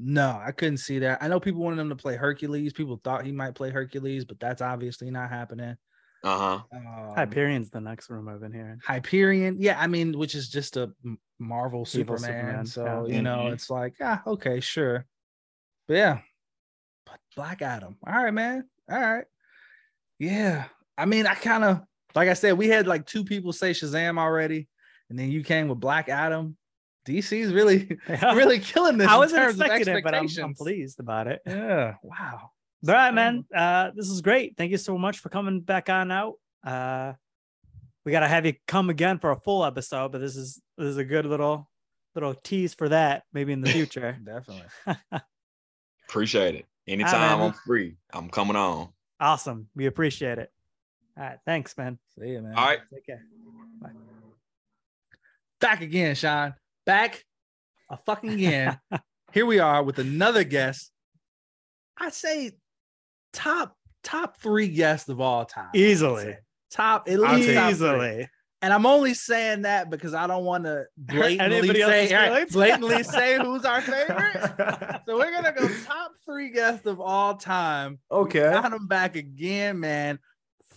Speaker 2: No, I couldn't see that. I know people wanted him to play Hercules. People thought he might play Hercules, but that's obviously not happening.
Speaker 7: Uh-huh.
Speaker 2: Um,
Speaker 1: Hyperion's the next room I've been hearing.
Speaker 2: Hyperion, yeah, I mean, which is just a Marvel Superman.
Speaker 1: Superman,
Speaker 2: So
Speaker 7: yeah.
Speaker 2: you know,
Speaker 7: Mhm.
Speaker 2: it's like, ah, okay, sure, but yeah, but Black Adam. All right, man. All right, yeah. I mean, I kind of like I said, we had like two people say Shazam already, and then you came with Black Adam. DC's really, really killing this.
Speaker 1: I wasn't expecting it, but I'm, I'm pleased about it.
Speaker 2: Yeah. Wow.
Speaker 1: All right, man. Uh, this is great. Thank you so much for coming back on out. Uh, we gotta have you come again for a full episode, but this is this is a good little little tease for that maybe in the future.
Speaker 2: Definitely.
Speaker 7: Appreciate it. Anytime
Speaker 1: man.
Speaker 7: I'm free, I'm coming on.
Speaker 1: awesome. We appreciate it. All right, thanks, man.
Speaker 2: See you, man.
Speaker 7: All right.
Speaker 1: Take care.
Speaker 2: Back again, Sean. Back a fucking again. Here we are with another guest. I'd say top top three guests of all time.
Speaker 1: Easily.
Speaker 2: Top at least
Speaker 3: take-
Speaker 2: top three.
Speaker 1: Easily.
Speaker 2: And I'm only saying that because I don't want to blatantly say
Speaker 1: else's
Speaker 2: all right,
Speaker 1: feelings?
Speaker 2: blatantly say who's our favorite. So we're gonna go top three guests of all time.
Speaker 3: Okay.
Speaker 2: Got him back again, man.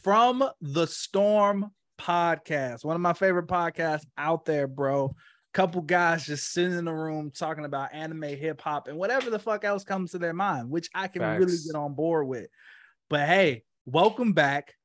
Speaker 2: From the Storm podcast, one of my favorite podcasts out there, bro. Couple guys just sitting in the room talking about anime, hip hop, and whatever the fuck else comes to their mind, which I can really get on board with. But hey, welcome back,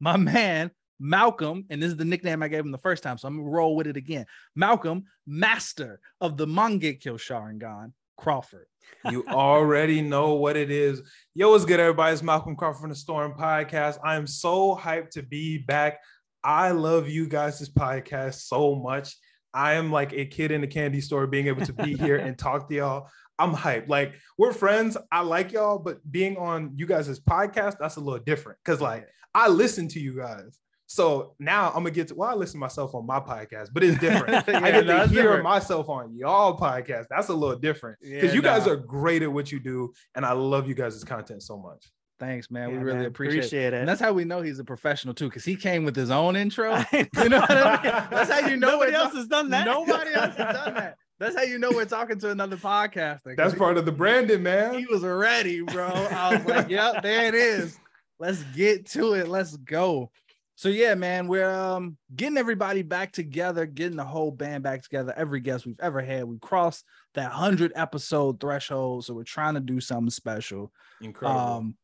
Speaker 2: my man. Malcolm, and this is the nickname I gave him the first time, so I'm gonna roll with it again. Malcolm, master of the Mangekyo Sharingan, Crawford.
Speaker 8: You already know what it is. Yo, what's good, everybody? It's Malcolm Crawford from the Storm Podcast. I am so hyped to be back. I love you guys' podcast so much. I am like a kid in a candy store being able to be here and talk to y'all. I'm hyped. Like we're friends. I like y'all, but being on you guys' podcast, that's a little different. Cause like I listen to you guys. So now I'm gonna get to well, I listen to myself on my podcast, but it's different. I get
Speaker 2: no,
Speaker 8: to hear
Speaker 2: different.
Speaker 8: myself on y'all podcast. That's a little different because
Speaker 2: Yeah,
Speaker 8: you guys are great at what you do, and I love you guys' content so much.
Speaker 2: Thanks, man.
Speaker 1: Yeah,
Speaker 2: we really
Speaker 1: man,
Speaker 2: appreciate, it.
Speaker 1: appreciate it.
Speaker 2: And that's how we know he's a professional too, because he came with his own intro.
Speaker 1: you
Speaker 2: You know what I mean? That's how you know
Speaker 1: nobody else has done that.
Speaker 2: Nobody else has done that. That's how you know we're talking to another podcaster. 'cause
Speaker 8: That's part of the branding, man.
Speaker 2: He was ready, bro. I was like, "Yep, there it is. Let's get to it. Let's go." So yeah, man, we're um getting everybody back together, getting the whole band back together. Every guest we've ever had, we crossed that hundred episode threshold, so we're trying to do something special.
Speaker 8: Incredible.
Speaker 2: Um,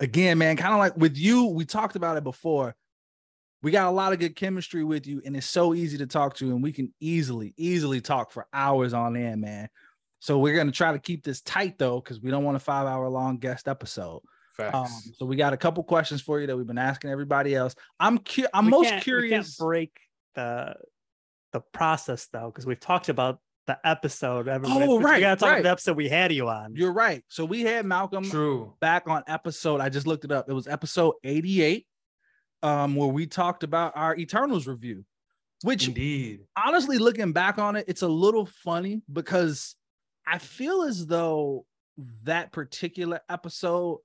Speaker 2: again, man, kind of like with you, we talked about it before. We got a lot of good chemistry with you, and it's so easy to talk to, and we can easily, easily talk for hours on end, man. So we're gonna try to keep this tight though, because we don't want a five hour long guest episode.
Speaker 8: Facts.
Speaker 2: Um, so we got a couple questions for you that we've been asking everybody else. I'm cu- I'm
Speaker 1: We
Speaker 2: most
Speaker 1: can't- we
Speaker 2: curious.
Speaker 1: can't break the the process though, because we've talked about the episode. Everybody,
Speaker 2: Oh,
Speaker 1: we gotta talk
Speaker 2: right.
Speaker 1: about the episode we had you on.
Speaker 2: You're right. So we had Malcolm
Speaker 8: True.
Speaker 2: back on episode. I just looked it up. It was episode 88, um, where we talked about our Eternals review. Which
Speaker 8: Indeed.
Speaker 2: honestly, looking back on it, it's a little funny because I feel as though that particular episode,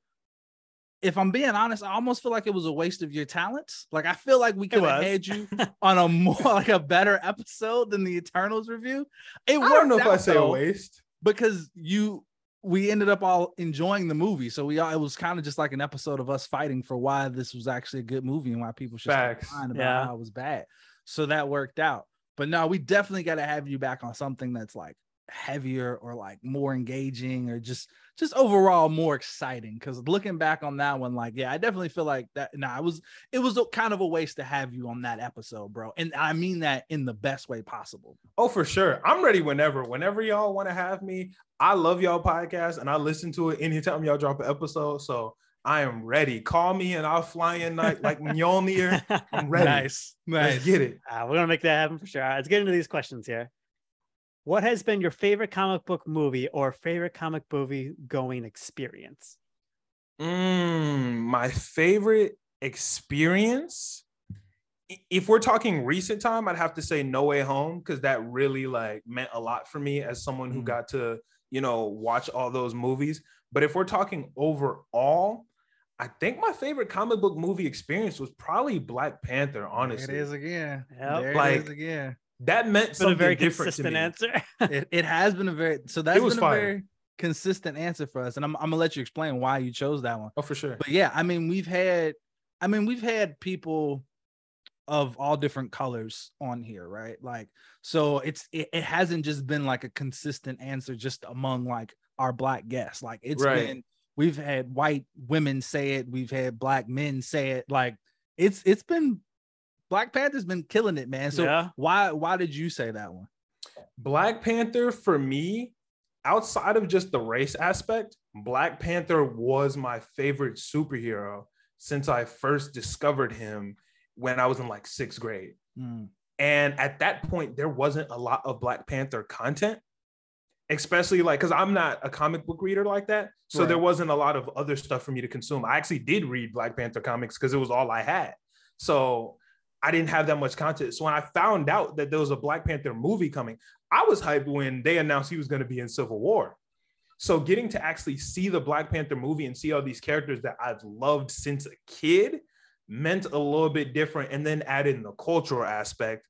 Speaker 2: if I'm being honest, I almost feel like it was a waste of your talents. Like I feel like we could have had you on a more like a better episode than the Eternals review. It
Speaker 8: I don't know if I say a
Speaker 2: though,
Speaker 8: waste.
Speaker 2: because you we ended up all enjoying the movie. So we all it was kind of just like an episode of us fighting for why this was actually a good movie and why people should stop
Speaker 8: Facts.
Speaker 2: lying about
Speaker 1: Yeah.
Speaker 2: how it was bad. So that worked out. But no, we definitely got to have you back on something that's like heavier or like more engaging or just just overall more exciting because looking back on that one like yeah i definitely feel like that nah it was it was a, kind of a waste to have you on that episode bro and i mean that in the best way possible
Speaker 8: Oh, for sure. I'm ready whenever. Whenever y'all want to have me. I love y'all podcast and I listen to it anytime y'all drop an episode. So I am ready. Call me and I'll fly in like like Mjolnir. I'm ready.
Speaker 2: nice
Speaker 8: Let's get it.
Speaker 1: Uh, we're gonna make that happen for sure. All right, let's get into these questions here. What has been your favorite comic book movie or favorite comic movie going experience?
Speaker 8: Mm, my favorite experience. If we're talking recent time, I'd have to say No Way Home because that really like meant a lot for me as someone who
Speaker 2: Mm.
Speaker 8: got to you know watch all those movies. But if we're talking overall, I think my favorite comic book movie experience was probably Black Panther. Honestly,
Speaker 2: There it is again
Speaker 1: Yep.
Speaker 2: there
Speaker 8: Like,
Speaker 2: is again
Speaker 8: that meant
Speaker 1: It's
Speaker 8: something
Speaker 1: a very
Speaker 8: different to
Speaker 1: consistent
Speaker 8: me.
Speaker 1: answer.
Speaker 2: it, it has been a very so that's
Speaker 8: was
Speaker 2: been a very consistent answer for us and I'm, I'm gonna let you explain why you chose that one
Speaker 8: Oh, for sure.
Speaker 2: but yeah i mean we've had i mean we've had people of all different colors on here right like so it's it, it hasn't just been like a consistent answer just among like our black guests like it's
Speaker 8: Right.
Speaker 2: been we've had white women say it we've had black men say it like it's it's been black panther's been killing it man so
Speaker 1: Yeah.
Speaker 2: why why did you say that one
Speaker 8: Black Panther for me, outside of just the race aspect, Black Panther was my favorite superhero since I first discovered him when I was in like sixth grade.
Speaker 2: Mm.
Speaker 8: And at that point, there wasn't a lot of Black Panther content, especially like because I'm not a comic book reader like that. So there wasn't a lot of other stuff for me to consume. I actually did read Black Panther comics because it was all I had. So I didn't have that much content. So when I found out that there was a Black Panther movie coming, I was hyped when they announced he was going to be in Civil War. So getting to actually see the Black Panther movie and see all these characters that I've loved since a kid meant a little bit different. And then add in the cultural aspect.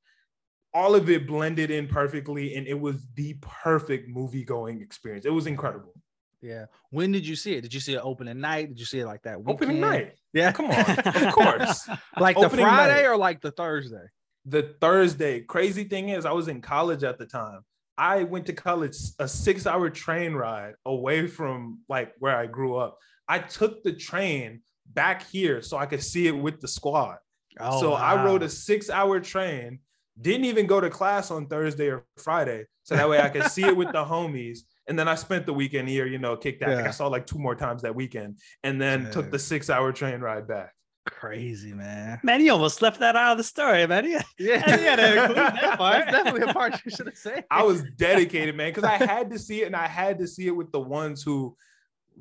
Speaker 8: All of it blended in perfectly, and it was the perfect movie going experience. It was incredible.
Speaker 2: Yeah. When did you see it? Did you see it opening night? Did you see it like that?
Speaker 8: Opening
Speaker 2: weekend?
Speaker 8: night.
Speaker 2: Yeah.
Speaker 8: Come on. Of course.
Speaker 2: like the
Speaker 8: Opening
Speaker 2: Friday
Speaker 8: night.
Speaker 2: or like the Thursday?
Speaker 8: the Thursday. Crazy thing is, I was in college at the time. I went to college a six hour train ride away from like where I grew up. I took the train back here so I could see it with the squad.
Speaker 2: Oh,
Speaker 8: so I rode a six hour train, didn't even go to class on Thursday or Friday. So that way I could see it with the homies. And then I spent the weekend here, you know, kicked that. I think
Speaker 2: Yeah.
Speaker 8: I saw like two more times that weekend and then took the six hour train ride back.
Speaker 2: crazy, man.
Speaker 1: Man, you almost left that out of the story, man. You-
Speaker 2: Yeah,
Speaker 1: you gotta include that part.
Speaker 2: That's definitely a part you should have said.
Speaker 8: I was dedicated, man, because I had to see it and I had to see it with the ones who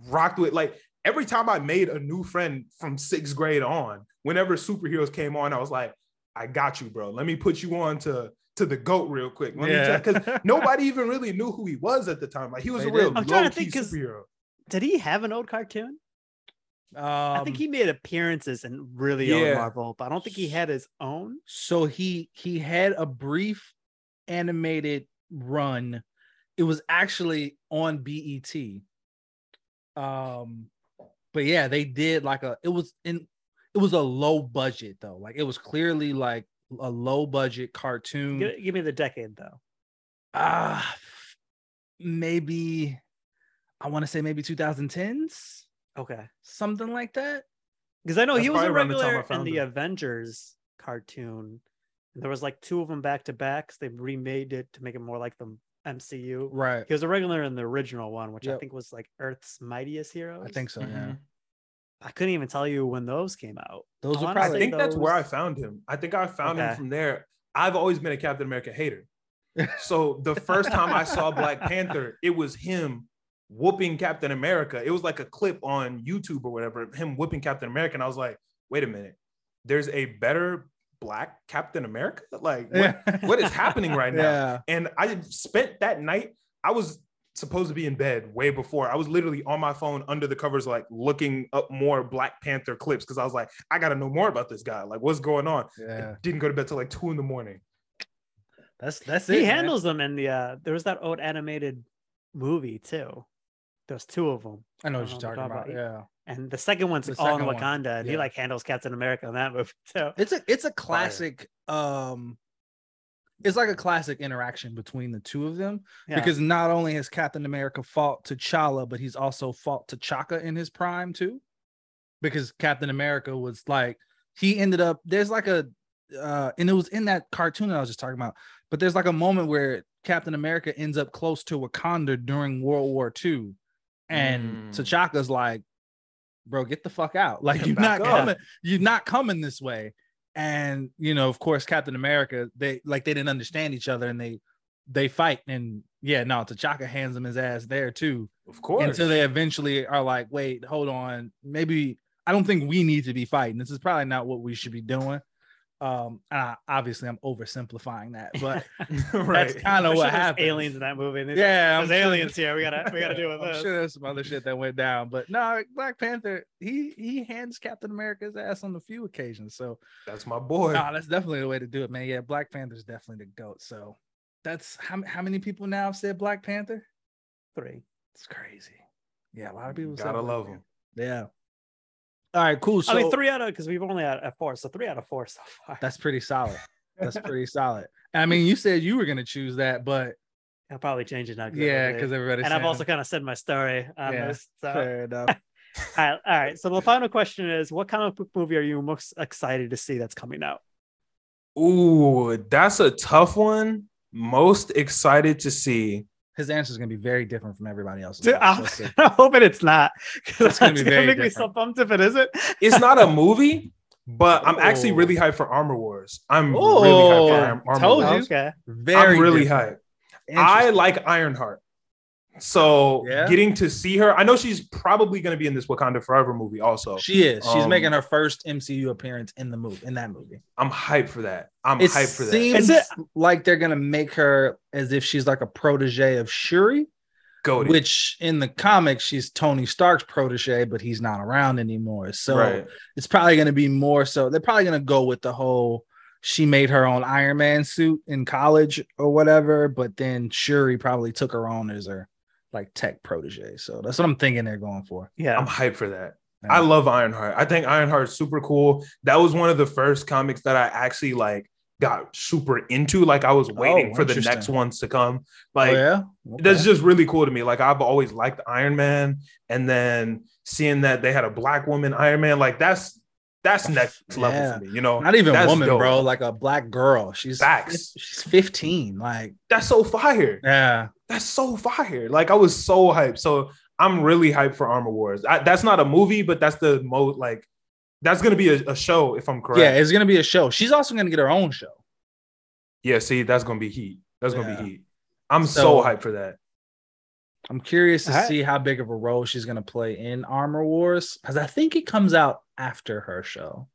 Speaker 8: rocked with like every time I made a new friend from sixth grade on, whenever superheroes came on, I was like, I got you, bro. Let me put you on to to the goat real quick. Let
Speaker 2: Yeah.
Speaker 8: me because nobody even really knew who he was at the time. Like he was
Speaker 2: They
Speaker 8: a real
Speaker 2: didn't.
Speaker 1: I'm trying to
Speaker 8: low key
Speaker 1: think 'cause-
Speaker 8: superhero.
Speaker 1: Did he have an old cartoon?
Speaker 2: Um,
Speaker 1: I think he made appearances in really old Marvel, but I don't think he had his own.
Speaker 2: so he he had a brief animated run. It was actually on BET. Um, but yeah, they did like a. It was in. It was a low budget though. Like it was clearly like a low budget cartoon.
Speaker 1: Give, give me the decade though.
Speaker 2: Ah, maybe I want to say maybe 2010s,
Speaker 1: Okay,
Speaker 2: something like that.
Speaker 1: because I know
Speaker 8: That's
Speaker 1: he was a
Speaker 8: probably around the
Speaker 1: regular in the
Speaker 8: him.
Speaker 1: Avengers cartoon. And there was like two of them back to back. So they remade it to make it more like the MCU.
Speaker 2: Right.
Speaker 1: He was a regular in the original one, which I think was like Earth's Mightiest Heroes.
Speaker 2: I think so. Yeah.
Speaker 8: Mhm.
Speaker 1: I couldn't even tell you when those came out.
Speaker 2: Those
Speaker 1: I
Speaker 2: are
Speaker 1: wanna
Speaker 8: I
Speaker 1: say
Speaker 2: probably
Speaker 8: think that's where I found him. I think I found
Speaker 1: Okay.
Speaker 8: him from there. I've always been a Captain America hater. So the first time I saw Black Panther, it was him whooping Captain America. It was like a clip on YouTube or whatever, him whooping Captain America. And I was like, wait a minute, there's a better black Captain America? Like, what, what is happening right now?
Speaker 2: Yeah.
Speaker 8: And I spent that night, I was supposed to be in bed way before. I was literally on my phone under the covers, like looking up more Black Panther clips because I was like, I gotta know more about this guy. Like, what's going on?
Speaker 2: Yeah.
Speaker 8: Didn't go to bed till like two in the morning.
Speaker 2: That's that's it.
Speaker 1: he
Speaker 2: man.
Speaker 1: handles them in the uh there was that old animated movie too there's two of them
Speaker 2: I know what you're talking
Speaker 1: about
Speaker 2: about. Yeah.
Speaker 1: and the second one's
Speaker 2: The
Speaker 1: all in
Speaker 2: second one,
Speaker 1: wakanda and he like handles captain america in that movie too
Speaker 2: It's a it's a classic um it's like a classic interaction between the two of them
Speaker 1: Yeah.
Speaker 2: because not only has Captain America fought T'Challa, but he's also fought T'Chaka in his prime too. Because Captain America was like he ended up there's like a uh and it was in that cartoon that I was just talking about, but there's like a moment where Captain America ends up close to Wakanda during World War II, and
Speaker 8: Mm.
Speaker 2: T'Chaka's like, bro, get the fuck out. Like you're not
Speaker 8: up.
Speaker 2: coming, you're not coming this way. And you know, of course, Captain America, they like they didn't understand each other and they they fight. And yeah, no, T'Chaka hands him his ass there too.
Speaker 8: Of course.
Speaker 2: Until they eventually are like, wait, hold on, maybe I don't think we need to be fighting. This is probably not what we should be doing. Um, and I, obviously I'm oversimplifying that, but
Speaker 8: right.
Speaker 2: that's kind of what
Speaker 1: there's
Speaker 2: happened.
Speaker 1: aliens in that movie and
Speaker 2: Yeah,
Speaker 1: there's
Speaker 2: I'm sure-
Speaker 1: aliens here we gotta we gotta deal with
Speaker 2: I'm
Speaker 1: this
Speaker 2: sure there's some other shit that went down, but no, Black Panther, he he hands Captain America's ass on a few occasions. So
Speaker 8: That's my boy.
Speaker 2: no, that's definitely the way to do it, man. Yeah, Black Panther's definitely the goat. So that's how how many people now have said Black Panther?
Speaker 1: three
Speaker 2: It's crazy. Yeah, a lot of people said
Speaker 8: Gotta
Speaker 2: Black
Speaker 8: love him.
Speaker 2: Panther. Yeah. All right, cool. So
Speaker 1: i mean three out of because we've only had at four so three out of four so far
Speaker 2: that's pretty solid. That's pretty solid. I mean, you said you were gonna choose that, but
Speaker 1: i'll probably change it now
Speaker 2: yeah, because everybody
Speaker 1: and i've also kind of said my story on
Speaker 2: Yeah,
Speaker 1: this so
Speaker 2: fair enough.
Speaker 1: all right, all right. So the final question is, what comic book movie are you most excited to see that's coming out?
Speaker 8: Ooh, that's a tough one. Most excited to see.
Speaker 2: His answer is gonna be very different from everybody else's.
Speaker 1: Dude, I'm,
Speaker 2: Let's.
Speaker 1: I'm hoping it's not. 'cause
Speaker 2: It's gonna be very
Speaker 1: make me so pumped if it isn't.
Speaker 8: It's not a movie, but I'm actually
Speaker 2: Oh.
Speaker 8: really hyped for Armor Wars. I'm
Speaker 2: Oh,
Speaker 8: really hyped oh, for Arm- Armor
Speaker 2: told
Speaker 8: Wars.
Speaker 2: you.
Speaker 1: Okay.
Speaker 2: Very
Speaker 8: I'm really
Speaker 2: different.
Speaker 8: hyped. I like Ironheart. So
Speaker 2: Yeah?
Speaker 8: getting to see her, I know she's probably going to be in this Wakanda Forever movie. Also,
Speaker 2: She is. She's
Speaker 8: Um,
Speaker 2: making her first MCU appearance in the movie. In that movie,
Speaker 8: I'm hyped for that. I'm
Speaker 2: it
Speaker 8: hyped for that.
Speaker 2: seems
Speaker 1: it-
Speaker 2: like they're gonna make her as if she's like a protege of Shuri,
Speaker 8: Goated.
Speaker 2: which in the comics she's Tony Stark's protege, but he's not around anymore. So
Speaker 8: right.
Speaker 2: it's probably gonna be more so. They're probably gonna go with the whole. She made her own Iron Man suit in college or whatever, but then Shuri probably took her on as her like tech protege. So that's what I'm thinking they're going for.
Speaker 1: Yeah.
Speaker 8: I'm hyped for that.
Speaker 2: Yeah.
Speaker 8: I love Ironheart. I think Ironheart's super cool. That was one of the first comics that I actually like got super into. Like I was oh, waiting
Speaker 2: Oh,
Speaker 8: for the next ones to come.
Speaker 2: Oh,
Speaker 8: Like
Speaker 2: yeah,
Speaker 8: that's just really cool to me. Like I've always liked Iron Man, and then seeing that they had a black woman Iron Man, like that's that's oh, next level
Speaker 2: Yeah.
Speaker 8: for me. You know,
Speaker 2: not even
Speaker 8: That's
Speaker 2: woman,
Speaker 8: dope.
Speaker 2: bro. Like a black girl. She's
Speaker 8: Facts.
Speaker 2: she's 15. Like,
Speaker 8: that's so fire.
Speaker 2: yeah,
Speaker 8: That's so fire. Like I was so hyped. So I'm really hyped for Armor Wars. I, that's not a movie, but that's the most like that's gonna be a, a show if I'm correct.
Speaker 2: yeah. It's gonna be a show. She's also gonna get her own show.
Speaker 8: Yeah, see, that's gonna be heat. That's gonna be heat. I'm so,
Speaker 2: So-
Speaker 8: hyped for that.
Speaker 2: I'm curious to
Speaker 1: Alright.
Speaker 2: see how big of a role she's gonna play in Armor Wars because I think it comes out after her show.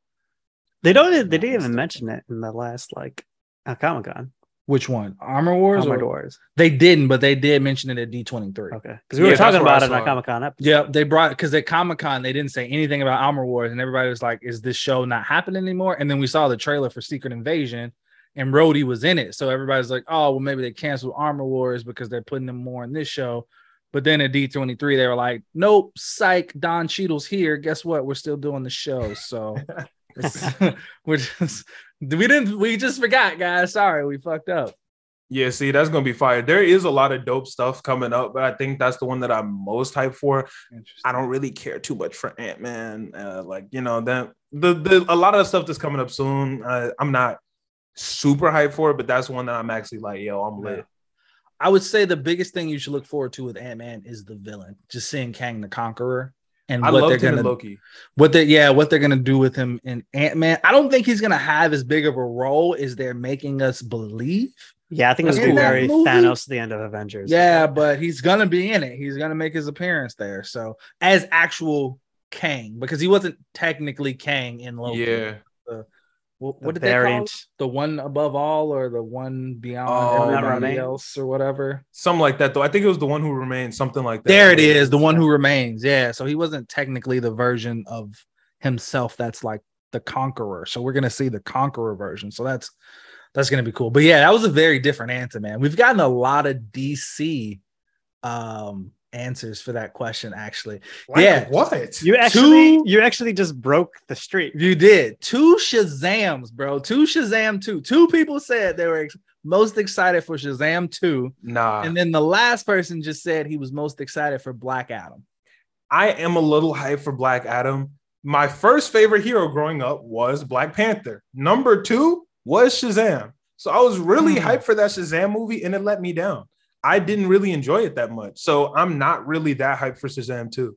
Speaker 1: They don't. They didn't even mention it in the last like uh, Comic Con.
Speaker 2: Which one? Armor Wars?
Speaker 1: Armored
Speaker 2: or-
Speaker 1: Wars.
Speaker 2: They didn't, but they did mention it at D23.
Speaker 1: Okay. Because we were talking about it our. Comic Con episode.
Speaker 2: Yeah, they brought because at Comic Con they didn't say anything about Armor Wars, and everybody was like, "Is this show not happening anymore?" And then we saw the trailer for Secret Invasion, and Rhodey was in it, so everybody's like, "Oh, well, maybe they canceled Armor Wars because they're putting them more in this show." But then at D twenty three, they were like, "Nope, psych, Don Cheadle's here. Guess what? We're still doing the show." So we're just we didn't we just forgot, guys. Sorry, we fucked up.
Speaker 8: Yeah, see, that's gonna be fire. There is a lot of dope stuff coming up, but I think that's the one that I'm most hyped for. I don't really care too much for Ant Man. Uh, like you know, that the the a lot of the stuff that's coming up soon. Uh, I'm not super hyped for it, but that's one that I'm actually like, yo, I'm lit.
Speaker 2: I would say the biggest thing you should look forward to with Ant Man is the villain. Just seeing Kang the Conqueror. And
Speaker 8: I
Speaker 2: what
Speaker 8: loved
Speaker 2: they're
Speaker 8: him
Speaker 2: gonna
Speaker 8: in Loki.
Speaker 2: what they yeah what they're gonna do with him in Ant Man. I don't think he's gonna have as big of a role as they're making us believe.
Speaker 1: Yeah, I think it's
Speaker 2: In
Speaker 1: gonna be very
Speaker 2: movie?
Speaker 1: Thanos at the end of Avengers.
Speaker 2: Yeah, but he's gonna be in it. He's gonna make his appearance there. So as actual Kang, because he wasn't technically Kang in Loki.
Speaker 8: Yeah.
Speaker 2: What,
Speaker 1: The
Speaker 2: what did they call it? The one above all, or the one beyond
Speaker 8: Oh,
Speaker 2: everybody else, or whatever.
Speaker 8: Something like that, though. I think it was the one who remained, something like that.
Speaker 2: There it is, the one who remains. Yeah, so he wasn't technically the version of himself that's like the conqueror. So we're gonna see the conqueror version. So that's that's gonna be cool. But yeah, that was a very different answer, man. We've gotten a lot of DC um answers for that question, actually.
Speaker 8: Like
Speaker 2: yeah.
Speaker 8: What?
Speaker 1: You actually
Speaker 2: Two-
Speaker 1: you actually just broke the streak.
Speaker 2: You did two Shazams, bro. Two Shazam 2. Two people said they were ex- most excited for Shazam 2.
Speaker 8: Nah.
Speaker 2: And then the last person just said he was most excited for Black Adam.
Speaker 8: I am a little hyped for Black Adam. My first favorite hero growing up was Black Panther. Number two was Shazam. So I was really
Speaker 2: Hmm.
Speaker 8: hyped for that Shazam movie and it let me down. I didn't really enjoy it that much. So I'm not really that hyped for Shazam too.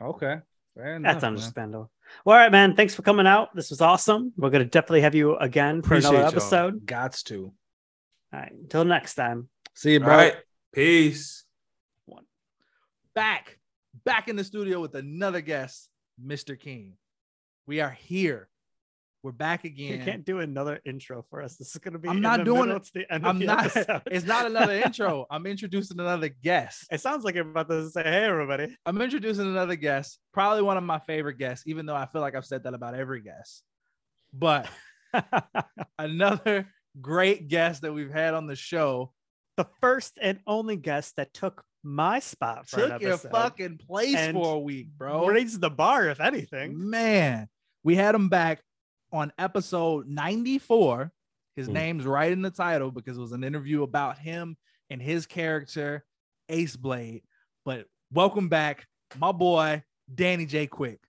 Speaker 2: Okay. Fair
Speaker 1: That's
Speaker 2: man.
Speaker 1: understandable. Well, all right, man. Thanks for coming out. This was awesome. We're gonna definitely have you again for
Speaker 8: Appreciate
Speaker 1: another
Speaker 8: y'all.
Speaker 1: episode.
Speaker 2: Gots to.
Speaker 1: All right. Until next time.
Speaker 2: See you, bro.
Speaker 8: right. Peace. One.
Speaker 2: Back, back in the studio with another guest, Mr. King. We are here. We're back again.
Speaker 1: You can't do another intro for us. This is gonna be.
Speaker 2: I'm not doing it. I'm not.
Speaker 1: episode.
Speaker 2: It's not another intro. I'm introducing another guest.
Speaker 1: It sounds like you're about to say, "Hey, everybody."
Speaker 2: I'm introducing another guest, probably one of my favorite guests, even though I feel like I've said that about every guest. But another great guest that we've had on the show
Speaker 1: the first and only guest that took my spot for
Speaker 2: took your fucking place for a week, bro.
Speaker 1: raised the bar, if anything.
Speaker 2: Man, we had him back on episode 94. His
Speaker 9: Mm.
Speaker 2: name's right in the title because it was an interview about him and his character, Ace Blade. But welcome back, my boy, Danny J. Quick.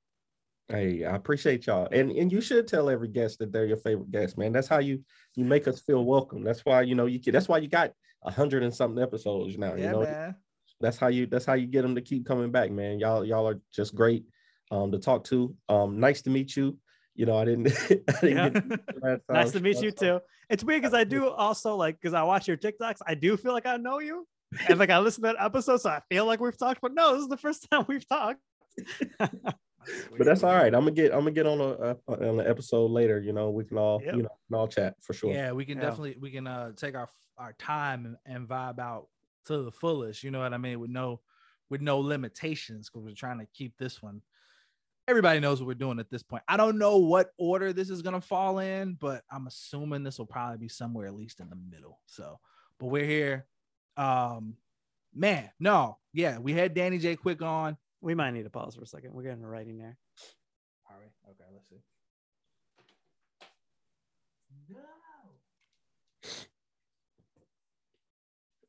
Speaker 9: Hey, I appreciate y'all, and and you should tell every guest that they're your favorite guest, man. That's how you you make us feel welcome. That's why you know you that's why you got a hundred and something episodes now. you
Speaker 2: Yeah,
Speaker 9: know
Speaker 2: man.
Speaker 9: that's how you that's how you get them to keep coming back, man. Y'all y'all are just great um to talk to. Um, nice to meet you. You know, I didn't. I didn't
Speaker 1: Yeah.
Speaker 9: get to meet you last
Speaker 1: nice to meet
Speaker 9: so-
Speaker 1: you too. It's weird because I do also like because I watch your TikToks. I do feel like I know you, and like I listen to that episode, so I feel like we've talked. But no, this is the first time we've talked.
Speaker 9: But that's all right. I'm gonna get I'm gonna get on a, a on an episode later. You know, we can all
Speaker 1: Yep.
Speaker 9: you know can all chat for sure.
Speaker 2: Yeah, we can
Speaker 1: Yeah.
Speaker 2: definitely we can uh take our our time and, and vibe out to the fullest. You know what I mean? With no with no limitations because we're trying to keep this one. Everybody knows what we're doing at this point. I don't know what order this is gonna fall in, but I'm assuming this will probably be somewhere at least in the middle. So, but we're here. Um, man, no, yeah, we had Danny J. Quick on.
Speaker 1: We might need to pause for a second. We're getting a writing there.
Speaker 2: All right, okay, let's see. No.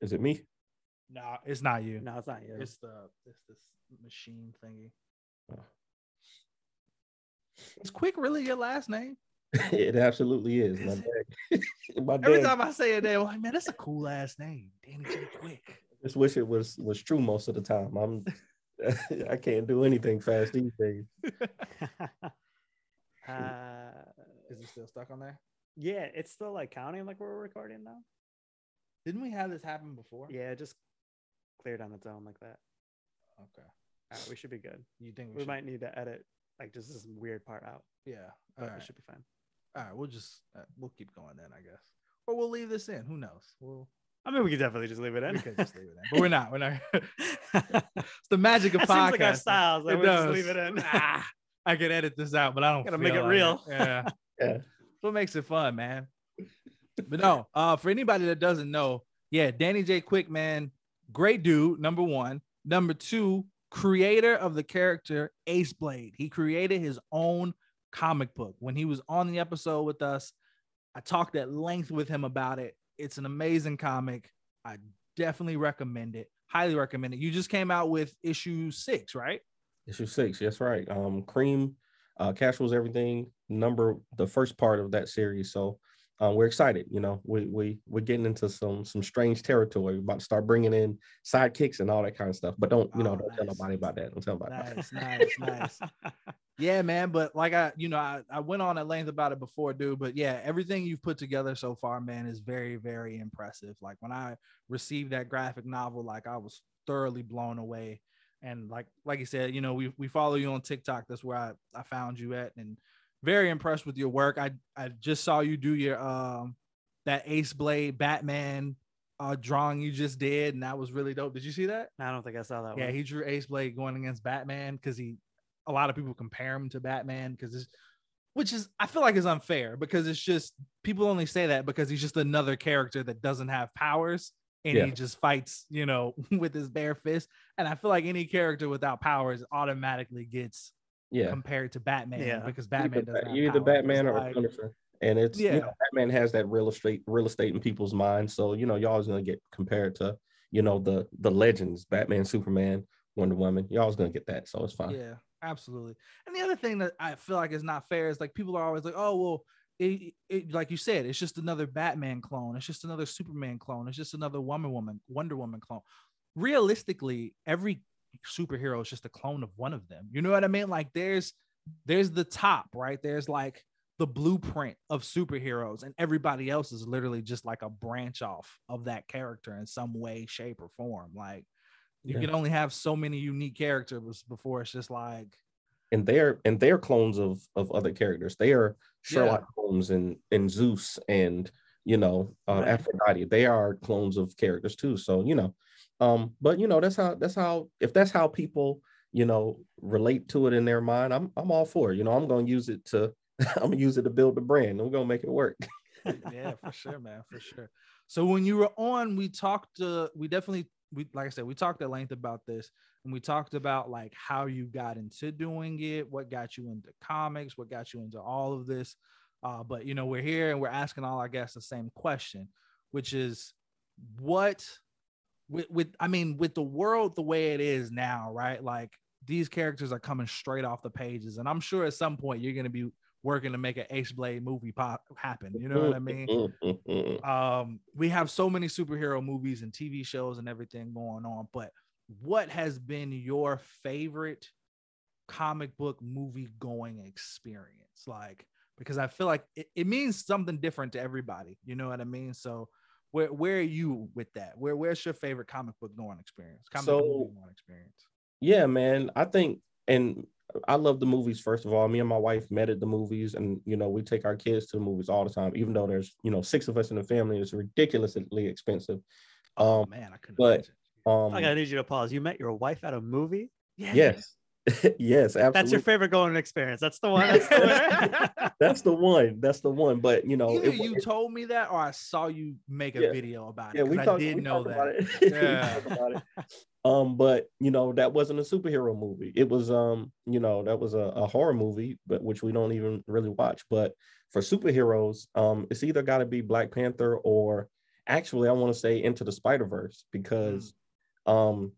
Speaker 9: Is it me?
Speaker 2: No, it's not you.
Speaker 1: No, it's not you.
Speaker 2: It's the it's this machine thingy.
Speaker 9: Oh.
Speaker 2: Is Quick really your last name?
Speaker 9: it absolutely is. My
Speaker 2: Is
Speaker 9: dad. my
Speaker 2: Every
Speaker 9: dad
Speaker 2: time I say it, I'm like, man, that's a cool ass name, Danny J. Quick.
Speaker 9: I just wish it was was true most of the time. I'm I can't do anything fast these days.
Speaker 1: uh,
Speaker 2: Is it still stuck on there?
Speaker 1: yeah, it's still like counting like we're recording now.
Speaker 2: Didn't we have this happen before?
Speaker 1: Yeah, it just cleared on its own like that.
Speaker 2: Okay.
Speaker 1: All right, we should be good.
Speaker 2: You think we,
Speaker 1: We might need to edit like just this weird part out,
Speaker 2: Yeah.
Speaker 1: but
Speaker 2: All
Speaker 1: it should be fine.
Speaker 2: All right. We'll just uh, we'll keep going then, I guess, or we'll leave this in. Who knows? We'll
Speaker 1: I mean, we could definitely just leave it in.
Speaker 2: we could just leave it in, but we're not. We're not. it's the magic of
Speaker 1: That
Speaker 2: podcasting.
Speaker 1: seems like our styles. Like
Speaker 2: It
Speaker 1: we just
Speaker 2: does.
Speaker 1: leave it in.
Speaker 2: Ah, I could edit this out, but I don't
Speaker 1: Gotta
Speaker 2: feel
Speaker 1: make it
Speaker 2: like
Speaker 1: real.
Speaker 2: Yeah.
Speaker 9: Yeah.
Speaker 2: what makes it fun, man. But no, uh, for anybody that doesn't know, yeah, Danny J. Quick, man, great dude. Number one, number two, creator of the character Ace Blade. He created his own comic book. When he was on the episode with us, I talked at length with him about it. It's an amazing comic. I definitely recommend it. Highly recommend it. You just came out with issue six, right?
Speaker 9: Issue six, that's right. Um, Cream, uh, Cash was everything. Number the first part of that series. So um, we're excited. You know, we we we're getting into some some strange territory. We're about to start bringing in sidekicks and all that kind of stuff. But don't you know?
Speaker 2: Oh,
Speaker 9: don't tell nobody about that. Don't tell nobody. about that.
Speaker 2: Nice, nice, nice. Yeah, man. But like I, you know, I, I went on at length about it before, dude. But yeah, everything you've put together so far, man, is very, very impressive. Like when I received that graphic novel, like I was thoroughly blown away. And like, like you said, you know, we we follow you on TikTok. That's where I, I found you at, and very impressed with your work. I I just saw you do your um that Ace Blade Batman uh drawing you just did, and that was really dope. Did you see that?
Speaker 1: I don't think I saw that
Speaker 2: Yeah,
Speaker 1: one.
Speaker 2: he drew Ace Blade going against Batman because he a lot of people compare him to Batman because it's which is I feel like is unfair because it's just people only say that because he's just another character that doesn't have powers and
Speaker 9: Yeah.
Speaker 2: he just fights, you know, with his bare fist. And I feel like any character without powers automatically gets
Speaker 9: Yeah,
Speaker 2: compared to Batman
Speaker 1: Yeah.
Speaker 2: because Batman
Speaker 9: either,
Speaker 2: doesn't
Speaker 9: you're either Batman or
Speaker 2: like-
Speaker 9: Punisher, and it's
Speaker 2: Yeah.
Speaker 9: you know, Batman has that real estate real estate in people's minds. So you know, y'all always gonna get compared to you know the the legends, Batman, Superman, Wonder Woman. Y'all always gonna get that, so it's fine.
Speaker 2: Yeah, absolutely. And the other thing that I feel like is not fair is like people are always like, oh well, it, it like you said, it's just another Batman clone, it's just another Superman clone, it's just another Woman Woman Wonder Woman clone. Realistically, every superhero is just a clone of one of them. You know what I mean? Like there's there's the top, right? There's like the blueprint of superheroes, and everybody else is literally just like a branch off of that character in some way, shape, or form. Like you
Speaker 9: Yeah.
Speaker 2: can only have so many unique characters before it's just like
Speaker 9: and they're and they're clones of of other characters. They are Sherlock
Speaker 2: Yeah.
Speaker 9: Holmes and and Zeus and you know uh,
Speaker 2: Right.
Speaker 9: Aphrodite. They are clones of characters too. So you know, um, but you know that's how that's how if that's how people you know relate to it in their mind, I'm I'm all for it. You know, I'm gonna use it to I'm gonna use it to build the brand. I'm gonna make it work.
Speaker 2: yeah, for sure, man, for sure. So when you were on, we talked. Uh, we definitely, we like I said, we talked at length about this, and we talked about like how you got into doing it, what got you into comics, what got you into all of this. Uh, but you know, we're here and we're asking all our guests the same question, which is, what, with, with I mean, with the world the way it is now, right? Like these characters are coming straight off the pages, and I'm sure at some point you're gonna be working to make an Ace Blade movie pop happen. You know what I mean?
Speaker 9: Mm-hmm.
Speaker 2: um we have so many superhero movies and tv shows and everything going on but what has been your favorite comic book movie going experience like because i feel like it, it means something different to everybody you know what i mean so where where are you with that where where's your favorite comic book going experience comic book
Speaker 9: So-
Speaker 2: movie going experience
Speaker 9: Yeah, man. I think, and I love the movies. First of all, me and my wife met at the movies, and you know we take our kids to the movies all the time. Even though there's you know six of us in the family, it's ridiculously expensive.
Speaker 2: oh
Speaker 9: Um,
Speaker 2: man i couldn't
Speaker 9: but-
Speaker 2: imagine.
Speaker 9: um,
Speaker 1: I gotta need you to pause. You met your wife at a movie.
Speaker 2: yeah
Speaker 9: yes, yes, absolutely.
Speaker 1: That's your favorite going experience. That's the one. That's the one.
Speaker 9: That's the one. That's the one. But you know,
Speaker 2: Either
Speaker 9: it-
Speaker 2: you
Speaker 9: it-
Speaker 2: told me that or I saw you make a
Speaker 9: Yeah.
Speaker 2: video about it.
Speaker 9: yeah, we
Speaker 2: 'cause
Speaker 9: talked.
Speaker 2: I did
Speaker 9: we
Speaker 2: know that.
Speaker 9: about it.
Speaker 2: Yeah.
Speaker 9: about it. Um, but you know, that wasn't a superhero movie. It was um, you know, that was a, a horror movie, but which we don't even really watch. But for superheroes, um, it's either got to be Black Panther or actually, I want to say Into the Spider Verse because, um,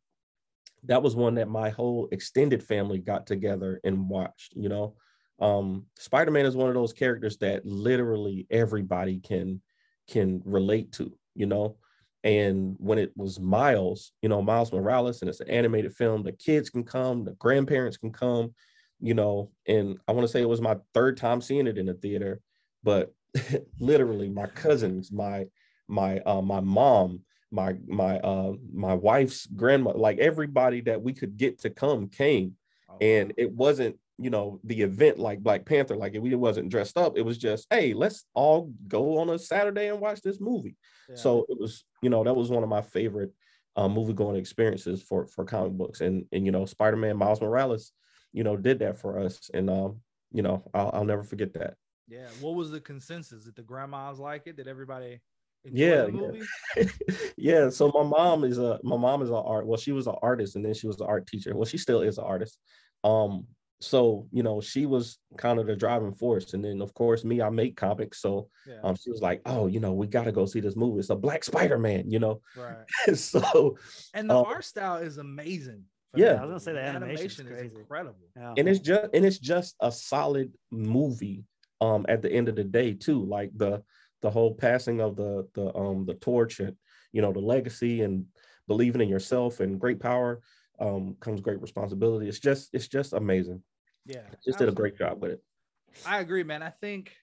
Speaker 9: that was one that my whole extended family got together and watched. You know, um, Spider Man is one of those characters that literally everybody can can relate to. You know, and when it was Miles, you know, Miles Morales, and it's an animated film, the kids can come, the grandparents can come, you know, and I want to say it was my third time seeing it in the theater, but literally my cousins, my my uh my mom, my my uh my wife's grandma, like everybody that we could get to come came.
Speaker 2: Oh,
Speaker 9: And
Speaker 2: wow.
Speaker 9: it wasn't, you know, the event like Black Panther, like we wasn't dressed up. It was just, hey, let's all go on a Saturday and watch this movie.
Speaker 2: Yeah.
Speaker 9: So it was, you know, that was one of my favorite uh, movie going experiences for for comic books, and and you know, Spider Man Miles Morales, you know, did that for us, and um, you know, I'll, I'll never forget that.
Speaker 2: yeah. What was the consensus? Did the grandmas like it? Did everybody
Speaker 9: Yeah,
Speaker 2: the
Speaker 9: yeah.
Speaker 2: movie?
Speaker 9: yeah. So my mom is a my mom is an art. Well, she was an artist, and then she was an art teacher. Well, she still is an artist. Um, so you know, she was kind of the driving force, and then of course me, I make comics, so
Speaker 2: Yeah.
Speaker 9: um, she was like, oh, you know, we got to go see this movie. It's a Black Spider Man, you know.
Speaker 2: right.
Speaker 9: so
Speaker 2: And the
Speaker 9: Um,
Speaker 2: art style is amazing.
Speaker 9: Yeah.
Speaker 2: that
Speaker 1: I was gonna say the
Speaker 2: movie.
Speaker 1: animation's
Speaker 2: animation is
Speaker 1: crazy.
Speaker 2: incredible.
Speaker 1: Yeah.
Speaker 9: and it's just and it's just a solid movie um at the end of the day too like the the whole passing of the the um the torch and you know the legacy and believing in yourself and great power um comes great responsibility. It's just it's just amazing.
Speaker 2: Yeah,
Speaker 9: Just did a great job with it.
Speaker 2: I agree, man. I think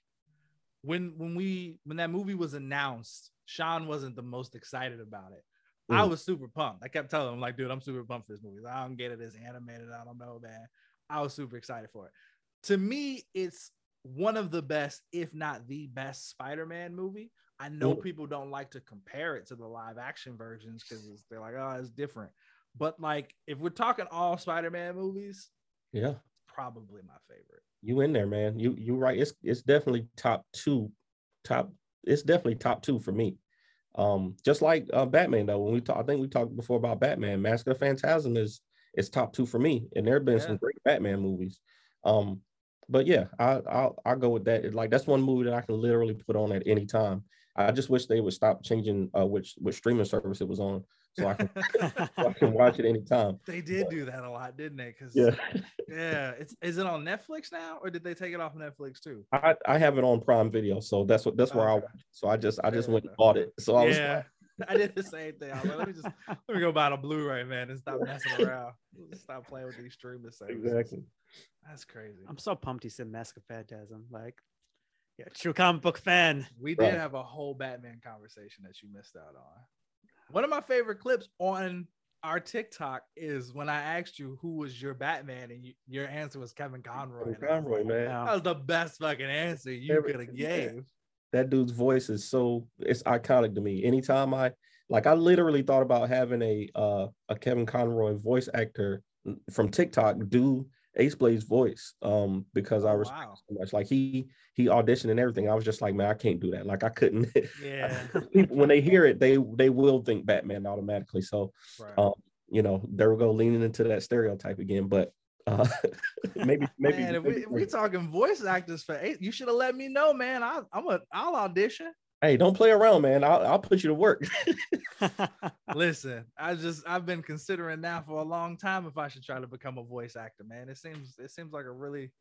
Speaker 2: when when we when that movie was announced, Sean wasn't the most excited about it. I
Speaker 9: Mm.
Speaker 2: was super pumped. I kept telling him, like, dude, I'm super pumped for this movie. I don't get it. It's animated. I don't know, man. I was super excited for it. To me, it's one of the best, if not the best, Spider-Man movie. I know
Speaker 9: Mm.
Speaker 2: people don't like to compare it to the live action versions because they're like, oh, it's different. But like, if we're talking all Spider-Man movies,
Speaker 9: Yeah.
Speaker 2: probably my favorite.
Speaker 9: You in there, man. You you right. It's it's definitely top two, top. It's definitely top two for me. Um, just like uh, Batman though. When we talk, I think we talked before about Batman. Mask of the Phantasm is is top two for me, and there have been
Speaker 2: Yeah.
Speaker 9: some great Batman movies. Um, but yeah, I I'll I'll go with that. Like that's one movie that I can literally put on at any time. I just wish they would stop changing uh which which streaming service it was on, so I can so I can watch it anytime.
Speaker 2: They did do that a lot, didn't they? Because
Speaker 9: Yeah.
Speaker 2: yeah, it's is it on Netflix now, or did they take it off Netflix too?
Speaker 9: I, I have it on Prime Video, so that's what that's where I
Speaker 2: Okay.
Speaker 9: watch. it. So I just I just went and bought it. So I was
Speaker 2: yeah, I did the same thing. I like, let me just let me go buy the Blu-ray, man, and stop messing around. Stop playing with these streaming services.
Speaker 9: exactly.
Speaker 2: That's crazy.
Speaker 1: I'm so pumped he said Mask of Phantasm. Like, yeah, true comic book fan.
Speaker 2: We did
Speaker 9: Right.
Speaker 2: have a whole Batman conversation that you missed out on. One of my favorite clips on our TikTok is when I asked you who was your Batman, and you, your answer was Kevin Conroy.
Speaker 9: Kevin
Speaker 2: and I was
Speaker 9: Conroy,
Speaker 2: like,
Speaker 9: man.
Speaker 2: That was the best fucking answer you could have gave.
Speaker 9: That dude's voice is so it's iconic to me. Anytime I like, I literally thought about having a uh a Kevin Conroy voice actor from TikTok do Ace Blade's voice, um, because I
Speaker 2: Oh,
Speaker 9: respect
Speaker 2: wow.
Speaker 9: him so much. Like he he auditioned and everything. I was just like, man, I can't do that. Like I couldn't.
Speaker 2: Yeah.
Speaker 9: People when they hear it, they they will think Batman automatically. So
Speaker 2: Right.
Speaker 9: um, you know, there we go, leaning into that stereotype again. But uh, maybe, maybe,
Speaker 2: man, if we,
Speaker 9: maybe-
Speaker 2: if we talking voice actors for eight, you should have let me know, man. I, I'm a, I'll audition.
Speaker 9: Hey, don't play around, man. I'll, I'll put you to work.
Speaker 2: Listen, I just, I've been considering now for a long time if I should try to become a voice actor, man. It seems, it seems like a really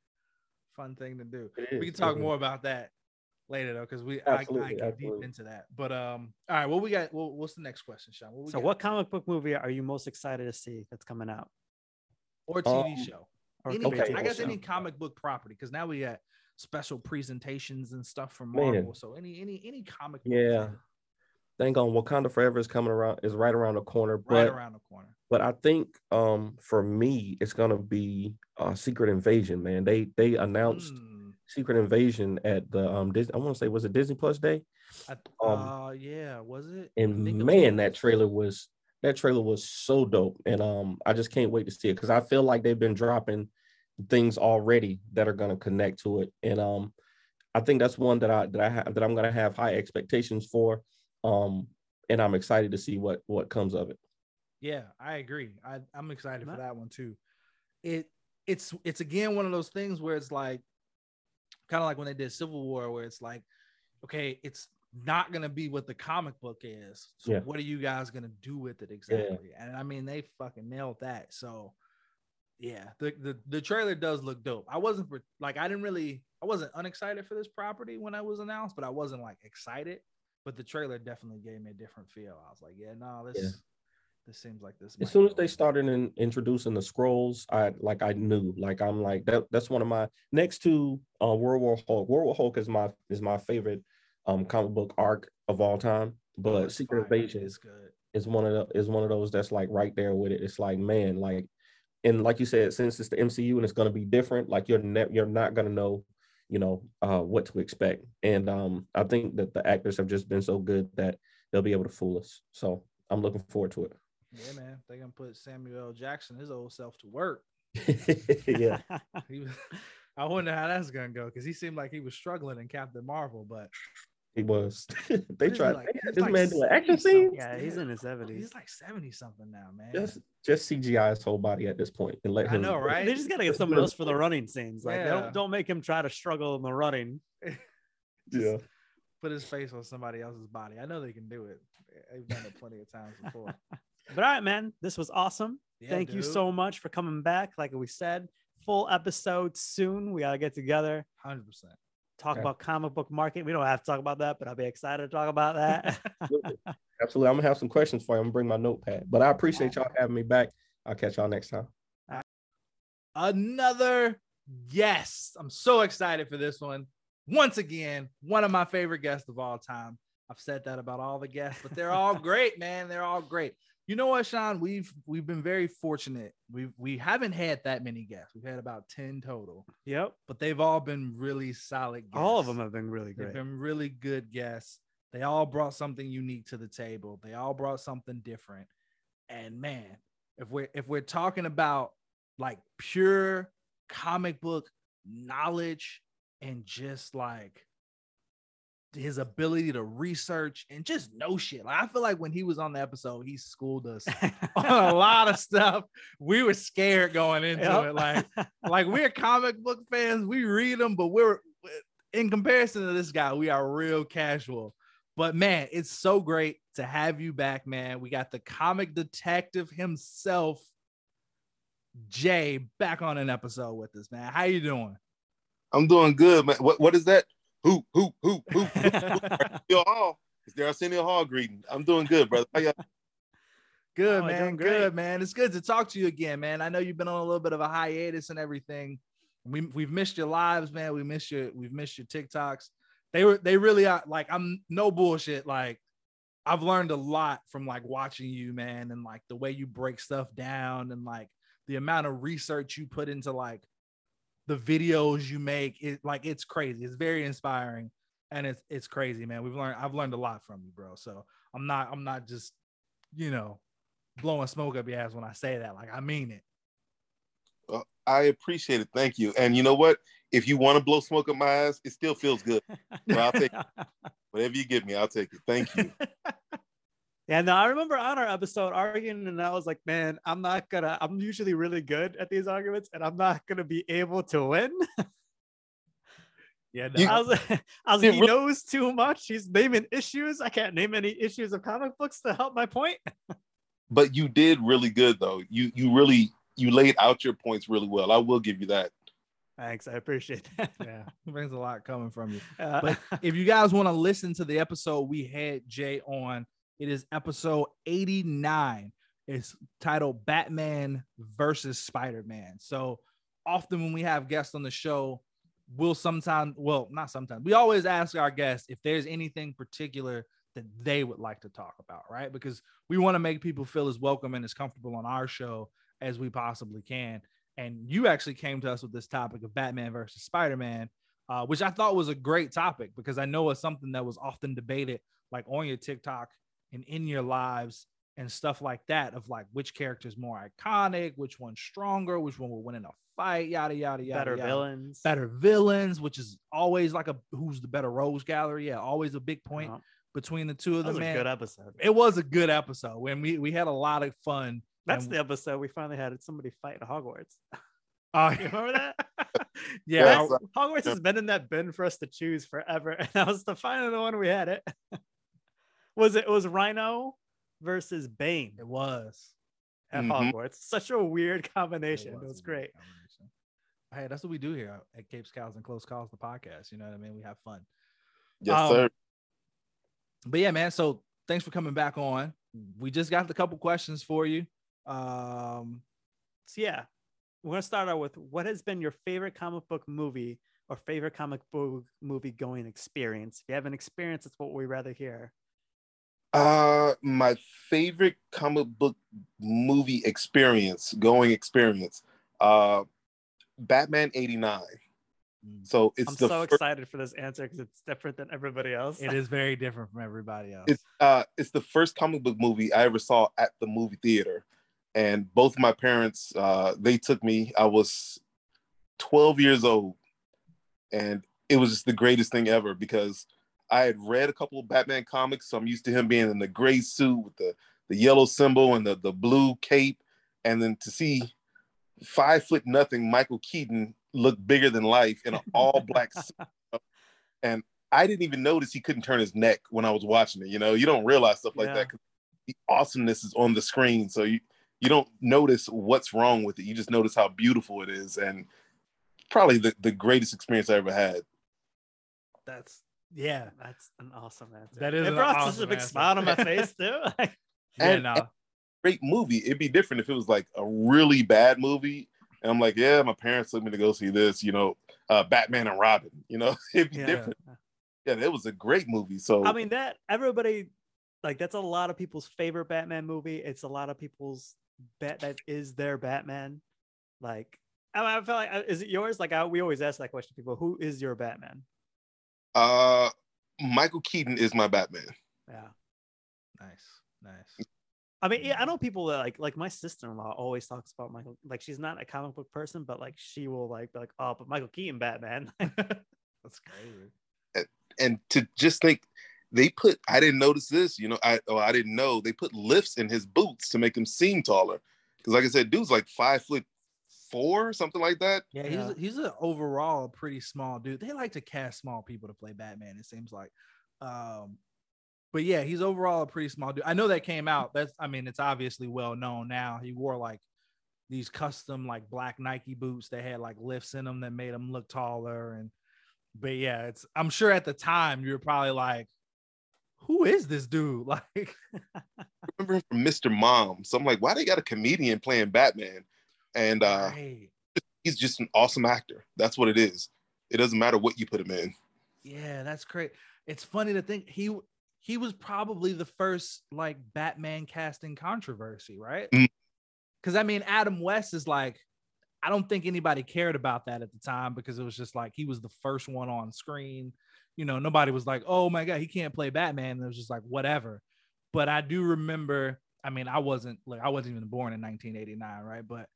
Speaker 2: fun thing to do. We can talk more about that later though, because we, I, I
Speaker 9: Absolutely,
Speaker 2: get deep into that. But um, all right, what we got? Well, what's the next question, Sean? What
Speaker 1: so,
Speaker 2: got?
Speaker 1: what comic book movie are you most excited to see that's coming out?
Speaker 2: or TV
Speaker 9: Um,
Speaker 2: show?
Speaker 1: Or
Speaker 2: Any,
Speaker 1: could be a
Speaker 9: okay,
Speaker 2: I guess
Speaker 1: show?
Speaker 2: any comic book property, because now we got special presentations and stuff from
Speaker 9: Man.
Speaker 2: Marvel. So any, any, any comic.
Speaker 9: Yeah.
Speaker 2: thing
Speaker 9: Thank on Wakanda Forever is coming around, is right around the corner.
Speaker 2: right
Speaker 9: But
Speaker 2: around the corner.
Speaker 9: but I think um for me, it's gonna be uh Secret Invasion, man. They they announced
Speaker 2: Mm,
Speaker 9: Secret Invasion at the um Disney. I want to say was it Disney Plus Day?
Speaker 2: I,
Speaker 9: um,
Speaker 2: uh, yeah, was it?
Speaker 9: And
Speaker 2: it
Speaker 9: man,
Speaker 2: was.
Speaker 9: that trailer was that trailer was so dope, and um I just can't wait to see it because I feel like they've been dropping things already that are gonna connect to it, and um I think that's one that I that I have that I'm gonna have high expectations for, um and I'm excited to see what what comes of it.
Speaker 2: Yeah, I agree. I, I'm excited for that one too. It it's it's again one of those things where it's like kind of like when they did Civil War, where it's like, okay, it's not gonna be what the comic book is. So
Speaker 9: Yeah.
Speaker 2: what are you guys gonna do with it exactly? And I mean, they fucking nailed that. So yeah, the, the the trailer does look dope. I wasn't for, like I didn't really I wasn't unexcited for this property when I was announced, but I wasn't like excited. But the trailer definitely gave me a different feel. I was like, yeah, no, this
Speaker 9: Yeah.
Speaker 2: this seems like this.
Speaker 9: As soon as they started in introducing the Skrulls, I like I knew like I'm like that. That's one of my next to uh, World War Hulk. World War Hulk is my is my favorite um comic book arc of all time.
Speaker 2: Oh,
Speaker 9: But
Speaker 2: it's
Speaker 9: Secret. Invasion
Speaker 2: is good.
Speaker 9: is one of the is one of those that's like right there with it. It's like man, like and like you said, since it's the MCU and it's gonna be different, like you're ne- you're not gonna know, you know, uh what to expect. And um I think that the actors have just been so good that they'll be able to fool us. So I'm looking forward to it.
Speaker 2: Yeah, man. They're gonna put Samuel Jackson, his old self, to work.
Speaker 9: yeah.
Speaker 2: Was, I wonder how that's gonna go because he seemed like he was struggling in Captain Marvel, but
Speaker 9: He was. they
Speaker 2: is
Speaker 9: tried.
Speaker 2: like?
Speaker 9: they this
Speaker 2: like
Speaker 9: man doing action scenes.
Speaker 1: yeah, he's in his 70s.
Speaker 2: he's like 70 something now, man.
Speaker 9: Just, just CGI his whole body at this point and let
Speaker 2: I know, right?
Speaker 1: They just gotta get someone else for the running scenes. Like,
Speaker 2: Yeah.
Speaker 1: don't don't make him try to struggle in the running.
Speaker 9: Yeah.
Speaker 2: Put his face on somebody else's body. I know they can do it. They've done it plenty of times before.
Speaker 1: But all right, man, this was awesome.
Speaker 2: Yeah,
Speaker 1: Thank you so much for coming back. Like we said, full episode soon. We gotta get together.
Speaker 2: Hundred percent.
Speaker 1: Talk
Speaker 9: Yeah.
Speaker 1: about comic book market. We don't have to talk about that, but I'll be excited to talk about that.
Speaker 9: Absolutely. Absolutely. I'm gonna have some questions for you. I'm gonna bring my notepad. But I appreciate y'all having me back. I'll catch y'all next time.
Speaker 2: another guest. I'm so excited for this one. Once again, one of my favorite guests of all time. I've said that about all the guests, but they're all great, man. They're all great. You know what, Sean? We've we've been very fortunate. We we haven't had that many guests. We've had about 10 total,
Speaker 1: yep.
Speaker 2: but they've all been really solid guests.
Speaker 1: All of them have been really
Speaker 2: They've been really good guests. They all brought something unique to the table. They all brought something different. And man, if we're if we're talking about like pure comic book knowledge and just like his ability to research and just know shit. Like I feel like when he was on the episode, he schooled us on a lot of stuff. We were scared going into
Speaker 1: Yep.
Speaker 2: it. Like like we're comic book fans, we read them, but we're in comparison to this guy, we are real casual. But man, it's so great to have you back, man. We got the comic detective himself, Jay, back on an episode with us, man. How you doing?
Speaker 10: I'm doing good, man. What what is that? Who who who who? who? Arsenio Hall. Is there Arsenio Hall greeting? I'm doing good, brother. How y'all?
Speaker 2: Good,
Speaker 1: Oh,
Speaker 2: man. Good, man. It's good to talk to you again, man. I know you've been on a little bit of a hiatus and everything. We we've missed your lives, man. We missed your we've missed your TikToks. They were they really are like I'm no bullshit. Like I've learned a lot from like watching you, man, and like the way you break stuff down and like the amount of research you put into like the videos you make. It like it's crazy. It's very inspiring and it's it's crazy, man. We've learned I've learned a lot from you, bro. So I'm not I'm not just you know blowing smoke up your ass when I say that. Like I mean it.
Speaker 10: Well, I appreciate it. Thank you. And you know what? If you want to blow smoke up my ass, it still feels good. So I'll take whatever you give me. I'll take it. Thank you.
Speaker 1: Yeah, no, I remember on our episode arguing, and I was like, man, I'm not gonna, I'm usually really good at these arguments, and I'm not gonna be able to win.
Speaker 2: Yeah,
Speaker 10: You-
Speaker 1: I was, I was
Speaker 10: Yeah,
Speaker 1: like, he
Speaker 10: re-
Speaker 1: knows too much. He's naming issues. I can't name any issues of comic books to help my point.
Speaker 10: But you did really good though. You you really you laid out your points really well. I will give you that.
Speaker 1: Thanks, I appreciate that.
Speaker 2: yeah, brings a lot coming from you.
Speaker 1: Uh,
Speaker 2: But if you guys want to listen to the episode we had Jay on, it is episode 89. It's titled Batman versus Spider-Man. So often when we have guests on the show, we'll sometimes, well, not sometimes, we always ask our guests if there's anything particular that they would like to talk about, right? Because we want to make people feel as welcome and as comfortable on our show as we possibly can. And you actually came to us with this topic of Batman versus Spider-Man, uh, which I thought was a great topic because I know it's something that was often debated, like on your TikTok and in your lives and stuff like that, of like which character is more iconic, which one's stronger, which one will win in a fight, yada yada yada.
Speaker 1: better
Speaker 2: yada.
Speaker 1: villains.
Speaker 2: better villains, which is always like a who's the better rogues gallery. Yeah, always a big point
Speaker 1: Uh,
Speaker 2: between the two of them.
Speaker 1: that was a
Speaker 2: Man,
Speaker 1: good episode.
Speaker 2: it was a good episode when we we had a lot of fun.
Speaker 1: That's the episode we finally had somebody fight at Hogwarts.
Speaker 2: Oh,
Speaker 1: You remember that?
Speaker 2: yeah,
Speaker 10: Yes.
Speaker 1: Hogwarts has been in that bin for us to choose forever, and that was the final one we had it. Was it? It was Rhino versus Bane
Speaker 2: it was.
Speaker 1: at
Speaker 10: Mhm.
Speaker 1: Hogwarts. Such a weird combination. It was,
Speaker 2: a weird
Speaker 1: great.
Speaker 2: Hey, that's what we do here at Cape Scouts and Close Calls, the podcast. You know what I mean? We have fun.
Speaker 10: Yes,
Speaker 2: Um,
Speaker 10: sir.
Speaker 2: But yeah, man. So thanks for coming back on. We just got a couple questions for you. Um,
Speaker 1: So yeah, we're gonna start out with what has been your favorite comic book movie or favorite comic book movie going experience. If you have an experience, that's what we'd rather hear.
Speaker 10: Uh my favorite comic book movie experience, going experience. Uh Batman 89. So it's
Speaker 1: I'm
Speaker 10: the
Speaker 1: so
Speaker 10: first,
Speaker 1: excited for this answer because it's different than everybody else.
Speaker 2: it is very different from everybody else.
Speaker 10: it's uh it's the first comic book movie I ever saw at the movie theater. And both my parents uh they took me. I was 12 years old. And it was just the greatest thing ever because I had read a couple of Batman comics, so I'm used to him being in the gray suit with the, the yellow symbol and the, the blue cape. And then to see five foot nothing Michael Keaton look bigger than life in an all black suit. And I didn't even notice he couldn't turn his neck when I was watching it. You know, you don't realize stuff like
Speaker 1: Yeah.
Speaker 10: that 'cause the awesomeness is on the screen. So you, you don't notice what's wrong with it. You just notice how beautiful it is. And probably the, the greatest experience I ever had.
Speaker 2: That's yeah.
Speaker 1: That's an awesome answer.
Speaker 2: That is
Speaker 1: It
Speaker 2: an
Speaker 1: brought such a big
Speaker 2: answer.
Speaker 1: smile on my face too.
Speaker 2: Yeah,
Speaker 10: And-
Speaker 2: no.
Speaker 10: Great movie. It'd be different if it was like a really bad movie. And I'm like, yeah, my parents took me to go see this, you know, uh, Batman and Robin. You know, it'd be
Speaker 1: Yeah.
Speaker 10: different. Yeah, it was a great movie. So
Speaker 1: I mean that everybody like that's a lot of people's favorite Batman movie. It's a lot of people's bet that is their Batman. Like I, I feel like uh, is it yours? Like I, we always ask that question to people. Who is your Batman?
Speaker 10: Uh Michael Keaton is my Batman.
Speaker 1: Yeah.
Speaker 2: Nice, nice.
Speaker 1: I mean, yeah, I know people that like like my sister-in-law always talks about Michael. Like she's not a comic book person, but like she will like be like, oh, but Michael Keaton Batman.
Speaker 2: That's crazy.
Speaker 10: And to just think they put I didn't notice this, you know, I oh I didn't know they put lifts in his boots to make him seem taller. Because like I said, dude's like five foot four, something like that.
Speaker 2: Yeah,
Speaker 1: Yeah.
Speaker 2: he's he's an overall pretty small dude. They like to cast small people to play Batman. It seems like, um, but yeah, he's overall a pretty small dude. I know that came out. That's I mean, it's obviously well known now. He wore like these custom like black Nike boots that had like lifts in them that made him look taller. And but yeah, it's I'm sure at the time you were probably like, who is this dude? Like,
Speaker 10: I remember him from Mr. Mom. So I'm like, why they got a comedian playing Batman? And uh
Speaker 2: right.
Speaker 10: he's just an awesome actor. That's what it is. It doesn't matter what you put him in.
Speaker 2: Yeah, that's great. It's funny to think he he was probably the first like Batman casting controversy, right?
Speaker 10: Mm.
Speaker 2: Because I mean, Adam West is like, I don't think anybody cared about that at the time because it was just like he was the first one on screen. You know, nobody was like, oh my god, he can't play Batman. And it was just like whatever. But I do remember. I mean, I wasn't like I wasn't even born in 1989, right? But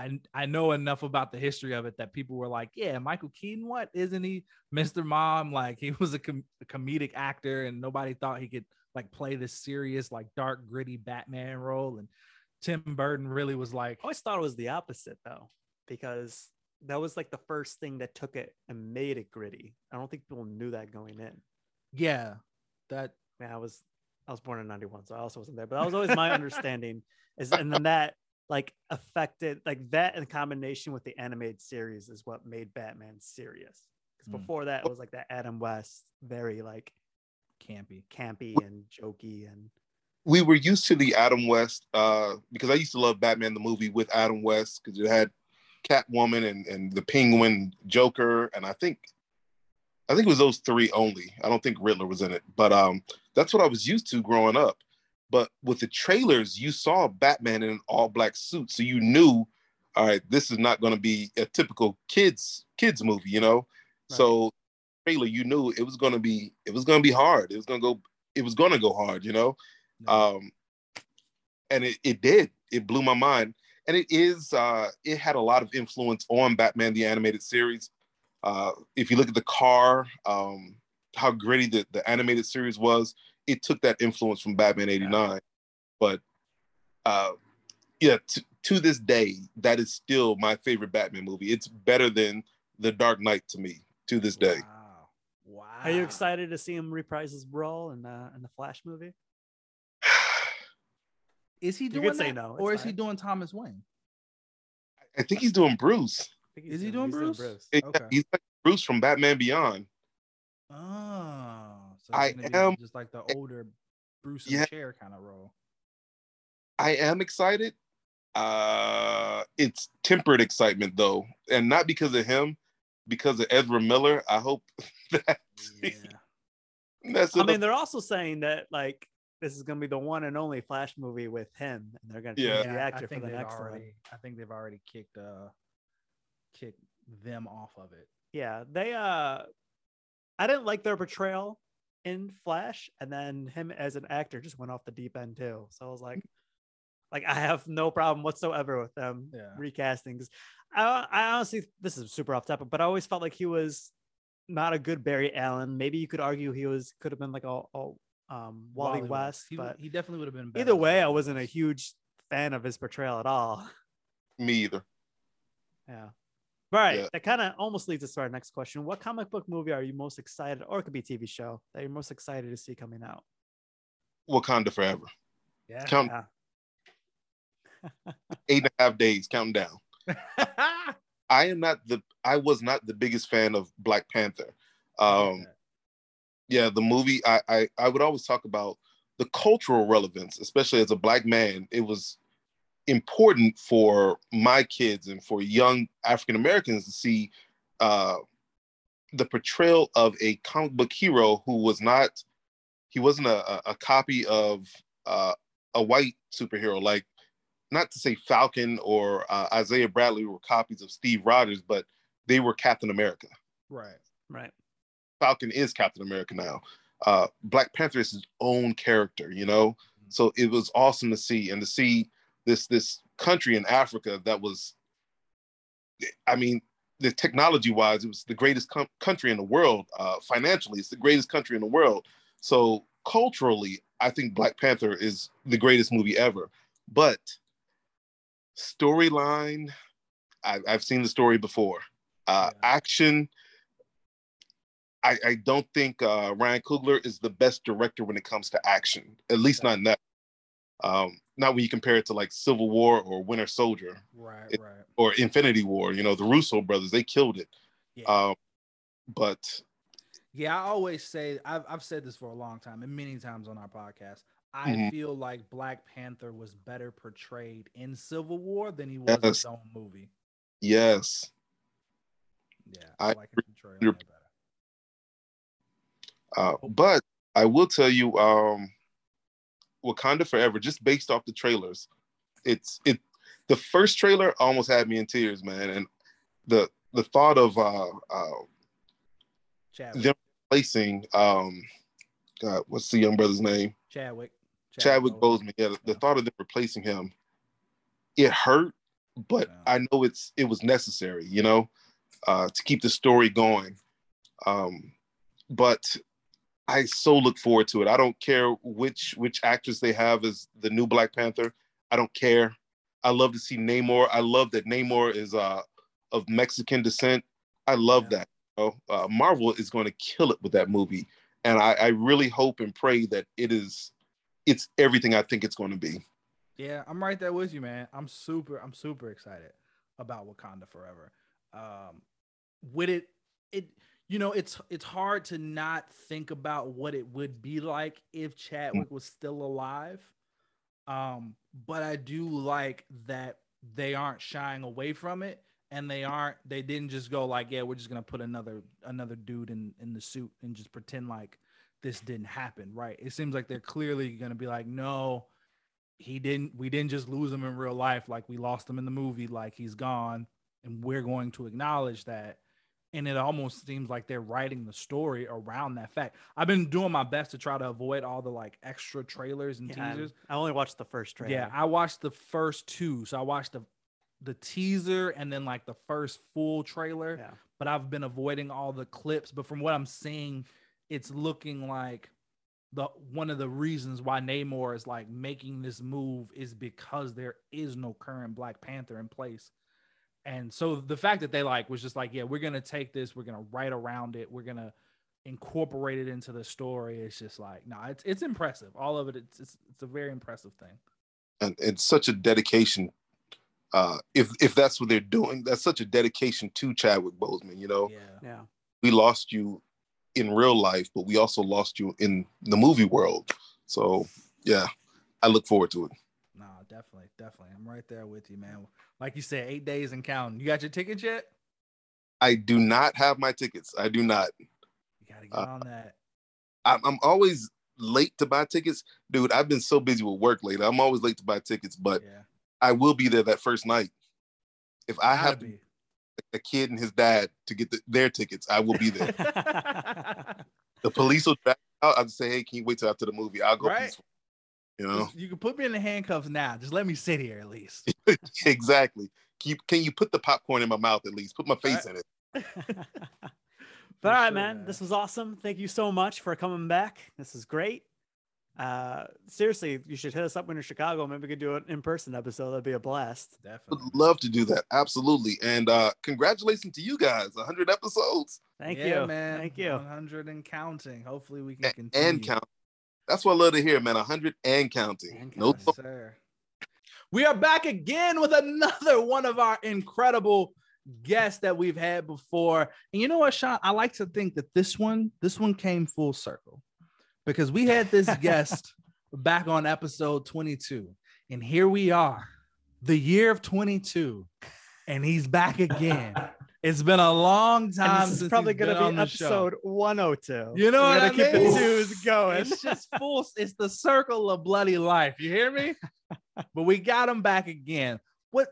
Speaker 2: I I know enough about the history of it that people were like, yeah, Michael Keaton, what isn't he Mr. Mom? Like he was a, com- a comedic actor, and nobody thought he could like play this serious, like dark, gritty Batman role. And Tim Burton really was like,
Speaker 1: I always thought it was the opposite though, because that was like the first thing that took it and made it gritty. I don't think people knew that going in.
Speaker 2: yeah, that
Speaker 1: Man, I was I was born in '91, so I also wasn't there. But that was always my understanding. Is and then that like affected like that in combination with the animated series is what made Batman serious. Because
Speaker 2: Mm.
Speaker 1: before that it was like that Adam West, very like
Speaker 2: campy.
Speaker 1: campy and jokey and
Speaker 10: we were used to the Adam West uh, because I used to love Batman the movie with Adam West because it had Catwoman and, and the Penguin, Joker, and I think I think it was those three only. I don't think Riddler was in it, but um, that's what I was used to growing up. But with the trailers, you saw Batman in an all black suit, so you knew, all right, this is not going to be a typical kids kids movie, you know. So trailer, you knew it was going to be it was going to be hard. It was going to go it was going to go hard, you know? Um and it, it did. It blew my mind. And it is uh it had a lot of influence on batman the animated series. Uh if you look at the car um how gritty the, the animated series was it took that influence from batman 89 but uh yeah t- to this day that is still my favorite batman movie it's better than the dark knight to me to this day
Speaker 2: Wow. Wow.
Speaker 1: Are you excited to see him reprise his role in uh, in the Flash movie?
Speaker 2: Is he
Speaker 1: You
Speaker 2: doing
Speaker 1: could say
Speaker 2: that?
Speaker 1: no,
Speaker 2: or
Speaker 1: it's
Speaker 2: is he doing Thomas Wayne?
Speaker 10: i think he's doing bruce
Speaker 1: I think
Speaker 2: Is
Speaker 1: he's
Speaker 2: he doing
Speaker 1: he's
Speaker 2: Bruce?
Speaker 10: Yeah,
Speaker 2: Okay.
Speaker 10: he's like bruce from batman beyond
Speaker 2: Oh, so
Speaker 10: I
Speaker 2: it's gonna
Speaker 10: am-
Speaker 2: just like the older Bruce in
Speaker 10: Yeah.
Speaker 2: the chair kind of role.
Speaker 10: I am excited. Uh it's tempered excitement though, and not because of him, because of Ezra Miller. I hope that
Speaker 2: Yeah.
Speaker 10: that's
Speaker 1: I
Speaker 10: it.
Speaker 1: mean, they're also saying that like this is gonna be the one and only Flash movie with him, and they're gonna change
Speaker 10: Yeah.
Speaker 1: the actor for the next
Speaker 2: already.
Speaker 1: one.
Speaker 2: I think they've already kicked uh kicked them off of it.
Speaker 1: Yeah, they uh, I didn't like their portrayal in Flash, and then him as an actor just went off the deep end too. So I was like, like I have no problem whatsoever with them
Speaker 2: Yeah.
Speaker 1: recasting. 'cause I, I honestly, this is super off topic, but I always felt like he was not a good Barry Allen. Maybe you could argue he was could have been like a, a um, Wally, West,
Speaker 2: He,
Speaker 1: but
Speaker 2: he definitely would have been. better
Speaker 1: either way, I wasn't a huge fan of his portrayal at all.
Speaker 10: me either.
Speaker 1: Yeah. Right.
Speaker 10: Yeah.
Speaker 1: That kind of almost leads us to our next question. What comic book movie are you most excited, or it could be a TV show that you're most excited to see coming out?
Speaker 10: Wakanda forever.
Speaker 2: Yeah.
Speaker 10: Count eight and a half days, counting down. I am not the I was not the biggest fan of Black Panther. Um yeah, the movie. I, I I would always talk about the cultural relevance, especially as a black man. It was important for my kids and for young African Americans to see uh, the portrayal of a comic book hero who was not he wasn't a, a, a copy of uh, a white superhero. Like not to say falcon or uh, isaiah bradley were copies of steve rogers but they were captain america.
Speaker 2: Right.
Speaker 1: Right.
Speaker 10: falcon is captain america now. Uh, black panther is his own character you know? So it was awesome to see and to see this this country in africa that was i mean the technology wise it was the greatest com- country in the world uh, financially. It's the greatest country in the world. So culturally i think black panther is the greatest movie ever. But storyline I, i've seen the story before. Uh, action I, I don't think uh, Ryan Coogler is the best director when it comes to action, at least not in that. Um, not when you compare it to like Civil War or Winter Soldier
Speaker 2: Right.
Speaker 10: It-
Speaker 2: right.
Speaker 10: or Infinity War. You know, the Russo brothers, they killed it.
Speaker 2: Yeah.
Speaker 10: Um, but
Speaker 2: Yeah, I always say I've I've said this for a long time and many times on our podcast. I
Speaker 10: Mhm.
Speaker 2: feel like Black Panther was better portrayed in Civil War than he was in his
Speaker 10: Yes.
Speaker 2: own movie.
Speaker 10: yes,
Speaker 2: Yeah,
Speaker 10: I
Speaker 2: I, like his portrayal
Speaker 10: you're-
Speaker 2: a lot better.
Speaker 10: uh, but I will tell you, um, Wakanda Forever, just based off the trailers, it's it. The first trailer almost had me in tears, man, and the the thought of uh, uh,
Speaker 2: Chadwick.
Speaker 10: them replacing um, God, what's the young brother's name?
Speaker 2: Chadwick.
Speaker 10: Chadwick
Speaker 2: Boseman.
Speaker 10: Boseman. Yeah, the, thought of them replacing him, it hurt, but
Speaker 2: Yeah.
Speaker 10: I know it's it was necessary, you know, uh, to keep the story going. Um, but I so look forward to it. I don't care which which actress they have as the new Black Panther. I don't care. I love to see Namor. I love that Namor is uh, of Mexican descent. I love
Speaker 2: Yeah.
Speaker 10: that. You know? uh, Marvel is going to kill it with that movie, and I, I really hope and pray that it is it's everything I think it's going to be.
Speaker 2: Yeah, I'm right there with you, man. I'm super, I'm super excited about Wakanda Forever. Um, with it, it, you know, it's it's hard to not think about what it would be like if Chadwick was still alive. Um, but I do like that they aren't shying away from it, and they aren't, they didn't just go like, yeah, we're just gonna put another another dude in in the suit and just pretend like this didn't happen, right? It seems like they're clearly gonna be like, no, he didn't we didn't just lose him in real life like we lost him in the movie like he's gone and we're going to acknowledge that and it almost seems like they're writing the story around that fact i've been doing my best to try to avoid all the like extra trailers and
Speaker 1: Yeah,
Speaker 2: teasers
Speaker 1: I only watched the first trailer.
Speaker 2: yeah i watched the first two so i watched the the teaser and then like the first full trailer
Speaker 1: Yeah.
Speaker 2: but i've been avoiding all the clips but from what i'm seeing it's looking like the one of the reasons why Namor is like making this move is because there is no current Black Panther in place. And so the fact that they like was just like, yeah, we're gonna take this, we're gonna write around it, we're gonna incorporate it into the story. It's just like, no, it's it's impressive. All of it, it's it's, it's a very impressive thing.
Speaker 10: and it's such a dedication. Uh, if if that's what they're doing, that's such a dedication to Chadwick Boseman. You know,
Speaker 2: Yeah.
Speaker 1: Yeah.
Speaker 10: we lost you in real life, but we also lost you in the movie world. So yeah, I look forward to it.
Speaker 2: Definitely, definitely. I'm right there with you, man. Like you said, eight days and counting. You got your tickets yet?
Speaker 10: I do not have my tickets. I do not.
Speaker 2: You gotta get
Speaker 10: Uh,
Speaker 2: on that.
Speaker 10: I'm, I'm always late to buy tickets, dude. I've been so busy with work lately. I'm always late to buy tickets, but
Speaker 2: Yeah.
Speaker 10: I will be there that first night. If I have to, a kid and his dad to get the, their tickets, I will be there. the police will drag me out. I'll say, hey, can you wait till after the movie? I'll go.
Speaker 2: Right.
Speaker 10: Peaceful. You know
Speaker 2: Just- you can put me in the handcuffs now. Just let me sit here at least.
Speaker 10: exactly. Can you, can you put the popcorn in my mouth at least? Put my face
Speaker 2: Right.
Speaker 10: in it.
Speaker 1: but all right,
Speaker 2: sure,
Speaker 1: man,
Speaker 2: man.
Speaker 1: this was awesome. Thank you so much for coming back. This is great. Uh, seriously, you should hit us up when you're in Chicago. Maybe we could do an in-person episode. That'd be a blast.
Speaker 10: Would
Speaker 2: Definitely.
Speaker 10: love to do that. Absolutely. And uh congratulations to you guys. 100 episodes
Speaker 1: Thank
Speaker 2: Yeah,
Speaker 1: you,
Speaker 2: man.
Speaker 1: Thank you.
Speaker 2: 100 and counting. Hopefully we can
Speaker 10: A-
Speaker 2: continue.
Speaker 10: and count. That's what I love to hear, man. 100 and counting.
Speaker 1: And
Speaker 10: no,
Speaker 1: counting.
Speaker 2: Sir. We are back again with another one of our incredible guests that we've had before. And you know what, Sean? I like to think that this one, this one came full circle because we had this guest back on episode 22. And here we are, the year of 22, and he's back again. It's been a long time
Speaker 1: And this is probably going to be
Speaker 2: the show.
Speaker 1: episode 102.
Speaker 2: You know
Speaker 1: We're
Speaker 2: what I
Speaker 1: keep
Speaker 2: mean?
Speaker 1: the twos going.
Speaker 2: It's just full. It's the circle of bloody life. You hear me? but we got him back again. What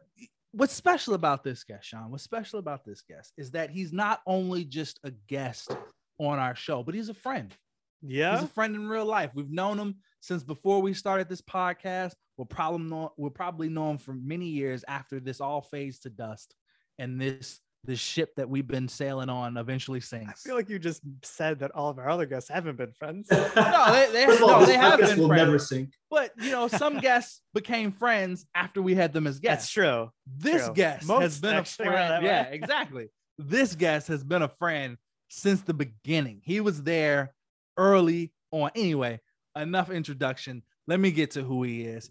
Speaker 2: What's special about this guest, Sean? What's special about this guest is that he's not only just a guest on our show, but he's a friend.
Speaker 1: yeah.
Speaker 2: He's a friend in real life. We've known him since before we started this podcast. We'll probably know we'll probably know him for many years after this all fades to dust and this this ship that we've been sailing on eventually sinks.
Speaker 1: I feel like you just said that all of our other guests haven't been friends.
Speaker 2: no, they, they,
Speaker 11: First of all,
Speaker 2: no, they have
Speaker 11: podcast
Speaker 2: been
Speaker 11: will
Speaker 2: friends.
Speaker 11: never sink.
Speaker 2: But you know, some guests became friends after we had them as
Speaker 1: That's
Speaker 2: guests.
Speaker 1: true.
Speaker 2: This
Speaker 1: true.
Speaker 2: guest has been a friend. Yeah, exactly. This guest has been a friend since the beginning. He was there early on. Anyway, enough introduction. Let me get to who he is.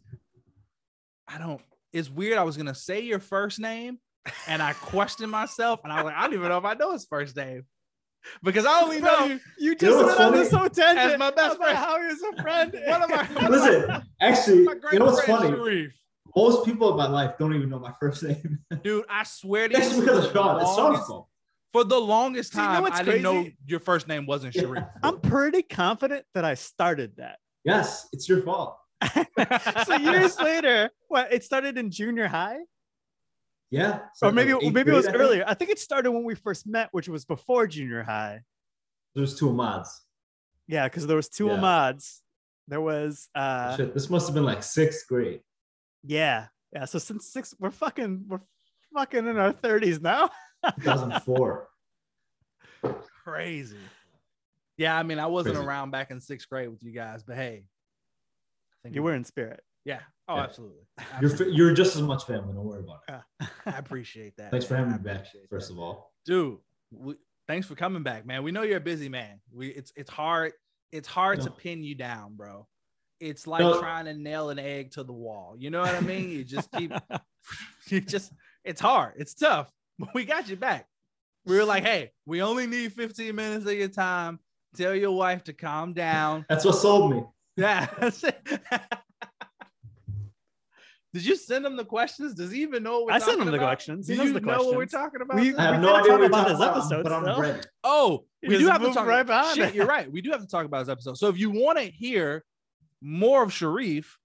Speaker 2: I don't. It's weird. I was gonna say your first name, and I questioned myself, and I was like, I don't even know if I know his first name because I only know
Speaker 1: Bro,
Speaker 2: you.
Speaker 1: You just
Speaker 11: what's
Speaker 1: went on this
Speaker 11: funny?
Speaker 1: whole tangent
Speaker 2: As my best friend.
Speaker 1: how he was a friend.
Speaker 2: One of my
Speaker 11: Listen, actually,
Speaker 2: my
Speaker 11: you know what's
Speaker 2: friend,
Speaker 11: funny?
Speaker 2: Sharif.
Speaker 11: Most people in my life don't even know my first name.
Speaker 2: Dude, I swear to
Speaker 11: That's
Speaker 2: you,
Speaker 11: because
Speaker 2: for
Speaker 11: of
Speaker 2: the
Speaker 11: Sean. It's Sean's
Speaker 2: longest-
Speaker 11: fault.
Speaker 2: For the longest
Speaker 1: Do you know
Speaker 2: time,
Speaker 1: what's
Speaker 2: I didn't know your first name wasn't
Speaker 11: Yeah.
Speaker 1: I'm pretty confident that I started that.
Speaker 11: Yes, it's your fault.
Speaker 1: so years later, what it started in junior high,
Speaker 11: Yeah. So
Speaker 1: or maybe
Speaker 11: like eighth
Speaker 1: maybe it was
Speaker 11: grade, I
Speaker 1: earlier. I think it started when we first met, which was before junior high.
Speaker 11: There's two mods.
Speaker 1: Yeah, because there was two
Speaker 11: Yeah.
Speaker 1: mods. There was uh
Speaker 11: Shit, this must have been like sixth grade.
Speaker 1: yeah yeah. So since six, we're fucking we're fucking in our thirties now.
Speaker 11: 2004.
Speaker 2: Crazy. Yeah, I mean, I wasn't
Speaker 11: Crazy.
Speaker 2: around back in sixth grade with you guys, but hey, I think
Speaker 1: You were in spirit.
Speaker 2: Yeah. Oh,
Speaker 11: Yeah.
Speaker 2: absolutely.
Speaker 11: You're you're just as much family. Don't worry about it.
Speaker 2: I appreciate that.
Speaker 11: Thanks for having me back. First
Speaker 2: that.
Speaker 11: of all,
Speaker 2: dude. We, thanks for coming back, man. We know you're a busy man. We it's it's hard. It's hard to pin you down, bro. It's like
Speaker 11: No.
Speaker 2: trying to nail an egg to the wall. You know what I mean? You just keep. you just. It's hard. It's tough. But we got you back. We were like, hey, we only need 15 minutes of your time. Tell your wife to calm down.
Speaker 11: that's what sold me.
Speaker 2: Yeah. That's it. Did you send him the questions? Does he even know what
Speaker 1: I sent
Speaker 2: talking
Speaker 1: him the
Speaker 2: about?
Speaker 1: questions. He
Speaker 2: Do
Speaker 1: knows
Speaker 2: you
Speaker 1: the
Speaker 2: know what we're
Speaker 1: questions.
Speaker 2: talking about?
Speaker 1: We-
Speaker 2: today?
Speaker 11: I have no idea
Speaker 1: talk
Speaker 11: what
Speaker 1: about
Speaker 11: you're
Speaker 1: his
Speaker 11: talking about,
Speaker 1: episode
Speaker 11: but I'm
Speaker 1: still.
Speaker 11: ready.
Speaker 2: Oh,
Speaker 1: You
Speaker 2: we do have to
Speaker 1: moved
Speaker 2: talk
Speaker 1: right behind
Speaker 2: Shit,
Speaker 1: it.
Speaker 2: you're right. We do have to talk about his episode. So if you want to hear more of Sharif,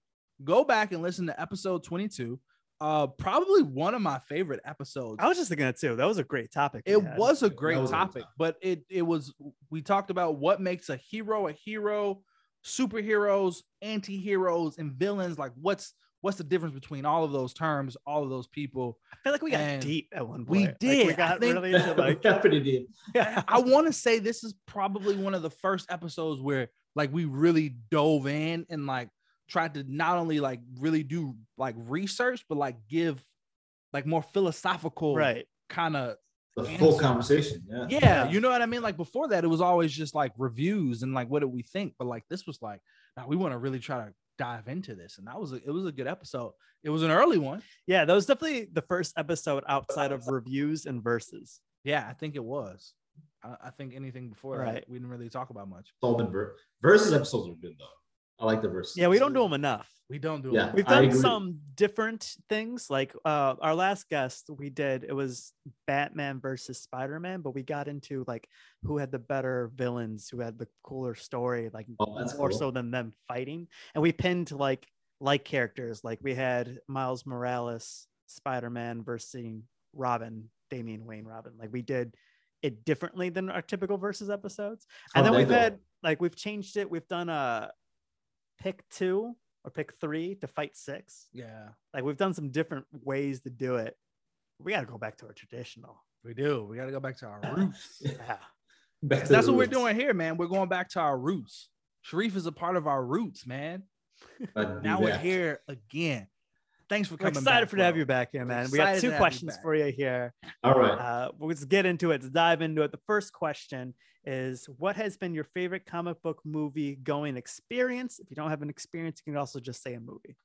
Speaker 2: go back and listen to episode 22. Uh, probably one of my favorite episodes.
Speaker 1: I was just thinking it too. That was a great topic.
Speaker 2: It
Speaker 1: had.
Speaker 2: was a great
Speaker 11: was
Speaker 2: topic,
Speaker 11: topic.
Speaker 2: but it it was we talked about what makes a hero a hero, superheroes, anti-heroes, and villains. Like what's what's the difference between all of those terms, all of those people.
Speaker 1: I feel like we got
Speaker 2: and
Speaker 1: deep at one point.
Speaker 2: we
Speaker 1: Like,
Speaker 2: did.
Speaker 1: we
Speaker 2: I
Speaker 1: got
Speaker 2: think-
Speaker 1: really into like
Speaker 11: Yeah, pretty deep.
Speaker 1: yeah.
Speaker 2: I want to say this is probably one of the first episodes where like we really dove in and like tried to not only like really do like research, but like give like more philosophical
Speaker 1: right.
Speaker 2: kind of
Speaker 11: The full
Speaker 2: Answer.
Speaker 11: conversation. Yeah.
Speaker 2: yeah, you know what I mean? Like before that, it was always just like reviews and like what did we think, but like this was like, now we want to really try to dive into this, and that was a, it was a good episode. It was an early one.
Speaker 1: Yeah, that was definitely the first episode outside of reviews and verses.
Speaker 2: Yeah, I think it was. I, I think anything before that we didn't really talk about much.
Speaker 11: It's all been ver- versus episodes are good though. I like the verse.
Speaker 1: Yeah, we don't do them enough.
Speaker 2: We don't do
Speaker 11: Yeah.
Speaker 2: it.
Speaker 1: We've done some different things. Like uh our last guest we did it was Batman versus Spider-Man, but we got into like who had the better villains, who had the cooler story, like
Speaker 11: Oh, that's
Speaker 1: more
Speaker 11: cool.
Speaker 1: so than them fighting. And we pinned like like characters. Like we had Miles Morales, Spider-Man versus Robin, Damian Wayne Robin. Like we did it differently than our typical versus episodes. And
Speaker 11: How'd
Speaker 1: then we've
Speaker 11: go?
Speaker 1: had like we've changed it. We've done a pick two or pick three to fight six.
Speaker 2: Yeah,
Speaker 1: Like we've done some different ways to do it. We got to go back to our traditional.
Speaker 2: we do. We got to go back to our roots.
Speaker 1: Yeah.
Speaker 11: Back
Speaker 2: 'Cause
Speaker 11: to
Speaker 2: that's
Speaker 11: the
Speaker 2: what we're doing here, man. We're going back to our roots. Sharif is a part of our roots, man.
Speaker 11: I'd be
Speaker 2: Now we're here again. Thanks for
Speaker 1: We're
Speaker 2: coming.
Speaker 1: excited
Speaker 2: back,
Speaker 1: for to have you back here, man. We got two
Speaker 2: to have you
Speaker 1: questions for you here.
Speaker 11: All right.
Speaker 1: Uh, let's get into it. Let's dive into it. The first question is What has been your favorite comic book movie going experience? If you don't have an experience, you can also just say a movie.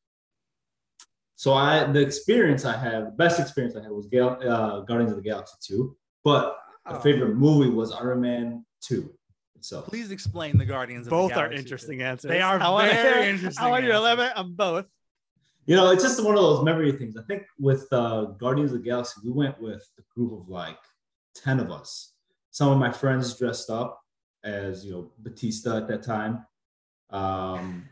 Speaker 11: So I the experience I had, the best experience I had was Gal- uh, Guardians of the Galaxy 2. But
Speaker 2: Oh.
Speaker 11: the favorite movie was Iron Man 2 So
Speaker 2: Please explain the Guardians. Of the Galaxy.
Speaker 1: Both
Speaker 2: the
Speaker 1: are
Speaker 2: Galaxy.
Speaker 1: interesting answers.
Speaker 2: They are
Speaker 1: I
Speaker 2: very
Speaker 1: hear-
Speaker 2: interesting
Speaker 1: I want you to
Speaker 2: answers.
Speaker 1: elaborate on both.
Speaker 11: You know, it's just one of those memory things. I think with uh, Guardians of the Galaxy, we went with a group of like 10 of us. Some of my friends dressed up as, you know, Batista at that time. Um,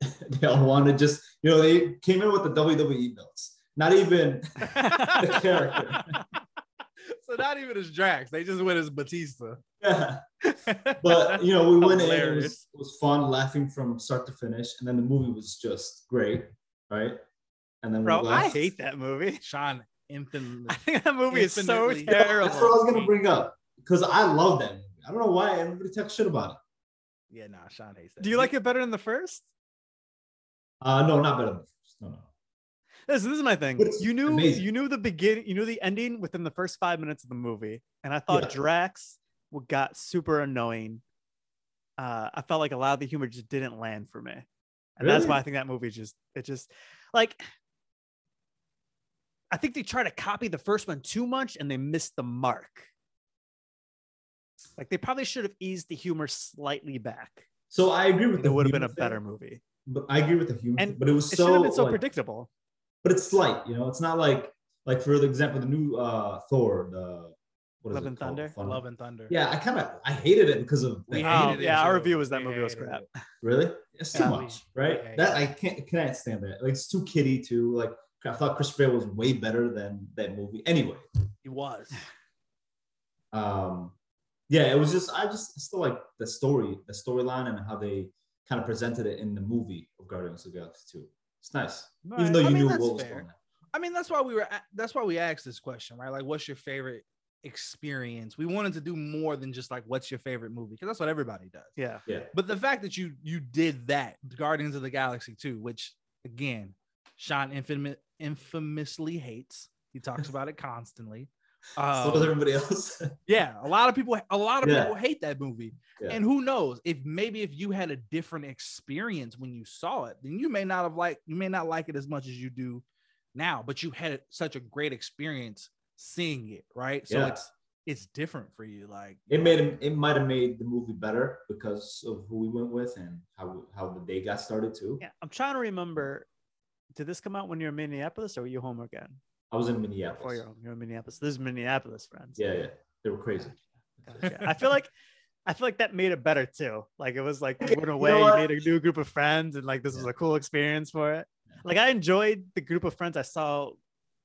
Speaker 11: they all wanted just, you know, they came in with the WWE belts, not even the character.
Speaker 2: so not even as Drax, they just went as Batista.
Speaker 11: Yeah. But, you know, we went in, it was, it was fun laughing from start to finish. And then the movie was just great, right? And then we
Speaker 1: Bro, I hate that movie.
Speaker 2: Sean infinitely.
Speaker 1: I think that movie is so
Speaker 2: Infinitely.
Speaker 1: terrible.
Speaker 11: That's what I was gonna bring up because I love that movie. I don't know why everybody talks shit about it.
Speaker 2: Yeah, nah, Sean hates that.
Speaker 1: Do you like it better than the first?
Speaker 11: Uh, no, not better than the first. No, no.
Speaker 1: Listen, this is my thing. You knew
Speaker 11: amazing.
Speaker 1: you knew the beginning, you knew the ending within the first five minutes of the movie, and I thought
Speaker 11: Yeah.
Speaker 1: Drax got super annoying. Uh, I felt like a lot of the humor just didn't land for me, and that's why I think that movie just it just like. I think they try to copy the first one too much and they missed the mark. Like they probably should have eased the humor slightly back.
Speaker 11: So I agree with
Speaker 1: It would have been a
Speaker 11: thing,
Speaker 1: better movie.
Speaker 11: But I agree with the humor,
Speaker 1: And
Speaker 11: thing, but it was
Speaker 1: It
Speaker 11: so
Speaker 1: should have been so
Speaker 11: like-
Speaker 1: predictable.
Speaker 11: But it's slight, you know. It's not like like for example, the new uh Thor, the
Speaker 1: Love
Speaker 11: it
Speaker 1: and
Speaker 11: called?
Speaker 1: Thunder?
Speaker 11: Fun-
Speaker 2: Love and Thunder?
Speaker 11: Yeah, I kind of I hated it because of
Speaker 2: We
Speaker 11: the-
Speaker 1: Oh,
Speaker 2: hated it
Speaker 1: yeah, our review was that movie was crap.
Speaker 2: it.
Speaker 11: Really? It's too
Speaker 1: Yeah.
Speaker 11: much, right?
Speaker 2: Yeah,
Speaker 11: That I can't can't stand that. Like it's too kiddie too. Like I thought Chris Pratt was way better than that movie. Anyway,
Speaker 2: He was.
Speaker 11: um yeah it was just i just still like the story the storyline and how they kind of presented it in the movie of guardians of the galaxy 2 it's nice even though
Speaker 2: I
Speaker 11: you
Speaker 2: mean,
Speaker 11: knew
Speaker 2: that's
Speaker 11: what was
Speaker 2: fair.
Speaker 11: going on
Speaker 2: I mean, that's why we were. That's why we asked this question, right? Like, what's your favorite experience? We wanted to do more than just like, what's your favorite movie? Because that's what everybody does.
Speaker 1: Yeah.
Speaker 11: yeah
Speaker 2: But the fact that you you did that, Guardians of the Galaxy 2, which again, Sean infam- infamously hates. He talks about it constantly.
Speaker 11: so
Speaker 2: Um,
Speaker 11: does everybody else
Speaker 2: yeah, a lot of people, a lot of
Speaker 11: Yeah.
Speaker 2: people hate that movie.
Speaker 11: Yeah.
Speaker 2: And who knows if maybe if you had a different experience when you saw it, then you may not have liked, you may not like it as much as you do now, but you had such a great experience seeing it, right? So
Speaker 11: Yeah.
Speaker 2: it's it's different for you. Like
Speaker 11: it made it um, might have made the movie better because of who we went with and how how the day got started too
Speaker 1: Yeah, I'm trying to remember. Did this come out when you're in Minneapolis or were you home again?
Speaker 11: i was in
Speaker 1: Before
Speaker 11: minneapolis
Speaker 1: you're home, you're in Minneapolis. This is Minneapolis, friends.
Speaker 11: yeah yeah they were crazy
Speaker 1: Gotcha. I feel like I feel like that made it better too. Like it was like you
Speaker 11: Okay,
Speaker 1: went
Speaker 11: you
Speaker 1: away,
Speaker 11: know
Speaker 1: you,
Speaker 11: what?
Speaker 1: made a new group of friends, and like this was a cool experience for it. Like I enjoyed the group of friends I saw.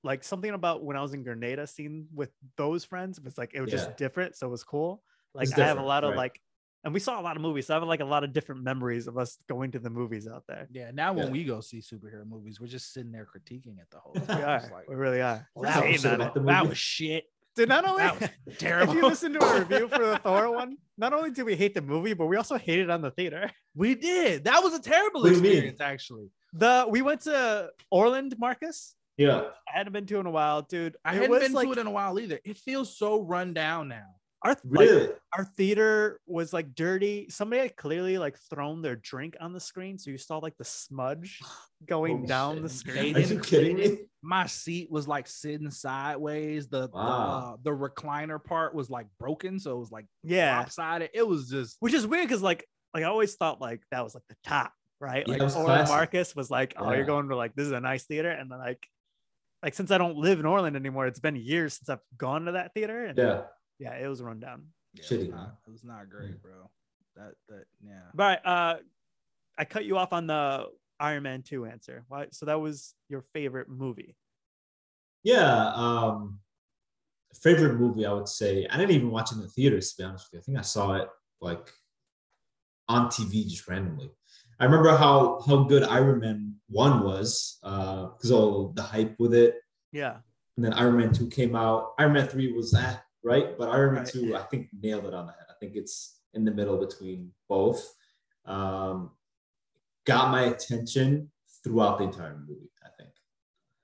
Speaker 1: Like something about when I was in Grenada, seeing with those friends was like it was
Speaker 11: Yeah.
Speaker 1: just different, so it was cool. Like
Speaker 11: It's
Speaker 1: I have a lot of
Speaker 11: right.
Speaker 1: like, and we saw a lot of movies. So I have like a lot of different memories of us going to the movies out there.
Speaker 2: yeah, now when we go see superhero movies, we're just sitting there critiquing it the whole
Speaker 1: We
Speaker 2: time.
Speaker 1: are,
Speaker 2: like,
Speaker 1: we really are.
Speaker 2: well,
Speaker 1: Just
Speaker 2: that, was,
Speaker 1: on
Speaker 11: about
Speaker 1: it.
Speaker 2: that was shit.
Speaker 1: Dude, not only
Speaker 2: That was
Speaker 1: if you listen to a review for the Thor one, not only did we hate the movie, but we also hated on the theater.
Speaker 2: we did. That was a terrible
Speaker 11: What do you mean?
Speaker 2: experience, actually.
Speaker 1: The we went to Orland, Marcus.
Speaker 11: Yeah
Speaker 1: I hadn't been to in a while, dude.
Speaker 2: I hadn't been
Speaker 1: like
Speaker 2: to it in a while either. It feels so run down now.
Speaker 1: our like,
Speaker 11: really
Speaker 1: our theater was like dirty. Somebody had clearly like thrown their drink on the screen, so you saw like the smudge going
Speaker 11: Holy
Speaker 1: down
Speaker 11: shit.
Speaker 1: the screen.
Speaker 11: Are you kidding me?
Speaker 2: My seat was like sitting sideways. The
Speaker 11: Wow.
Speaker 2: the, the recliner part was like broken, so it was like
Speaker 1: Yeah,
Speaker 2: lopsided. It was just
Speaker 1: which is weird because like like I always thought like that was like the top, right?
Speaker 11: Yeah,
Speaker 1: like
Speaker 11: it was
Speaker 1: Orland
Speaker 11: classic.
Speaker 1: Marcus was like, oh, you're going to like this is a nice theater, and then like like since I don't live in Orland anymore, it's been years since I've gone to that theater, and
Speaker 11: yeah
Speaker 1: yeah, it was run down.
Speaker 2: yeah, it was
Speaker 11: Shitty,
Speaker 2: not, it was not great, bro. That that yeah.
Speaker 1: But uh, I cut you off on the Iron Man two answer. Why? So that was your favorite movie.
Speaker 11: Yeah. Um, favorite movie, I would say. I didn't even watch it in the theaters, to be honest with you. I think I saw it like on TV just randomly. I remember how how good Iron Man one was because all the hype with it,
Speaker 1: Yeah,
Speaker 11: and then Iron Man two came out. Iron Man three was that right, but Iron Man
Speaker 1: Right.
Speaker 11: two, I think nailed it on the head. I think it's in the middle between both. Um, got my attention throughout the entire movie. I think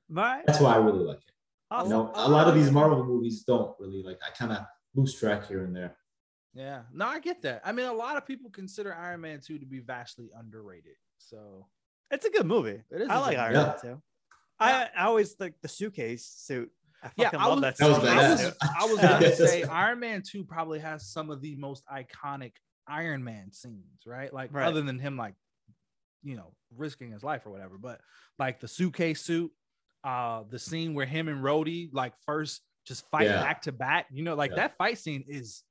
Speaker 1: right.
Speaker 11: that's why I really like it. You know, a lot of these Marvel movies don't really like. I kind of lose track here and there.
Speaker 2: Yeah, no, I get that. I mean, a lot of people consider Iron Man 2 to be vastly underrated. So
Speaker 1: It's a good movie.
Speaker 2: It is
Speaker 1: I
Speaker 2: a
Speaker 1: like Iron
Speaker 11: movie.
Speaker 1: Man too. I, I always like the suitcase suit. I
Speaker 2: Yeah, I
Speaker 1: love
Speaker 2: was-
Speaker 1: that.
Speaker 11: That was.
Speaker 2: I was. I was gonna say Iron Man 2 probably has some of the most iconic Iron Man scenes, right? Like
Speaker 1: Right.
Speaker 2: other than him like you know, risking his life or whatever, but like the suitcase suit, uh the scene where him and Rhodey like first just fight
Speaker 11: Yeah.
Speaker 2: back to back, you know, like
Speaker 11: Yeah.
Speaker 2: that fight scene is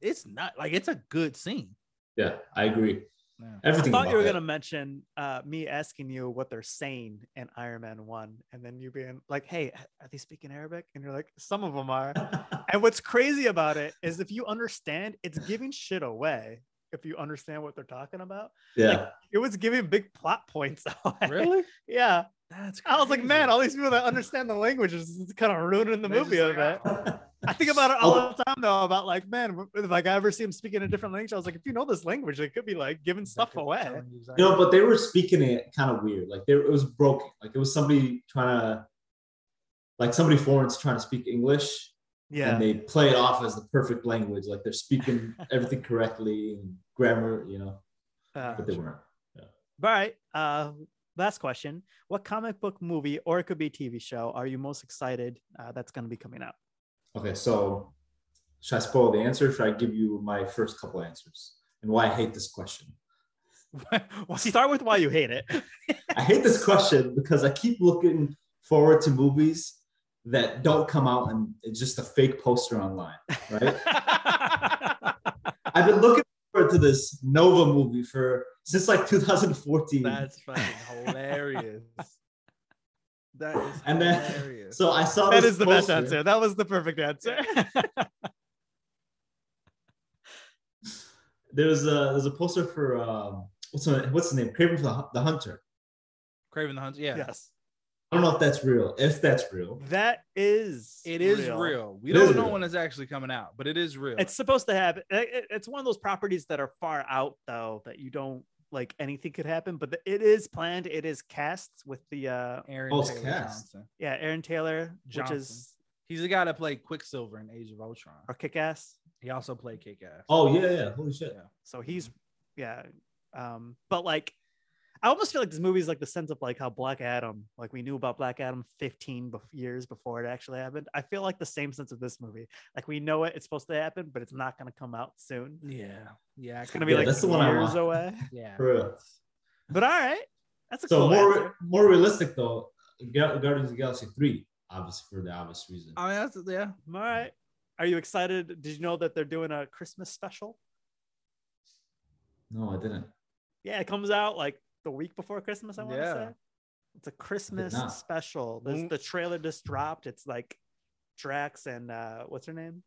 Speaker 2: it's not like it's a good scene.
Speaker 11: Yeah, I agree.
Speaker 2: Yeah.
Speaker 1: I
Speaker 11: Everything.
Speaker 1: thought you were
Speaker 11: about
Speaker 1: gonna mention uh, me asking you what they're saying in Iron Man One, and then you being like, "Hey, are they speaking Arabic?" And you're like, "Some of them are." and what's crazy about it is if you understand, it's giving shit away. If you understand what they're talking about,
Speaker 11: yeah.
Speaker 1: it was giving big plot points away.
Speaker 2: Really?
Speaker 1: Yeah.
Speaker 2: That's
Speaker 1: I was like, man, all these people that understand the language is kind of ruining the
Speaker 2: They're
Speaker 1: movie a bit. I think about it all
Speaker 11: Oh.
Speaker 1: the time though, about like, man, if like I ever see him speaking a different language, I was like, if you know this language, they could be like giving stuff away.
Speaker 11: You know, but they were speaking it kind of weird. Like they, it was broken. Like it was somebody trying to, like somebody foreign's trying to speak English,
Speaker 1: Yeah.
Speaker 11: and they play it off as the perfect language. Like they're speaking everything correctly and grammar, you know,
Speaker 1: Uh,
Speaker 11: but they weren't.
Speaker 1: all right. Uh, last question: What comic book movie, or it could be TV show, are you most excited uh, that's going to be coming out?
Speaker 11: Okay, so should I spoil the answer? Should I give you my first couple answers and why I hate this question?
Speaker 1: well, start with why you hate it.
Speaker 11: I hate this question because I keep looking forward to movies that don't come out and it's just a fake poster online, right? I've been looking forward to this Nova movie for since like 2014.
Speaker 2: That's fucking hilarious. That is
Speaker 11: And then-
Speaker 2: hilarious.
Speaker 11: so I saw
Speaker 1: that
Speaker 11: this
Speaker 1: is the best answer. That was the perfect answer.
Speaker 11: There's a there's a poster for um, what's the, what's the name? Kraven the, the Hunter.
Speaker 2: Kraven the Hunter. Yeah.
Speaker 1: yes,
Speaker 11: I don't know if that's real. If that's real,
Speaker 1: that is.
Speaker 2: It is real. We
Speaker 11: It
Speaker 2: don't know
Speaker 11: real.
Speaker 2: when it's actually coming out, but it is real.
Speaker 1: It's supposed to happen. It- it- It's one of those properties that are far out though that you don't like anything could happen, but the- it is planned. It is cast with the uh
Speaker 2: Aaron
Speaker 11: Oh,
Speaker 2: Taylor
Speaker 11: cast.
Speaker 2: Johnson.
Speaker 1: yeah Aaron Taylor,
Speaker 2: Johnson.
Speaker 1: which is
Speaker 2: He's the guy that played Quicksilver in Age of Ultron.
Speaker 1: or kick ass.
Speaker 2: He also played Kick Ass.
Speaker 11: oh yeah, yeah, holy shit.
Speaker 2: Yeah.
Speaker 1: So he's yeah. Um, but like I almost feel like this movie is like the sense of like how Black Adam, like we knew about Black Adam 15 bef- years before it actually happened. I feel like the same sense of this movie. Like we know it, it's supposed to happen, but it's not gonna come out soon.
Speaker 2: Yeah. Yeah.
Speaker 1: It's gonna be
Speaker 11: Yeah,
Speaker 1: like
Speaker 11: that's the one I
Speaker 1: years
Speaker 11: want.
Speaker 1: away.
Speaker 2: Yeah.
Speaker 11: For.
Speaker 1: But all right, that's a
Speaker 11: So
Speaker 1: cool
Speaker 11: more
Speaker 1: answer.
Speaker 11: more realistic though, Ga- Guardians of the Galaxy three, obviously for the obvious reason.
Speaker 2: I mean, that's yeah.
Speaker 1: All right. Are you excited? Did you know that they're doing a Christmas special?
Speaker 11: No, I didn't.
Speaker 1: Yeah, it comes out like the week before Christmas. I want to
Speaker 2: Yeah.
Speaker 1: say it's a Christmas special. This,
Speaker 2: Mm.
Speaker 1: the trailer just dropped. It's like Drax and uh, what's her name?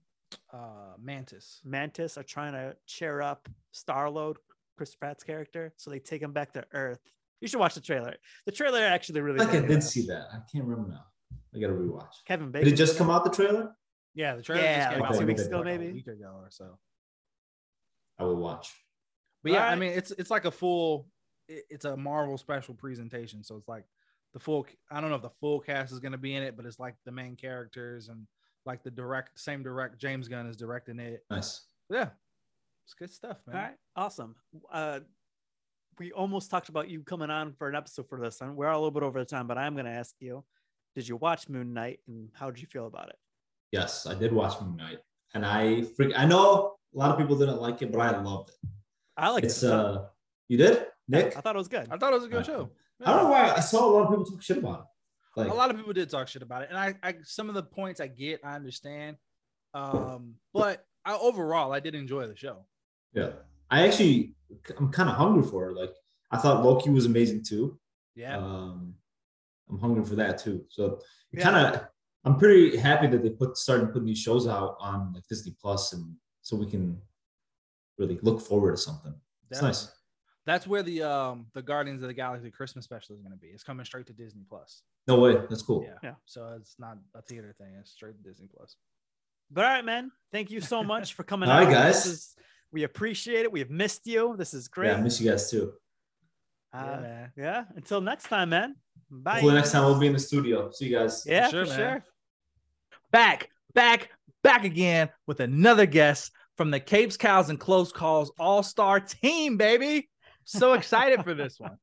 Speaker 2: Uh, Mantis.
Speaker 1: Mantis are trying to cheer up Star Lord, Chris Pratt's character, so they take him back to Earth. You should watch the trailer. The trailer actually really.
Speaker 11: I think I
Speaker 1: good.
Speaker 11: did see that. I can't remember now. I gotta rewatch.
Speaker 1: Kevin Bacon.
Speaker 11: Did it just come out the trailer?
Speaker 2: Yeah, the trailer
Speaker 1: Yeah,
Speaker 2: just came
Speaker 11: like
Speaker 2: out
Speaker 11: two weeks
Speaker 1: ago,
Speaker 2: maybe a
Speaker 1: maybe.
Speaker 2: week ago or so.
Speaker 11: I will watch.
Speaker 2: But yeah, I mean, it's it's like a full. It- It's a Marvel special presentation, so it's like the full. I don't know if the full cast is going to be in it, but it's like the main characters and like the direct, same direct. James Gunn is directing it.
Speaker 11: Nice.
Speaker 2: Yeah, it's good stuff, man.
Speaker 1: All right, awesome. Uh, we almost talked about you coming on for an episode for this, and we're a little bit over the time. But I'm going to ask you: Did you watch Moon Knight, and how did you feel about it?
Speaker 11: Yes, I did watch Moon Knight, and I freak. I know a lot of people didn't like it, but I loved it.
Speaker 1: I like
Speaker 11: it's
Speaker 1: it.
Speaker 11: uh, you did, Nick?
Speaker 1: I thought it was good.
Speaker 2: I thought it was a good
Speaker 11: Uh,
Speaker 2: show.
Speaker 11: I don't know why I saw a lot of people talk shit about it. Like,
Speaker 2: a lot of people did talk shit about it, and I, I some of the points I get, I understand. Um, but I overall I did enjoy the show.
Speaker 11: yeah, I actually, I'm kind of hungry for it. Like, I thought Loki was amazing too.
Speaker 2: Yeah,
Speaker 11: Um, I'm hungry for that too. So
Speaker 1: Yeah.
Speaker 11: kind of, I'm pretty happy that they put started putting these shows out on like Disney Plus, and so we can really look forward to something. It's nice.
Speaker 2: Definitely. That's where the um the Guardians of the Galaxy Christmas special is going to be. It's coming straight to Disney Plus.
Speaker 11: No way. That's cool.
Speaker 2: Yeah,
Speaker 1: Yeah.
Speaker 2: So it's not a theater thing. It's straight to Disney Plus.
Speaker 1: But all right, man. Thank you so much for coming
Speaker 11: All right,
Speaker 1: on.
Speaker 11: guys.
Speaker 1: This is, we appreciate it. We have missed you. This is great.
Speaker 11: Yeah, I miss you guys too.
Speaker 1: Uh,
Speaker 2: yeah, man.
Speaker 1: yeah. Until next time, man. Bye.
Speaker 11: Hopefully next time we'll be in the studio. See you guys.
Speaker 1: Yeah,
Speaker 2: Sure,
Speaker 1: for sure.
Speaker 3: back, back, back again with another guest from the Capes, Cows, and Close Calls All Star Team, baby. So excited for this one.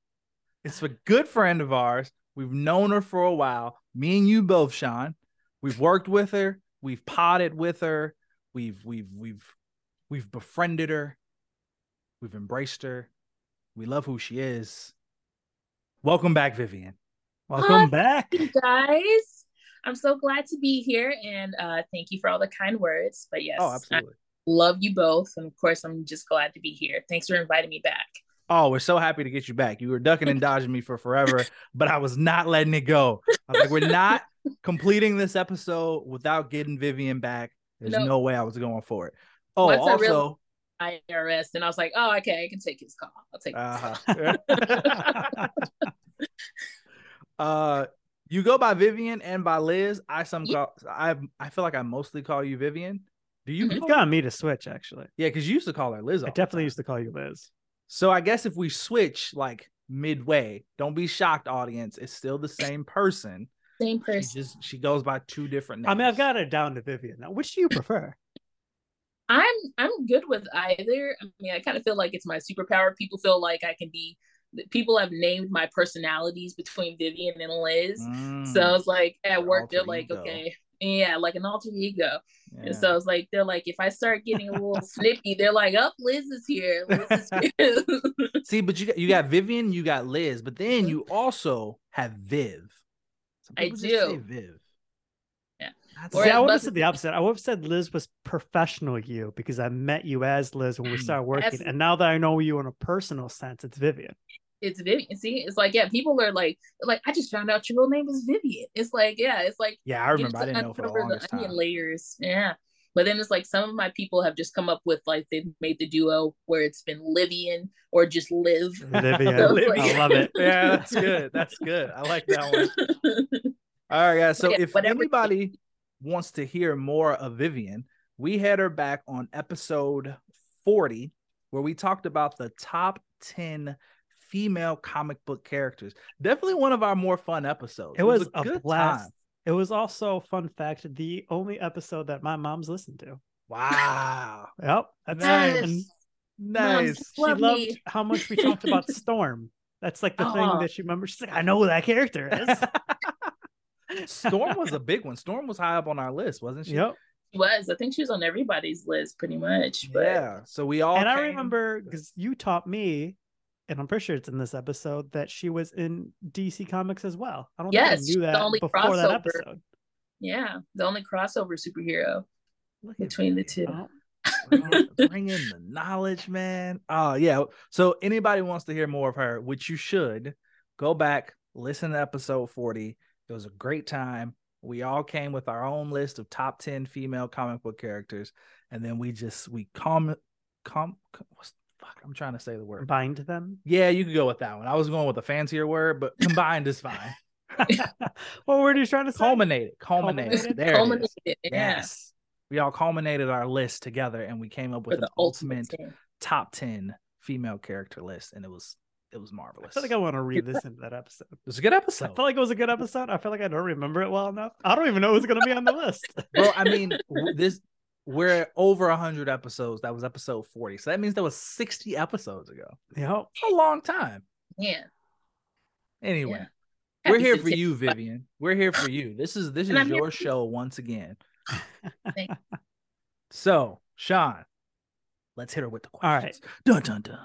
Speaker 3: It's a good friend of ours.
Speaker 2: We've known her for a while. Me and you both, Sean. We've worked with her. We've potted with her. We've we've we've we've befriended her. We've embraced her. We love who she is. Welcome back, Vivian.
Speaker 1: Welcome
Speaker 12: Hi,
Speaker 1: back.
Speaker 12: you guys. I'm so glad to be here and uh, thank you for all the kind words. But yes,
Speaker 2: Oh,
Speaker 12: I
Speaker 2: absolutely.
Speaker 12: love you both. And of course, I'm just glad to be here. Thanks for inviting me back.
Speaker 2: Oh, we're so happy to get you back. You were ducking and dodging me for forever, but I was not letting it go. I was like, we're not completing this episode without getting Vivian back. There's
Speaker 12: No.
Speaker 2: no way I was going for it. Oh,
Speaker 12: Once I realized-
Speaker 2: also,
Speaker 12: IRS, and I was like, oh, okay, I can take his call. I'll take
Speaker 2: Uh-huh.
Speaker 12: this.
Speaker 2: uh, you go by Vivian and by Liz. I some call, I I feel like I mostly call you Vivian. Do you?
Speaker 1: You've
Speaker 2: call-
Speaker 1: gotten me to switch, actually.
Speaker 2: Yeah, because you used to call her Liz.
Speaker 1: I definitely
Speaker 2: time.
Speaker 1: used to call you Liz.
Speaker 2: So I guess if we switch like midway, don't be shocked, audience. It's still the same person.
Speaker 12: Same
Speaker 2: She
Speaker 12: person.
Speaker 2: just she goes by two different names.
Speaker 1: I mean, I've got it down to Vivian now. Which do you prefer?
Speaker 12: I'm I'm good with either. I mean, I kind of feel like it's my superpower. People feel like I can be. People have named my personalities between Vivian and Liz. So
Speaker 2: Mm,
Speaker 12: it's like at work, they're like,
Speaker 2: ego.
Speaker 12: okay, yeah, like an alter ego.
Speaker 2: yeah.
Speaker 12: And so it's like they're like, if I start getting a little snippy, they're like, "Up, Liz is here. Liz is here."
Speaker 2: See, but you got you got Vivian, you got Liz, but then you also have Viv.
Speaker 12: I
Speaker 2: people say
Speaker 12: do.
Speaker 2: Viv.
Speaker 12: Yeah.
Speaker 2: That's
Speaker 12: Or
Speaker 1: See, I
Speaker 12: as
Speaker 1: would have said the opposite. I would have said Liz was professional you because I met you as Liz when we
Speaker 2: Mm.
Speaker 1: started working.
Speaker 12: That's-
Speaker 1: And now that I know you in a personal sense, it's Vivian.
Speaker 12: It's Vivian. See, it's like, yeah, people are like, like, I just found out your real name is Vivian. It's like, yeah, it's like,
Speaker 2: yeah, I remember. I didn't know for the longest
Speaker 12: onion
Speaker 2: time.
Speaker 12: layers. Yeah. But then it's like some of my people have just come up with like they've made the duo where it's been Livian or just Liv.
Speaker 1: Vivian.
Speaker 12: So it's like-
Speaker 1: I love it.
Speaker 2: yeah, that's good. That's good. I like that one. All right, guys. So
Speaker 12: Yeah,
Speaker 2: if anybody wants to hear more of Vivian, we had her back on episode 40, where we talked about the top 10 female comic book characters. Definitely one of our more fun episodes.
Speaker 1: It was a
Speaker 2: good
Speaker 1: blast.
Speaker 2: time.
Speaker 1: It was also fun fact the only episode that my mom's listened to.
Speaker 2: Wow.
Speaker 1: Yep, that's
Speaker 2: Nice.
Speaker 1: and
Speaker 2: Nice.
Speaker 1: she loved
Speaker 12: me.
Speaker 1: how much we talked about Storm. That's like the thing
Speaker 12: uh-huh.
Speaker 1: that she remembers. She's like, I know who that character is.
Speaker 2: Storm was a big one. Storm was high up on our list, wasn't she?
Speaker 1: yep.
Speaker 12: Was. I think she was on everybody's list pretty much. But
Speaker 2: Yeah. So we all
Speaker 1: and I remember because you taught me, and I'm pretty sure it's in this episode that she was in DC Comics as well. I don't
Speaker 12: Yes,
Speaker 1: think I knew
Speaker 12: the
Speaker 1: that
Speaker 12: only
Speaker 1: before that
Speaker 12: crossover.
Speaker 1: episode.
Speaker 12: yeah, the only crossover superhero
Speaker 1: Look
Speaker 12: between the two.
Speaker 1: Oh,
Speaker 2: Bring bring in the knowledge, man. Oh, yeah. So anybody wants to hear more of her, which you should, go back, listen to episode 40. It was a great time. We all came with our own list of top 10 female comic book characters. And then we just we com com, com what's fuck, I'm trying to say the word.
Speaker 1: bind them.
Speaker 2: Yeah, you could go with that one. I was going with a fancier word, but combined is fine.
Speaker 1: what word are you trying to say?
Speaker 2: Culminated. Culminated.
Speaker 1: Culminated?
Speaker 2: There it is.
Speaker 12: Yeah.
Speaker 2: Yes. We all culminated our list together and we came up
Speaker 12: For
Speaker 2: with an
Speaker 12: the ultimate
Speaker 2: ultimate top 10 female character list and it was it was marvelous.
Speaker 1: I
Speaker 2: marvelous.
Speaker 1: feel like I want to read this into that episode.
Speaker 2: it was a good episode.
Speaker 1: I
Speaker 2: episode.
Speaker 1: felt like it was a good episode. I feel like I don't remember it well enough. I don't even know who's going to be on the list.
Speaker 2: Well, I mean, this we're over 100 episodes. That was episode 40. So that means that was 60 episodes ago.
Speaker 1: Yep.
Speaker 2: It's a long time.
Speaker 12: Yeah.
Speaker 2: Anyway,
Speaker 12: Yeah.
Speaker 2: we're here for you, Vivian. We're here for you. This is this is
Speaker 12: I'm here
Speaker 2: your show once again. So, Sean, let's hit her with the
Speaker 1: All right.
Speaker 2: questions. Dun dun dun.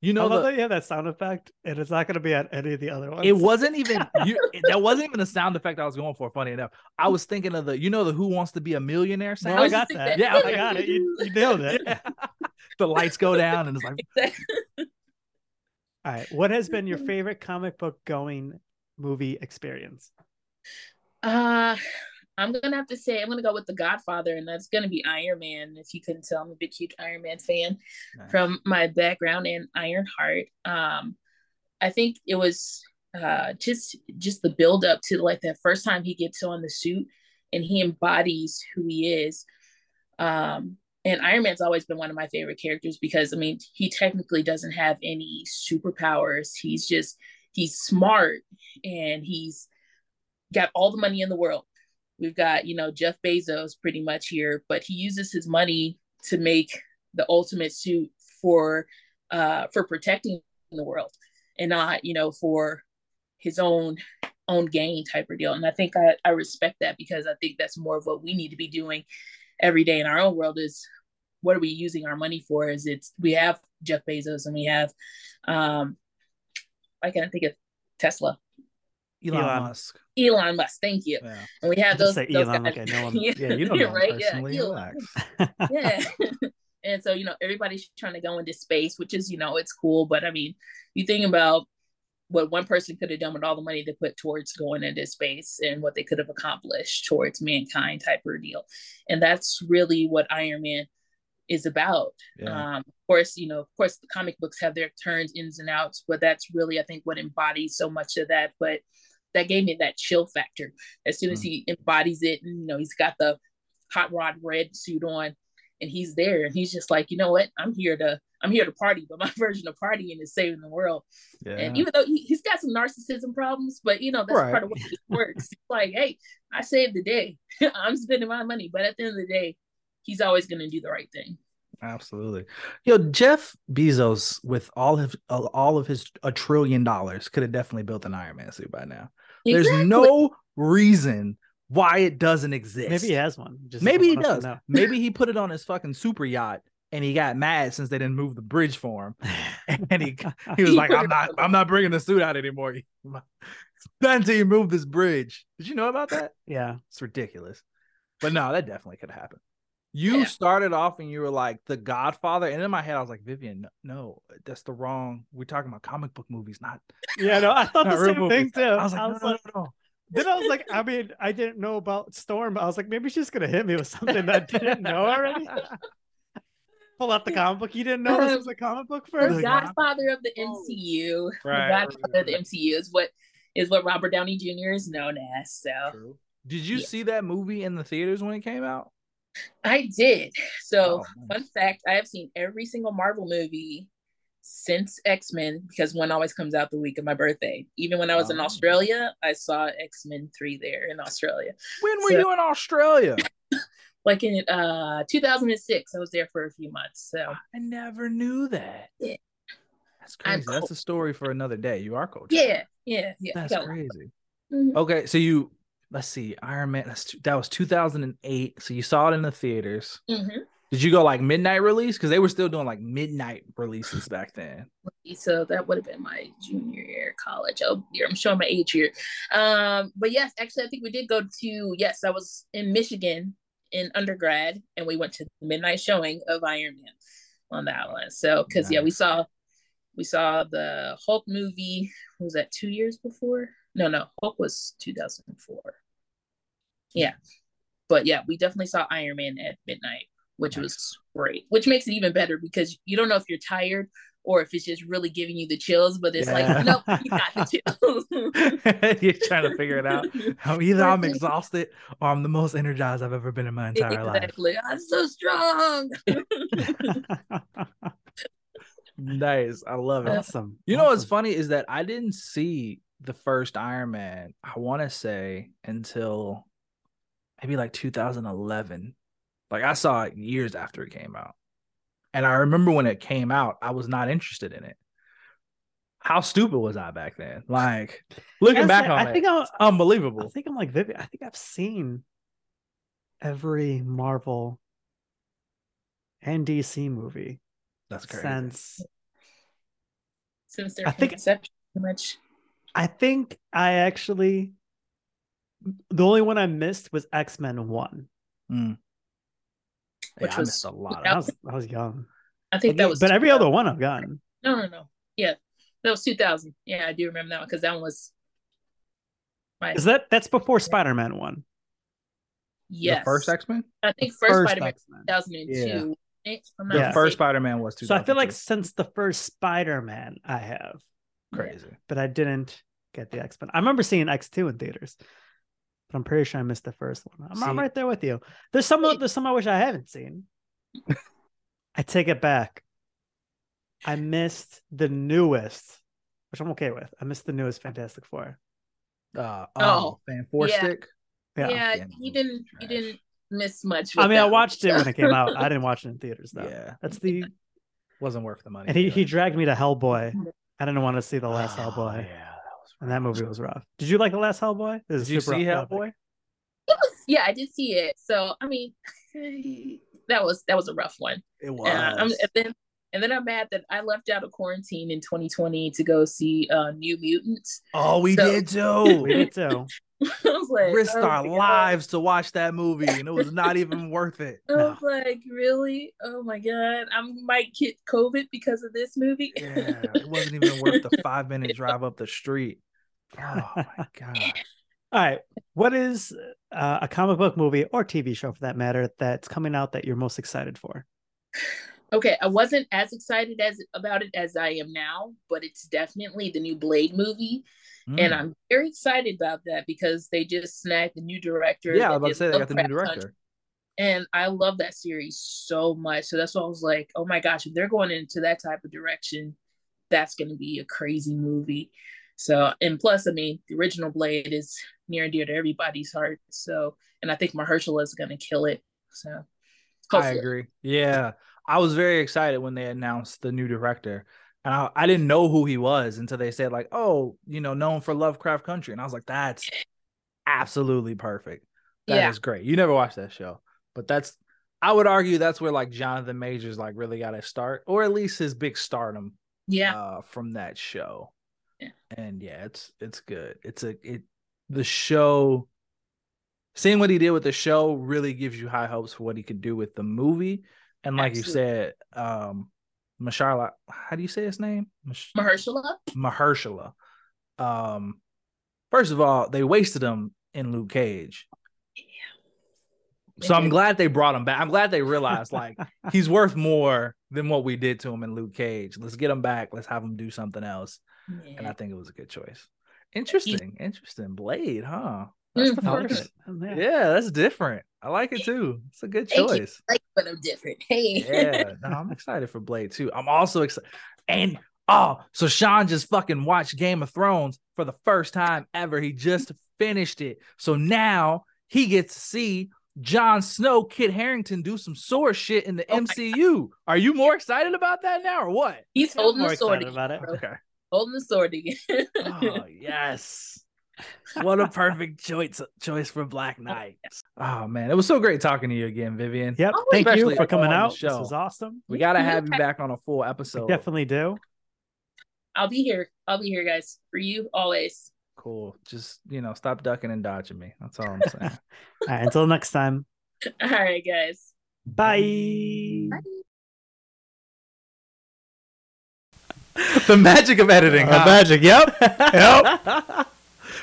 Speaker 2: You
Speaker 1: I
Speaker 2: know
Speaker 1: love
Speaker 2: the,
Speaker 1: that you have that sound effect, and it's not going to be at any of the other ones.
Speaker 2: It wasn't even you. That wasn't even the sound effect I was going for. Funny enough, I was thinking of the you know the Who Wants to Be a Millionaire sound.
Speaker 1: Well, I
Speaker 12: was
Speaker 1: got
Speaker 12: just
Speaker 1: that.
Speaker 2: Yeah,
Speaker 1: I got it. You, you nailed it.
Speaker 2: the lights go down and it's like
Speaker 1: All right. What has been your favorite comic book going movie experience?
Speaker 12: Uh, I'm gonna have to say I'm gonna go with The Godfather, and that's gonna be Iron Man. If you couldn't tell, I'm a big, huge Iron Man fan
Speaker 2: Nice.
Speaker 12: from my background and Iron Heart. Um, I think it was uh just just the build up to like that first time he gets on the suit and he embodies who he is. Um, and Iron Man's always been one of my favorite characters because I mean he technically doesn't have any superpowers. He's just he's smart and he's got all the money in the world. We've got, you know, Jeff Bezos pretty much here, but he uses his money to make the ultimate suit for uh for protecting the world and not, you know, for his own own gain type of deal. And I think I, I respect that because I think that's more of what we need to be doing every day in our own world is what are we using our money for? Is it's we have Jeff Bezos and we have um I can't think of Tesla.
Speaker 2: Elon,
Speaker 1: Elon.
Speaker 2: Musk.
Speaker 12: Elon Musk, thank you.
Speaker 2: Yeah.
Speaker 12: And we have those,
Speaker 1: say
Speaker 12: those
Speaker 1: Elon
Speaker 12: guys.
Speaker 1: like I know him.
Speaker 2: Yeah, you don't know
Speaker 12: right? Yeah,
Speaker 2: personally.
Speaker 12: Elon.
Speaker 2: Relax.
Speaker 12: yeah. and so, you know, everybody's trying to go into space, which is, you know, it's cool. But I mean, you think about what one person could have done with all the money they put towards going into space and what they could have accomplished towards mankind type of deal. And that's really what Iron Man is about.
Speaker 2: Yeah.
Speaker 12: Um, of course, you know, of course, the comic books have their turns, ins and outs, but that's really, I think, what embodies so much of that. But that gave me that chill factor. As soon as mm. he embodies it, and you know, he's got the hot rod red suit on, and he's there, and he's just like, you know what, I'm here to, I'm here to party, but my version of partying is saving the world.
Speaker 2: Yeah.
Speaker 12: And even though he, he's got some narcissism problems, but you know, that's
Speaker 2: Right.
Speaker 12: part of what it works. It's like, hey, I saved the day. I'm spending my money, but at the end of the day, he's always going to do the right thing.
Speaker 2: Absolutely. Yo, Jeff Bezos, with all of all of his a trillion dollars, could have definitely built an Iron Man suit by now. There's no reason why it doesn't exist.
Speaker 1: Maybe he has one. Just
Speaker 2: Maybe he
Speaker 1: doesn't want us
Speaker 2: does. Maybe he put it on his fucking super yacht and he got mad since they didn't move the bridge for him. And he he was
Speaker 12: He
Speaker 2: like, I'm not I'm not bringing the suit out anymore. Not until you move this bridge. Did you know about that?
Speaker 1: yeah.
Speaker 2: It's ridiculous. But no, that definitely could have happened. You
Speaker 12: Yeah.
Speaker 2: started off and you were like the Godfather, and in my head I was like, Vivian, no, no, that's the wrong. We're talking about comic book movies, not.
Speaker 1: Yeah, no, I thought the same
Speaker 2: movies.
Speaker 1: thing too.
Speaker 2: I was like, no, no, no, no.
Speaker 1: Then I was like, I mean, I didn't know about Storm, but I was like, maybe she's gonna hit me with something that I didn't know already. Pull out the comic book. You didn't know this was a comic book first.
Speaker 12: The
Speaker 1: first.
Speaker 12: Godfather of the oh. MCU.
Speaker 2: Right.
Speaker 12: The Godfather of the MCU is what is what Robert Downey Jr. is known as. So
Speaker 2: Did you
Speaker 12: Yeah.
Speaker 2: see that movie in the theaters when it came out?
Speaker 12: I did. So
Speaker 2: Oh,
Speaker 12: fun fact, I have seen every single Marvel movie since X-Men because one always comes out the week of my birthday. Even when I was in
Speaker 2: Oh.
Speaker 12: Australia, I saw X-Men 3 there in Australia.
Speaker 2: When were
Speaker 12: So-
Speaker 2: you in Australia?
Speaker 12: Like in uh 2006, I was there for a few months. So
Speaker 2: I never knew that.
Speaker 12: Yeah.
Speaker 2: That's crazy. That's a story for another day. You are coach.
Speaker 12: yeah, yeah, yeah.
Speaker 2: That's crazy.
Speaker 12: Mhm.
Speaker 2: Okay, so you let's see, Iron Man. That's, that was 2008. So you saw it in the theaters.
Speaker 12: Mhm.
Speaker 2: Did you go like midnight release? Because they were still doing like midnight releases back then.
Speaker 12: So that would have been my junior year college. Oh, I'm showing my age here. Um, but yes, actually, I think we did go to. Yes, I was in Michigan in undergrad, and we went to the midnight showing of Iron Man on that one. So, because yeah, we saw we saw the Hulk movie. Was that two years before? No, no, Hulk was 2004. Hmm. Yeah, but yeah, we definitely saw Iron Man at midnight, which was great. Which makes it even better because you don't know if you're tired or if it's just really giving you the chills. But it's
Speaker 2: Yeah.
Speaker 12: like, nope, you got the chills.
Speaker 2: You're trying to figure it out. Either I'm exhausted or I'm the most energized I've ever been in my entire life.
Speaker 12: exactly. I'm so strong.
Speaker 2: Nice. I love it.
Speaker 1: awesome.
Speaker 2: You know what's
Speaker 1: awesome.
Speaker 2: funny is that I didn't see the first Iron Man, I want to say until maybe like 2011. Like I saw it years after it came out. And I remember when it came out, I was not interested in it. How stupid was I back then? Like looking
Speaker 1: Yes,
Speaker 2: back
Speaker 1: I-
Speaker 2: on
Speaker 1: I
Speaker 2: it,
Speaker 1: think
Speaker 2: I'm, unbelievable.
Speaker 1: I think I'm like Vivian. I think I've seen every Marvel and DC movie
Speaker 2: That's crazy.
Speaker 1: since
Speaker 12: Since their
Speaker 1: I think-
Speaker 12: conception, pretty much.
Speaker 1: I think I actually the only one I missed was X Men One.
Speaker 2: Mm.
Speaker 12: Which
Speaker 2: yeah, I
Speaker 12: was-
Speaker 2: missed a lot.
Speaker 1: I was I was young,
Speaker 12: I think that was.
Speaker 1: but every other one I've gotten.
Speaker 12: No, no, no. Yeah, that was 2000. Yeah, I do remember that one because that one was. My
Speaker 1: Is that that's before Spider Man One?
Speaker 12: yes.
Speaker 2: The first X Men?
Speaker 12: I think
Speaker 1: The
Speaker 12: first,
Speaker 1: first
Speaker 12: Spider-Man
Speaker 1: X-Men.
Speaker 12: 2002. Eh, I'm
Speaker 2: The
Speaker 1: Yeah.
Speaker 2: first. Spider Man was
Speaker 1: So I feel like since the first Spider Man I have,
Speaker 2: crazy.
Speaker 1: but I didn't get the X Men. I remember seeing X Two in theaters, but I'm pretty sure I missed the first one. I'm, I'm right there with you. There's some there's some I wish I haven't seen. I take it back. I missed the newest, which I'm okay with. I missed the newest Fantastic Four.
Speaker 2: Uh,
Speaker 12: Oh,
Speaker 2: oh, fan four
Speaker 12: yeah.
Speaker 2: stick.
Speaker 1: Yeah.
Speaker 12: Yeah,
Speaker 2: Yeah,
Speaker 12: you didn't. You didn't miss much.
Speaker 1: I
Speaker 12: with
Speaker 1: mean, I
Speaker 12: that one.
Speaker 1: watched it when it came out. I didn't watch it in theaters though.
Speaker 2: Yeah,
Speaker 1: That's the
Speaker 2: wasn't worth the money.
Speaker 1: and he
Speaker 2: for
Speaker 1: he dragged me to Hellboy. I didn't want to see the last
Speaker 2: Oh,
Speaker 1: Hellboy.
Speaker 2: Yeah, that was
Speaker 1: and that movie was rough. Did you like the last Hellboy? It was
Speaker 2: Did you see
Speaker 1: rough.
Speaker 2: Hellboy?
Speaker 12: It was, yeah, I did see it. So I mean, that was that was a rough one.
Speaker 2: It
Speaker 12: And, I'm,
Speaker 2: was.
Speaker 12: and then and then I'm mad that I left out of quarantine in 2020 to go see uh, New Mutants.
Speaker 2: Oh, we
Speaker 12: So-
Speaker 2: did too.
Speaker 1: We did too.
Speaker 12: I like,
Speaker 2: risked
Speaker 12: oh
Speaker 2: our
Speaker 12: God.
Speaker 2: lives to watch that movie, and it was not even worth it.
Speaker 12: I was like, really? Oh my god, I might get COVID because of this movie.
Speaker 2: Yeah, it wasn't even worth the five minute drive up the street. Oh my god!
Speaker 1: All right. What is uh, a comic book movie or TV show for that matter that's coming out that you're most excited for?
Speaker 12: okay, I wasn't as excited as about it as I am now, but it's definitely the new Blade movie,
Speaker 2: Mm.
Speaker 12: and I'm very excited about that because they just snagged the new director.
Speaker 2: yeah, I
Speaker 12: that
Speaker 2: was about to say they got the new director.
Speaker 12: Country, and I love that series so much. So that's why I was like, oh my gosh, if they're going into that type of direction, that's going to be a crazy movie. So, and plus, I mean, the original Blade is near and dear to everybody's heart. So, and I think Mahershala is going to kill it. So,
Speaker 2: I agree. Yeah, I was very excited when they announced the new director, and I, I didn't know who he was until they said like, "Oh, you know, known for Lovecraft Country," and I was like, "That's absolutely perfect. That is
Speaker 12: Yeah.
Speaker 2: great." You never watched that show, but that's I would argue that's where like Jonathan Majors like really got to start, or at least his big stardom
Speaker 12: Yeah.
Speaker 2: uh, from that show.
Speaker 12: Yeah.
Speaker 2: And yeah, it's it's good. It's a it the show seeing what he did with the show really gives you high hopes for what he could do with the movie. And like you said, um Mashala, how do you say his name? Mash-
Speaker 12: Mahershala?
Speaker 2: Mahershala. Um first of all, they wasted him in Luke Cage. So I'm glad they brought him back. I'm glad they realized like he's worth more than what we did to him in Luke Cage. Let's get him back. Let's have him do something else. And I think it was a good choice. Interesting. Interesting. Blade, huh? That's the
Speaker 12: Mhm.
Speaker 2: First.
Speaker 1: it. Yeah.
Speaker 2: Yeah, that's different. I like it too. It's a good
Speaker 12: Thank you.
Speaker 2: choice.
Speaker 12: Like, but I'm different. Hey.
Speaker 2: Yeah, no, I'm excited for Blade too. I'm also excited. And oh, so Sean just fucking watched Game of Thrones for the first time ever. He just finished it. So now he gets to see Jon Snow, Kit Harington do some sword shit in the MCU. Are you more excited about that now or what?
Speaker 12: He's holding
Speaker 1: more
Speaker 12: the sword
Speaker 1: about it.
Speaker 12: bro.
Speaker 2: Okay.
Speaker 12: Holding the sword again.
Speaker 2: Oh yes. What a perfect choice choice for Black oh, Knight. Oh man, it was so great talking to you again, Vivian.
Speaker 1: Yep.
Speaker 12: Oh,
Speaker 1: Thank you for coming out. This was awesome.
Speaker 2: We gotta have you back on a full episode.
Speaker 1: Definitely do.
Speaker 12: I'll be here. I'll be here, guys. For you, always.
Speaker 2: Cool. Just you know, stop ducking and dodging me. That's all I'm saying.
Speaker 1: All right. Until next time.
Speaker 12: All right, guys.
Speaker 1: Bye.
Speaker 2: the magic of editing.
Speaker 1: Uh, magic. Yep. Yep.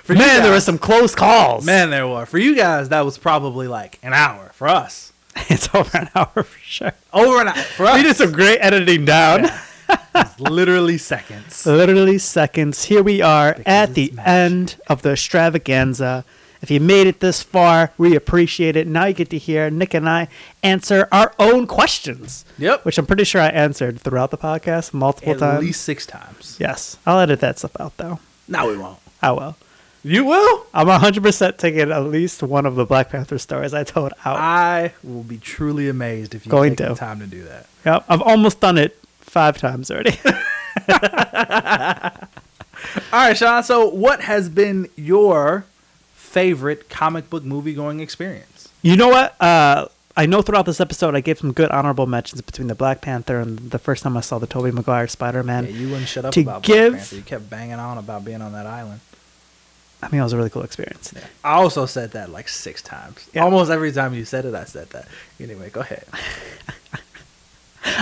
Speaker 2: For
Speaker 1: Man, there were
Speaker 2: guys-
Speaker 1: some close calls.
Speaker 2: Man, there were. For you guys, that was probably like an hour. For us,
Speaker 1: it's over an hour for sure.
Speaker 2: over an hour. For us,
Speaker 1: We did some great editing down.
Speaker 2: it's literally seconds.
Speaker 1: Literally seconds. Here we are at the end of the extravaganza. If you made it this far, we appreciate it. Now you get to hear Nick and I answer our own questions,
Speaker 2: Yep.
Speaker 1: which I'm pretty sure I answered throughout the podcast multiple
Speaker 2: At
Speaker 1: times.
Speaker 2: At least six times.
Speaker 1: Yes, I'll edit that stuff out though.
Speaker 2: No, we won't.
Speaker 1: I will.
Speaker 2: You will.
Speaker 1: I'm 100% taking at least one of the Black Panther stories I told out.
Speaker 2: I will be truly amazed if you
Speaker 1: Going
Speaker 2: take the time to do that.
Speaker 1: Yep, I've almost done it five times already.
Speaker 2: All right, Sean. So, what has been your favorite comic book movie going experience?
Speaker 1: You know what? Uh, I know throughout this episode I gave some good honorable mentions between the Black Panther and the first time I saw the Tobey Maguire Spider Man.
Speaker 2: yeah, you wouldn't shut up
Speaker 1: to
Speaker 2: about
Speaker 1: give-
Speaker 2: Black Panther. You kept banging on about being on that island.
Speaker 1: I mean, it was a really cool experience.
Speaker 2: I also said that like six times.
Speaker 1: Yeah.
Speaker 2: Almost every time you said it, I said that. Anyway, go ahead.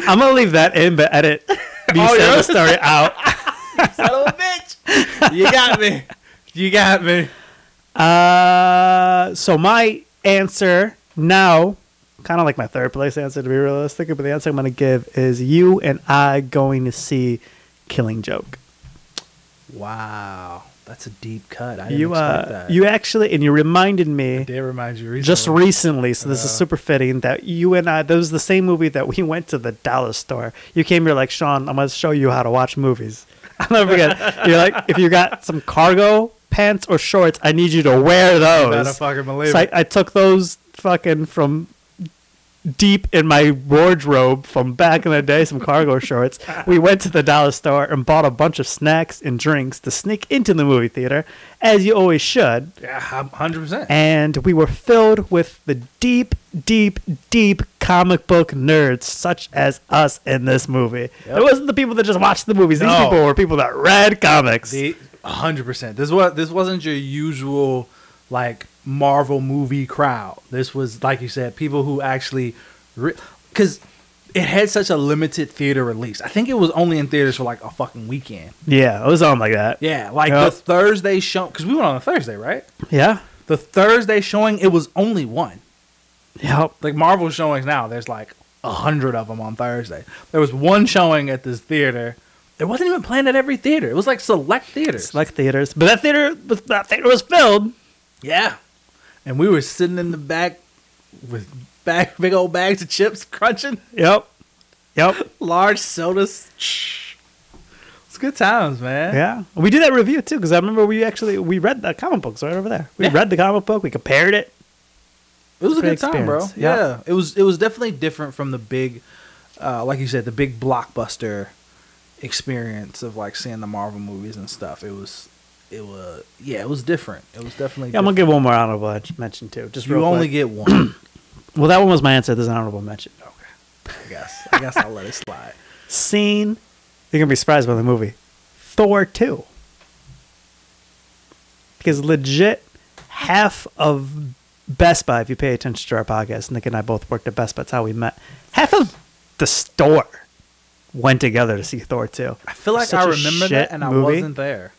Speaker 1: I'm gonna leave that in, but edit
Speaker 2: Oh,
Speaker 1: saying the story out.
Speaker 2: Son of a bitch. You got me. You got me.
Speaker 1: Uh, so my answer now, kind of like my third place answer to be realistic, but the answer I'm gonna give is you and I going to see Killing Joke.
Speaker 2: Wow. That's a deep cut. I didn't
Speaker 1: You
Speaker 2: expect
Speaker 1: uh,
Speaker 2: that.
Speaker 1: you actually, and you reminded me.
Speaker 2: did remind you recently.
Speaker 1: just recently, so this is
Speaker 2: Uh.
Speaker 1: super fitting that you and I, that was the same movie that we went to the Dallas store. You came here like, Sean, I'm going to show you how to watch movies. I'll never forget. You're like, if you got some cargo pants or shorts, I need you to wear
Speaker 2: You
Speaker 1: those.
Speaker 2: fucking believe
Speaker 1: So I. I took those fucking from deep in my wardrobe from back in the day, some cargo shorts. We went to the dollar store and bought a bunch of snacks and drinks to sneak into the movie theater, as you always should.
Speaker 2: Yeah, hundred percent.
Speaker 1: And we were filled with the deep, deep, deep comic book nerds, such as us in this movie.
Speaker 2: Yep.
Speaker 1: It wasn't the people that just watched the movies. These
Speaker 2: No.
Speaker 1: people were people that read comics.
Speaker 2: The hundred percent. This was this wasn't your usual like Marvel movie crowd. This was like you said, people who actually because it had such a limited theater release. I think it was only in theaters for like a fucking weekend.
Speaker 1: yeah, it was on like that.
Speaker 2: Yeah, like
Speaker 1: Yep.
Speaker 2: the Thursday show because we went on a Thursday, right?
Speaker 1: Yeah.
Speaker 2: The Thursday showing, it was only one.
Speaker 1: Yep.
Speaker 2: Like Marvel showings now, there's like a hundred of them on Thursday. There was one showing at this theater. It wasn't even playing at every theater. It was like select theaters.
Speaker 1: Select theaters, but that theater, was- that theater was filled.
Speaker 2: Yeah. And we were sitting in the back with bag, big old bags of chips crunching.
Speaker 1: Yep. Yep.
Speaker 2: Large sodas. It's good times, man.
Speaker 1: Yeah, we did that review too because I remember we actually we read the comic books right over there. We
Speaker 2: Yeah.
Speaker 1: read the comic book, we compared it.
Speaker 2: It was a good time, bro. Yeah.
Speaker 1: Yeah.
Speaker 2: It was it was definitely different from the big uh like you said, the big blockbuster experience of like seeing the Marvel movies and stuff. It was it was yeah, it was different. It was definitely
Speaker 1: Yeah, I'm gonna give one more honorable mention too. Just
Speaker 2: You only
Speaker 1: quick.
Speaker 2: get one.
Speaker 1: well, that one was my answer. There's an honorable mention.
Speaker 2: Okay, I guess. I guess I'll let it slide.
Speaker 1: Scene. You're gonna be surprised by the movie. Thor two. Because legit, half of Best Buy, if you pay attention to our podcast, Nick and I both worked at Best Buy. That's how we met. Half of the store went together to see Thor two.
Speaker 2: I feel like
Speaker 1: Such
Speaker 2: I remember that and I wasn't there.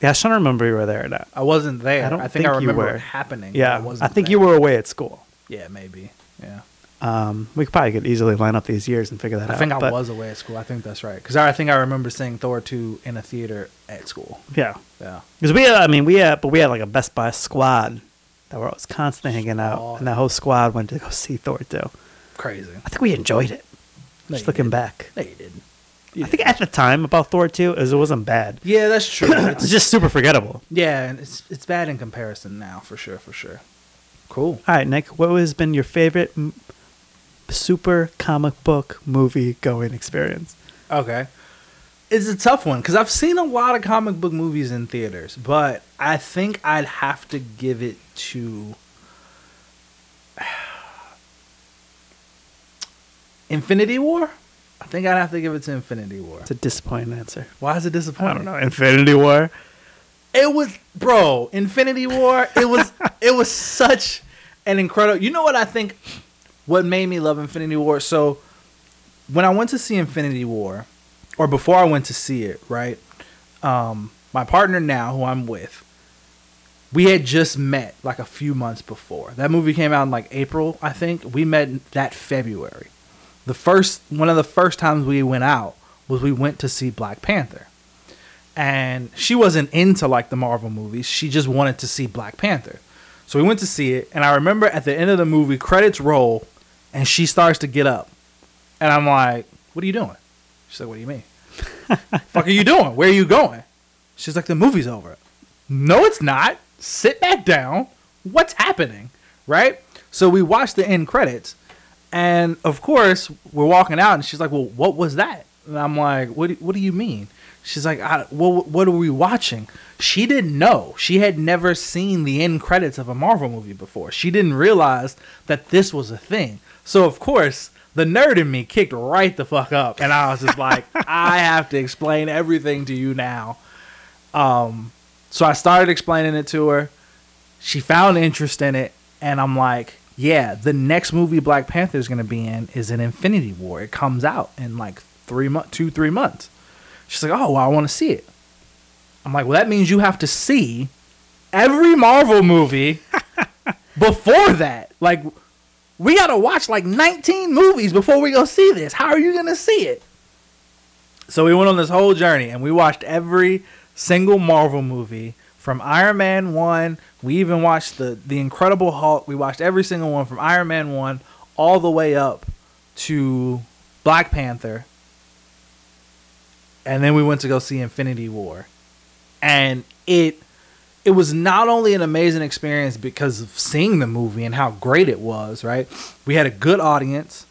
Speaker 1: Yeah, I to remember you were there or not.
Speaker 2: I wasn't there.
Speaker 1: I don't
Speaker 2: think,
Speaker 1: think,
Speaker 2: I
Speaker 1: you
Speaker 2: remember
Speaker 1: were
Speaker 2: it happening.
Speaker 1: Yeah,
Speaker 2: I,
Speaker 1: I,
Speaker 2: wasn't
Speaker 1: think
Speaker 2: there.
Speaker 1: you were away at school.
Speaker 2: Yeah, maybe. Yeah.
Speaker 1: Um, we probably could easily line up these years and figure that
Speaker 2: I
Speaker 1: out.
Speaker 2: I think I
Speaker 1: but
Speaker 2: was away at school. I think that's right. Because I think I remember seeing Thor 2 in a theater at school.
Speaker 1: Yeah,
Speaker 2: Yeah.
Speaker 1: because we, had, I mean, we had, but we had like a Best Buy squad that were always constantly hanging out, and that whole squad went to go see Thor too.
Speaker 2: Crazy.
Speaker 1: I think we enjoyed it.
Speaker 2: No,
Speaker 1: Just looking
Speaker 2: didn't.
Speaker 1: back,
Speaker 2: No, you didn't.
Speaker 1: I think at the time about Thor two is it wasn't bad.
Speaker 2: Yeah, that's true.
Speaker 1: It's just super forgettable.
Speaker 2: Yeah, and it's it's bad in comparison now, for sure, for sure. Cool.
Speaker 1: All right, Nick, what has been your favorite m- super comic book movie going experience?
Speaker 2: Okay. It's a tough one because I've seen a lot of comic book movies in theaters, but I think I'd have to give it to Infinity War. I think I'd have to give it to Infinity War.
Speaker 1: It's a disappointing answer.
Speaker 2: Why is it disappointing?
Speaker 1: I don't know. Infinity War.
Speaker 2: It was, bro. Infinity War. It was. it was such an incredible. You know what I think? What made me love Infinity War? So, when I went to see Infinity War, or before I went to see it, right? Um, my partner now, who I'm with, we had just met like a few months before. That movie came out in like April, I think. We met that February. The first one of the first times we went out was we went to see Black Panther and she wasn't into like the Marvel movies. She just wanted to see Black Panther. So we went to see it, and I remember at the end of the movie, credits roll, and she starts to get up, and I'm like, "What are you doing?" She's like, "What do you mean? Fuck are you doing? Where are you going?" She's like, "The movie's over." No, it's not. Sit back down. What's happening? Right? So we watched the end credits, and of course we're walking out, and she's like, "Well, what was that?" And I'm like, "What? Do, what do you mean?" She's like, I, "What? What are we watching?" She didn't know. She had never seen the end credits of a Marvel movie before. She didn't realize that this was a thing. So of course, the nerd in me kicked right the fuck up, and I was just like, "I have to explain everything to you now." Um, so I started explaining it to her. She found interest in it, and I'm like, "Yeah, the next movie Black Panther is gonna be in is an Infinity War. It comes out in like three months, two three months." She's like, "Oh, well, I want to see it." I'm like, "Well, that means you have to see every Marvel movie before that. Like, we gotta watch like 19 movies before we go see this. How are you gonna see it?" So we went on this whole journey, and we watched every single Marvel movie from Iron Man one. We even watched the the Incredible Hulk. We watched every single one from Iron Man one all the way up to Black Panther. And then we went to go see Infinity War. And it it was not only an amazing experience because of seeing the movie and how great it was, right? We had a good audience.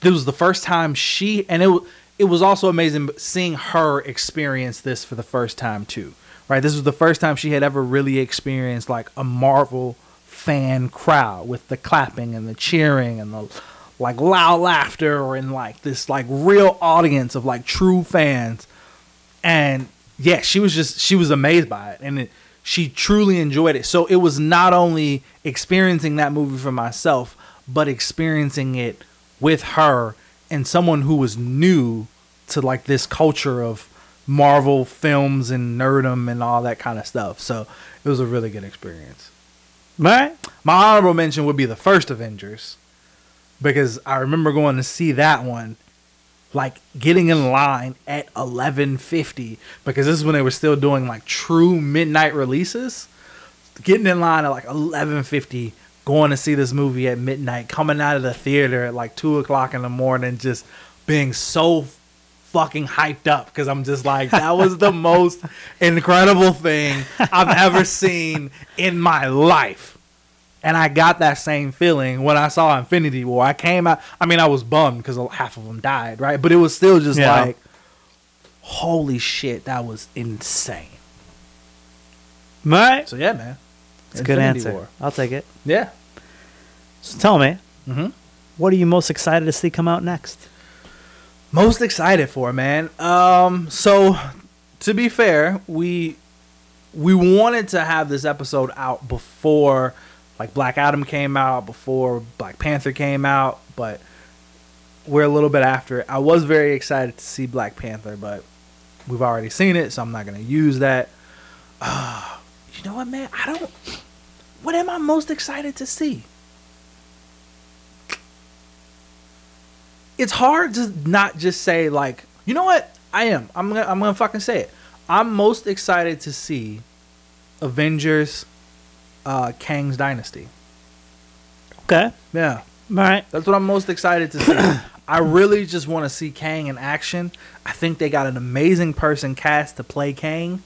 Speaker 2: This was the first time she and it it was also amazing seeing her experience this for the first time too. Right? This was the first time she had ever really experienced like a Marvel fan crowd with the clapping and the cheering and the like loud laughter and like this like real audience of like true fans. And yeah she was just she was amazed by it. And it, she truly enjoyed it. So it was not only experiencing that movie for myself but experiencing it with her and someone who was new to like this culture of marvel films and nerdum and all that kind of stuff. So it was a really good experience.
Speaker 1: Right
Speaker 2: my honorable mention would be the first avengers because i remember going to see that one like getting in line at 11:50 because this is when they were still doing like true midnight releases. Getting in line at like 11:50, going to see this movie at midnight, coming out of the theater at like two o'clock in the morning, just being so fucking hyped up because I'm just like that was the most incredible thing I've ever seen in my life. And I got that same feeling when I saw Infinity War. I came out. I mean, I was bummed because half of them died, right? But it was still just
Speaker 1: Yeah.
Speaker 2: like, holy shit, that was insane.
Speaker 1: Right.
Speaker 2: So yeah, man,
Speaker 1: It's a good answer.
Speaker 2: War.
Speaker 1: I'll take it.
Speaker 2: Yeah.
Speaker 1: So tell me,
Speaker 2: Mm-hmm.
Speaker 1: what are you most excited to see come out next?
Speaker 2: Most excited for, man. Um, so to be fair, we we wanted to have this episode out before like Black Adam came out, before Black Panther came out, but we're a little bit after it. I was very excited to see Black Panther, but we've already seen it, so I'm not gonna use that. Uh, you know what, man? I don't. What am I most excited to see? It's hard to not just say like, you know what? I am. I'm gonna I'm gonna fucking say it. I'm most excited to see Avengers uh Kang's Dynasty.
Speaker 1: Okay.
Speaker 2: Yeah.
Speaker 1: All right.
Speaker 2: That's what I'm most excited to see. I really just want to see Kang in action. I think they got an amazing person cast to play Kang.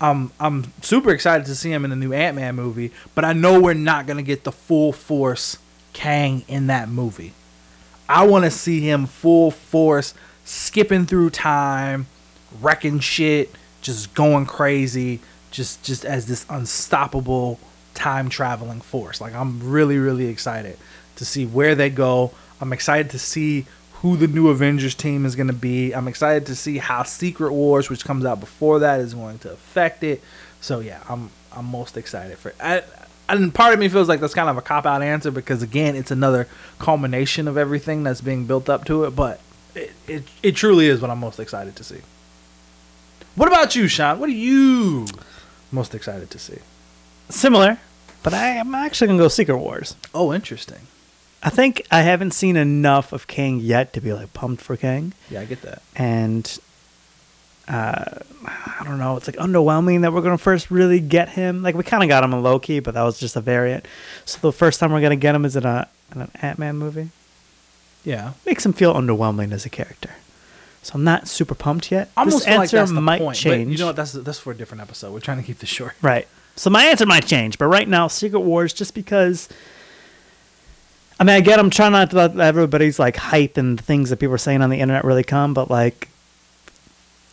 Speaker 2: Um, I'm super excited to see him in the new Ant Man movie, but I know we're not gonna get the full force Kang in that movie. I want to see him full force, skipping through time, wrecking shit, just going crazy, just just as this unstoppable time traveling force. Like I'm really really excited to see where they go. I'm excited to see who the new Avengers team is going to be. I'm excited to see how Secret Wars, which comes out before that, is going to affect it. So yeah, I'm I'm most excited for. I, and part of me feels like that's kind of a cop out answer because again, it's another culmination of everything that's being built up to it. But it, it it truly is what I'm most excited to see. What about you, Sean? What are you most excited to see?
Speaker 1: Similar, but I, I'm actually gonna go Secret Wars.
Speaker 2: Oh, interesting.
Speaker 1: I think I haven't seen enough of Kang yet to be like pumped for Kang,
Speaker 2: Yeah, I get that.
Speaker 1: and uh, I don't know. It's like underwhelming that we're gonna first really get him. Like we kind of got him in Loki, but that was just a variant. So the first time we're gonna get him is in a in an Ant Man movie.
Speaker 2: Yeah.
Speaker 1: Makes him feel underwhelming as a character. So I'm not super pumped yet.
Speaker 2: I
Speaker 1: this
Speaker 2: almost like
Speaker 1: answer
Speaker 2: the
Speaker 1: might
Speaker 2: point.
Speaker 1: change.
Speaker 2: But you know what? That's that's for a different episode. We're trying to keep this short.
Speaker 1: Right. So my answer might change, but right now, Secret Wars, just because. I mean, again, I'm trying not to let everybody's like hype and things that people are saying on the internet really come, but like,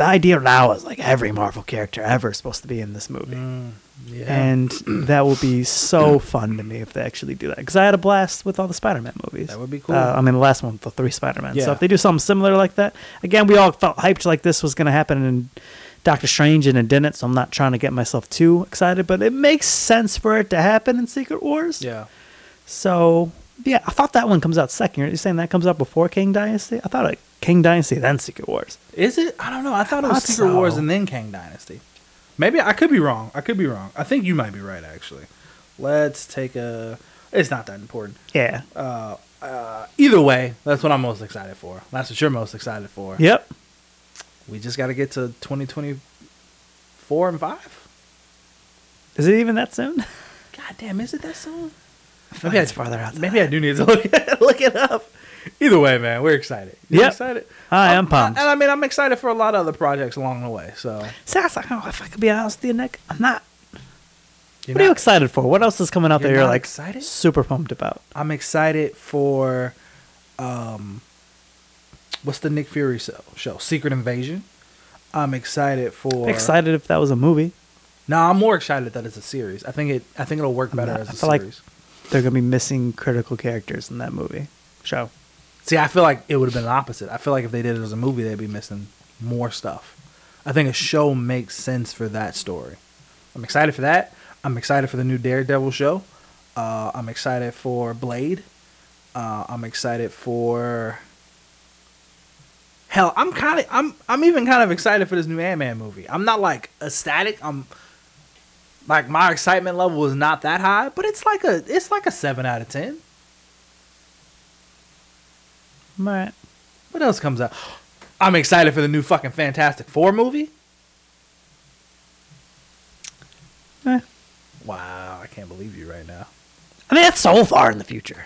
Speaker 1: the idea now is like every Marvel character ever is supposed to be in this movie,
Speaker 2: Mm, yeah.
Speaker 1: and that will be so fun to me if they actually do that. Because I had a blast with all the Spider-Man movies.
Speaker 2: That would be cool.
Speaker 1: Uh, I mean, the last one, the three Spider-Man.
Speaker 2: Yeah.
Speaker 1: So if they do something similar like that, again, we all felt hyped like this was going to happen in Doctor Strange, and it didn't. So I'm not trying to get myself too excited, but it makes sense for it to happen in Secret Wars.
Speaker 2: yeah.
Speaker 1: So yeah, I thought that one comes out second. You're you saying that comes out before Kang Dynasty? I thought like Kang Dynasty then Secret Wars.
Speaker 2: Is it? I don't know. I thought it was
Speaker 1: thought
Speaker 2: Secret Wars and then Kang Dynasty. Maybe I could be wrong. I could be wrong. I think you might be right actually. Let's take a. It's not that important.
Speaker 1: Yeah.
Speaker 2: Uh, uh, either way, that's what I'm most excited for. That's what you're most excited for.
Speaker 1: Yep.
Speaker 2: We just got to get to 2024 and five.
Speaker 1: Is it even that soon?
Speaker 2: God damn, is it that soon?
Speaker 1: Maybe it's farther out.
Speaker 2: Maybe I do need to look look it up. Either way, man, we're excited. You
Speaker 1: Yep.
Speaker 2: excited?
Speaker 1: I am pumped.
Speaker 2: And I mean, I'm excited for a lot of other projects along the way. So
Speaker 1: See, I was like, oh, if I could be honest with you, Nick, I'm not.
Speaker 2: You're
Speaker 1: what are you excited for? What else is coming out
Speaker 2: You're
Speaker 1: that you're like
Speaker 2: excited?
Speaker 1: super pumped about?
Speaker 2: I'm excited for um what's the Nick Fury show? show? Secret Invasion. I'm excited for
Speaker 1: excited if that was a movie.
Speaker 2: No, I'm more excited that it's a series. I think it I think it'll work better
Speaker 1: not-
Speaker 2: as a
Speaker 1: I feel like-
Speaker 2: series.
Speaker 1: They're gonna be missing critical characters in that movie show.
Speaker 2: See, I feel like it would have been the opposite. I feel like if they did it as a movie, they'd be missing more stuff. I think a show makes sense for that story. I'm excited for that. I'm excited for the new Daredevil show. Uh, I'm excited for Blade. Uh, I'm excited for. Hell, I'm kind of I'm I'm even kind of excited for this new Ant Man movie. I'm not like ecstatic. I'm like my excitement level is not that high, but it's like a it's like a seven out of ten.
Speaker 1: Right.
Speaker 2: What else comes out? I'm excited for the new fucking Fantastic Four movie.
Speaker 1: Eh.
Speaker 2: Wow, I can't believe you right now.
Speaker 1: I mean, that's so far in the future.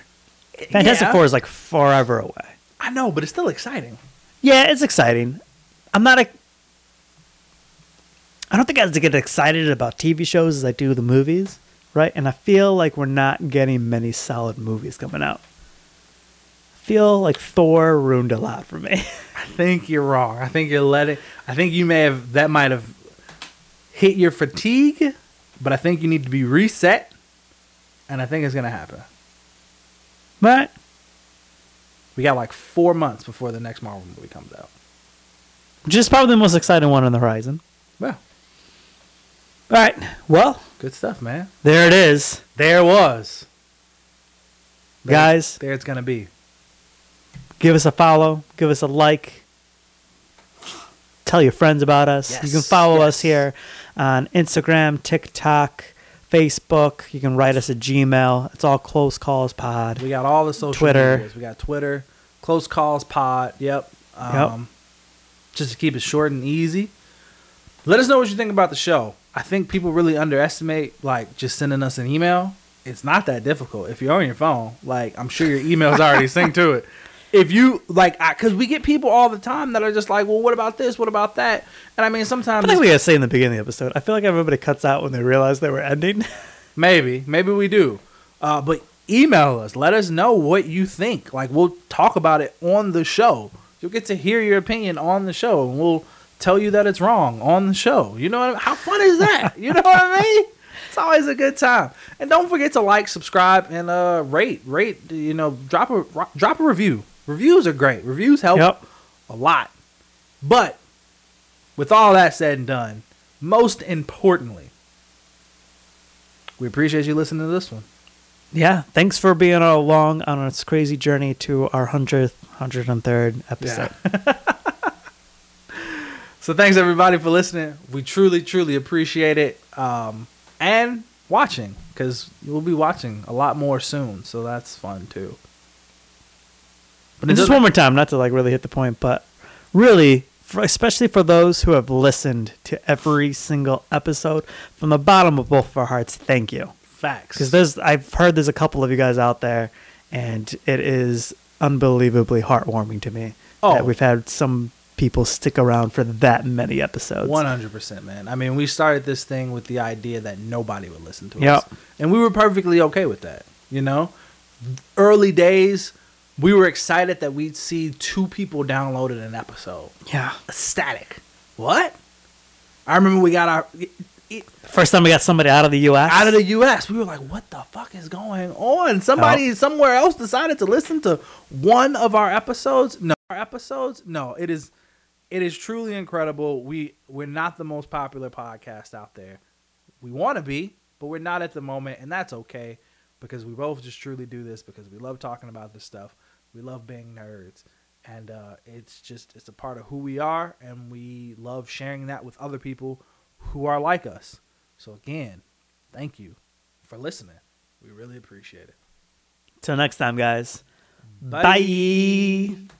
Speaker 1: Fantastic
Speaker 2: Yeah.
Speaker 1: Four is like forever away.
Speaker 2: I know, but it's still exciting.
Speaker 1: Yeah, it's exciting. I'm not a. I don't think I have to get excited about TV shows as I do the movies, right? And I feel like we're not getting many solid movies coming out. Feel like Thor ruined a lot for me.
Speaker 2: I think you're wrong. I think you're letting. I think you may have that might have hit your fatigue, but I think you need to be reset, and I think it's gonna happen.
Speaker 1: Right?
Speaker 2: We got like four months before the next Marvel movie comes out.
Speaker 1: Which is probably the most exciting one on the horizon.
Speaker 2: Yeah.
Speaker 1: All right. Well,
Speaker 2: Good stuff, man.
Speaker 1: there it is.
Speaker 2: There it was. There-
Speaker 1: Guys,
Speaker 2: there it's gonna be.
Speaker 1: Give us a follow, give us a like, tell your friends about us. you can
Speaker 2: Yes,
Speaker 1: follow us here on Instagram, TikTok, Facebook. You can write us a Gmail. It's all Close Calls Pod.
Speaker 2: We got all the social
Speaker 1: Twitter.
Speaker 2: medias. We got Twitter, Close Calls Pod. Yep. Um, Just to keep it short and easy. Let us know what you think about the show. I think people really underestimate like just sending us an email. It's not that difficult. If you're on your phone, like I'm sure your email's already synced to it. If you like, because we get people all the time that are just like, well, what about this? What about that? And I mean, sometimes I
Speaker 1: think we gotta say in the beginning of the episode. I feel like everybody cuts out when they realize they were ending.
Speaker 2: Maybe, maybe we do. Uh, but email us. Let us know what you think. Like we'll talk about it on the show. You'll get to hear your opinion on the show, and we'll tell you that it's wrong on the show. You know what I mean? How fun is that? you know what I mean? It's always a good time. And don't forget to like, subscribe, and uh, rate, rate. You know, drop a drop a review. Reviews are great. Reviews help
Speaker 1: Yep.
Speaker 2: a lot. But with all that said and done, most importantly, we appreciate you listening to this one.
Speaker 1: yeah. Thanks for being along on this crazy journey to our hundredth, hundred and third episode.
Speaker 2: So thanks everybody for listening. We truly, truly appreciate it. Um, and watching because we'll be watching a lot more soon. So that's fun too. But
Speaker 1: just one more time, not to like really hit the point, but really, for, especially for those who have listened to every single episode, from the bottom of both of our hearts, thank you.
Speaker 2: facts.
Speaker 1: Because there's, I've heard there's a couple of you guys out there, and it is unbelievably heartwarming to me
Speaker 2: Oh.
Speaker 1: that we've had some people stick around for that many episodes.
Speaker 2: One hundred percent, man. I mean, we started this thing with the idea that nobody would listen to
Speaker 1: Yep.
Speaker 2: us, and we were perfectly okay with that. You know, early days, we were excited that we'd see two people downloaded an episode.
Speaker 1: Yeah.
Speaker 2: Ecstatic. What? I remember we got our
Speaker 1: First time we got somebody out of the U.S.
Speaker 2: out of the U.S. We were like, "What the fuck is going on?" Somebody somewhere else decided to listen to one of our episodes. No, our episodes. No, it is, it is truly incredible. We we're not the most popular podcast out there. We want to be, but we're not at the moment, and that's okay because we both just truly do this because we love talking about this stuff. We love being nerds, and uh, it's just it's a part of who we are, and we love sharing that with other people who are like us. So again, thank you for listening. We really appreciate it.
Speaker 1: Till next time, guys.
Speaker 2: Bye.
Speaker 1: Bye.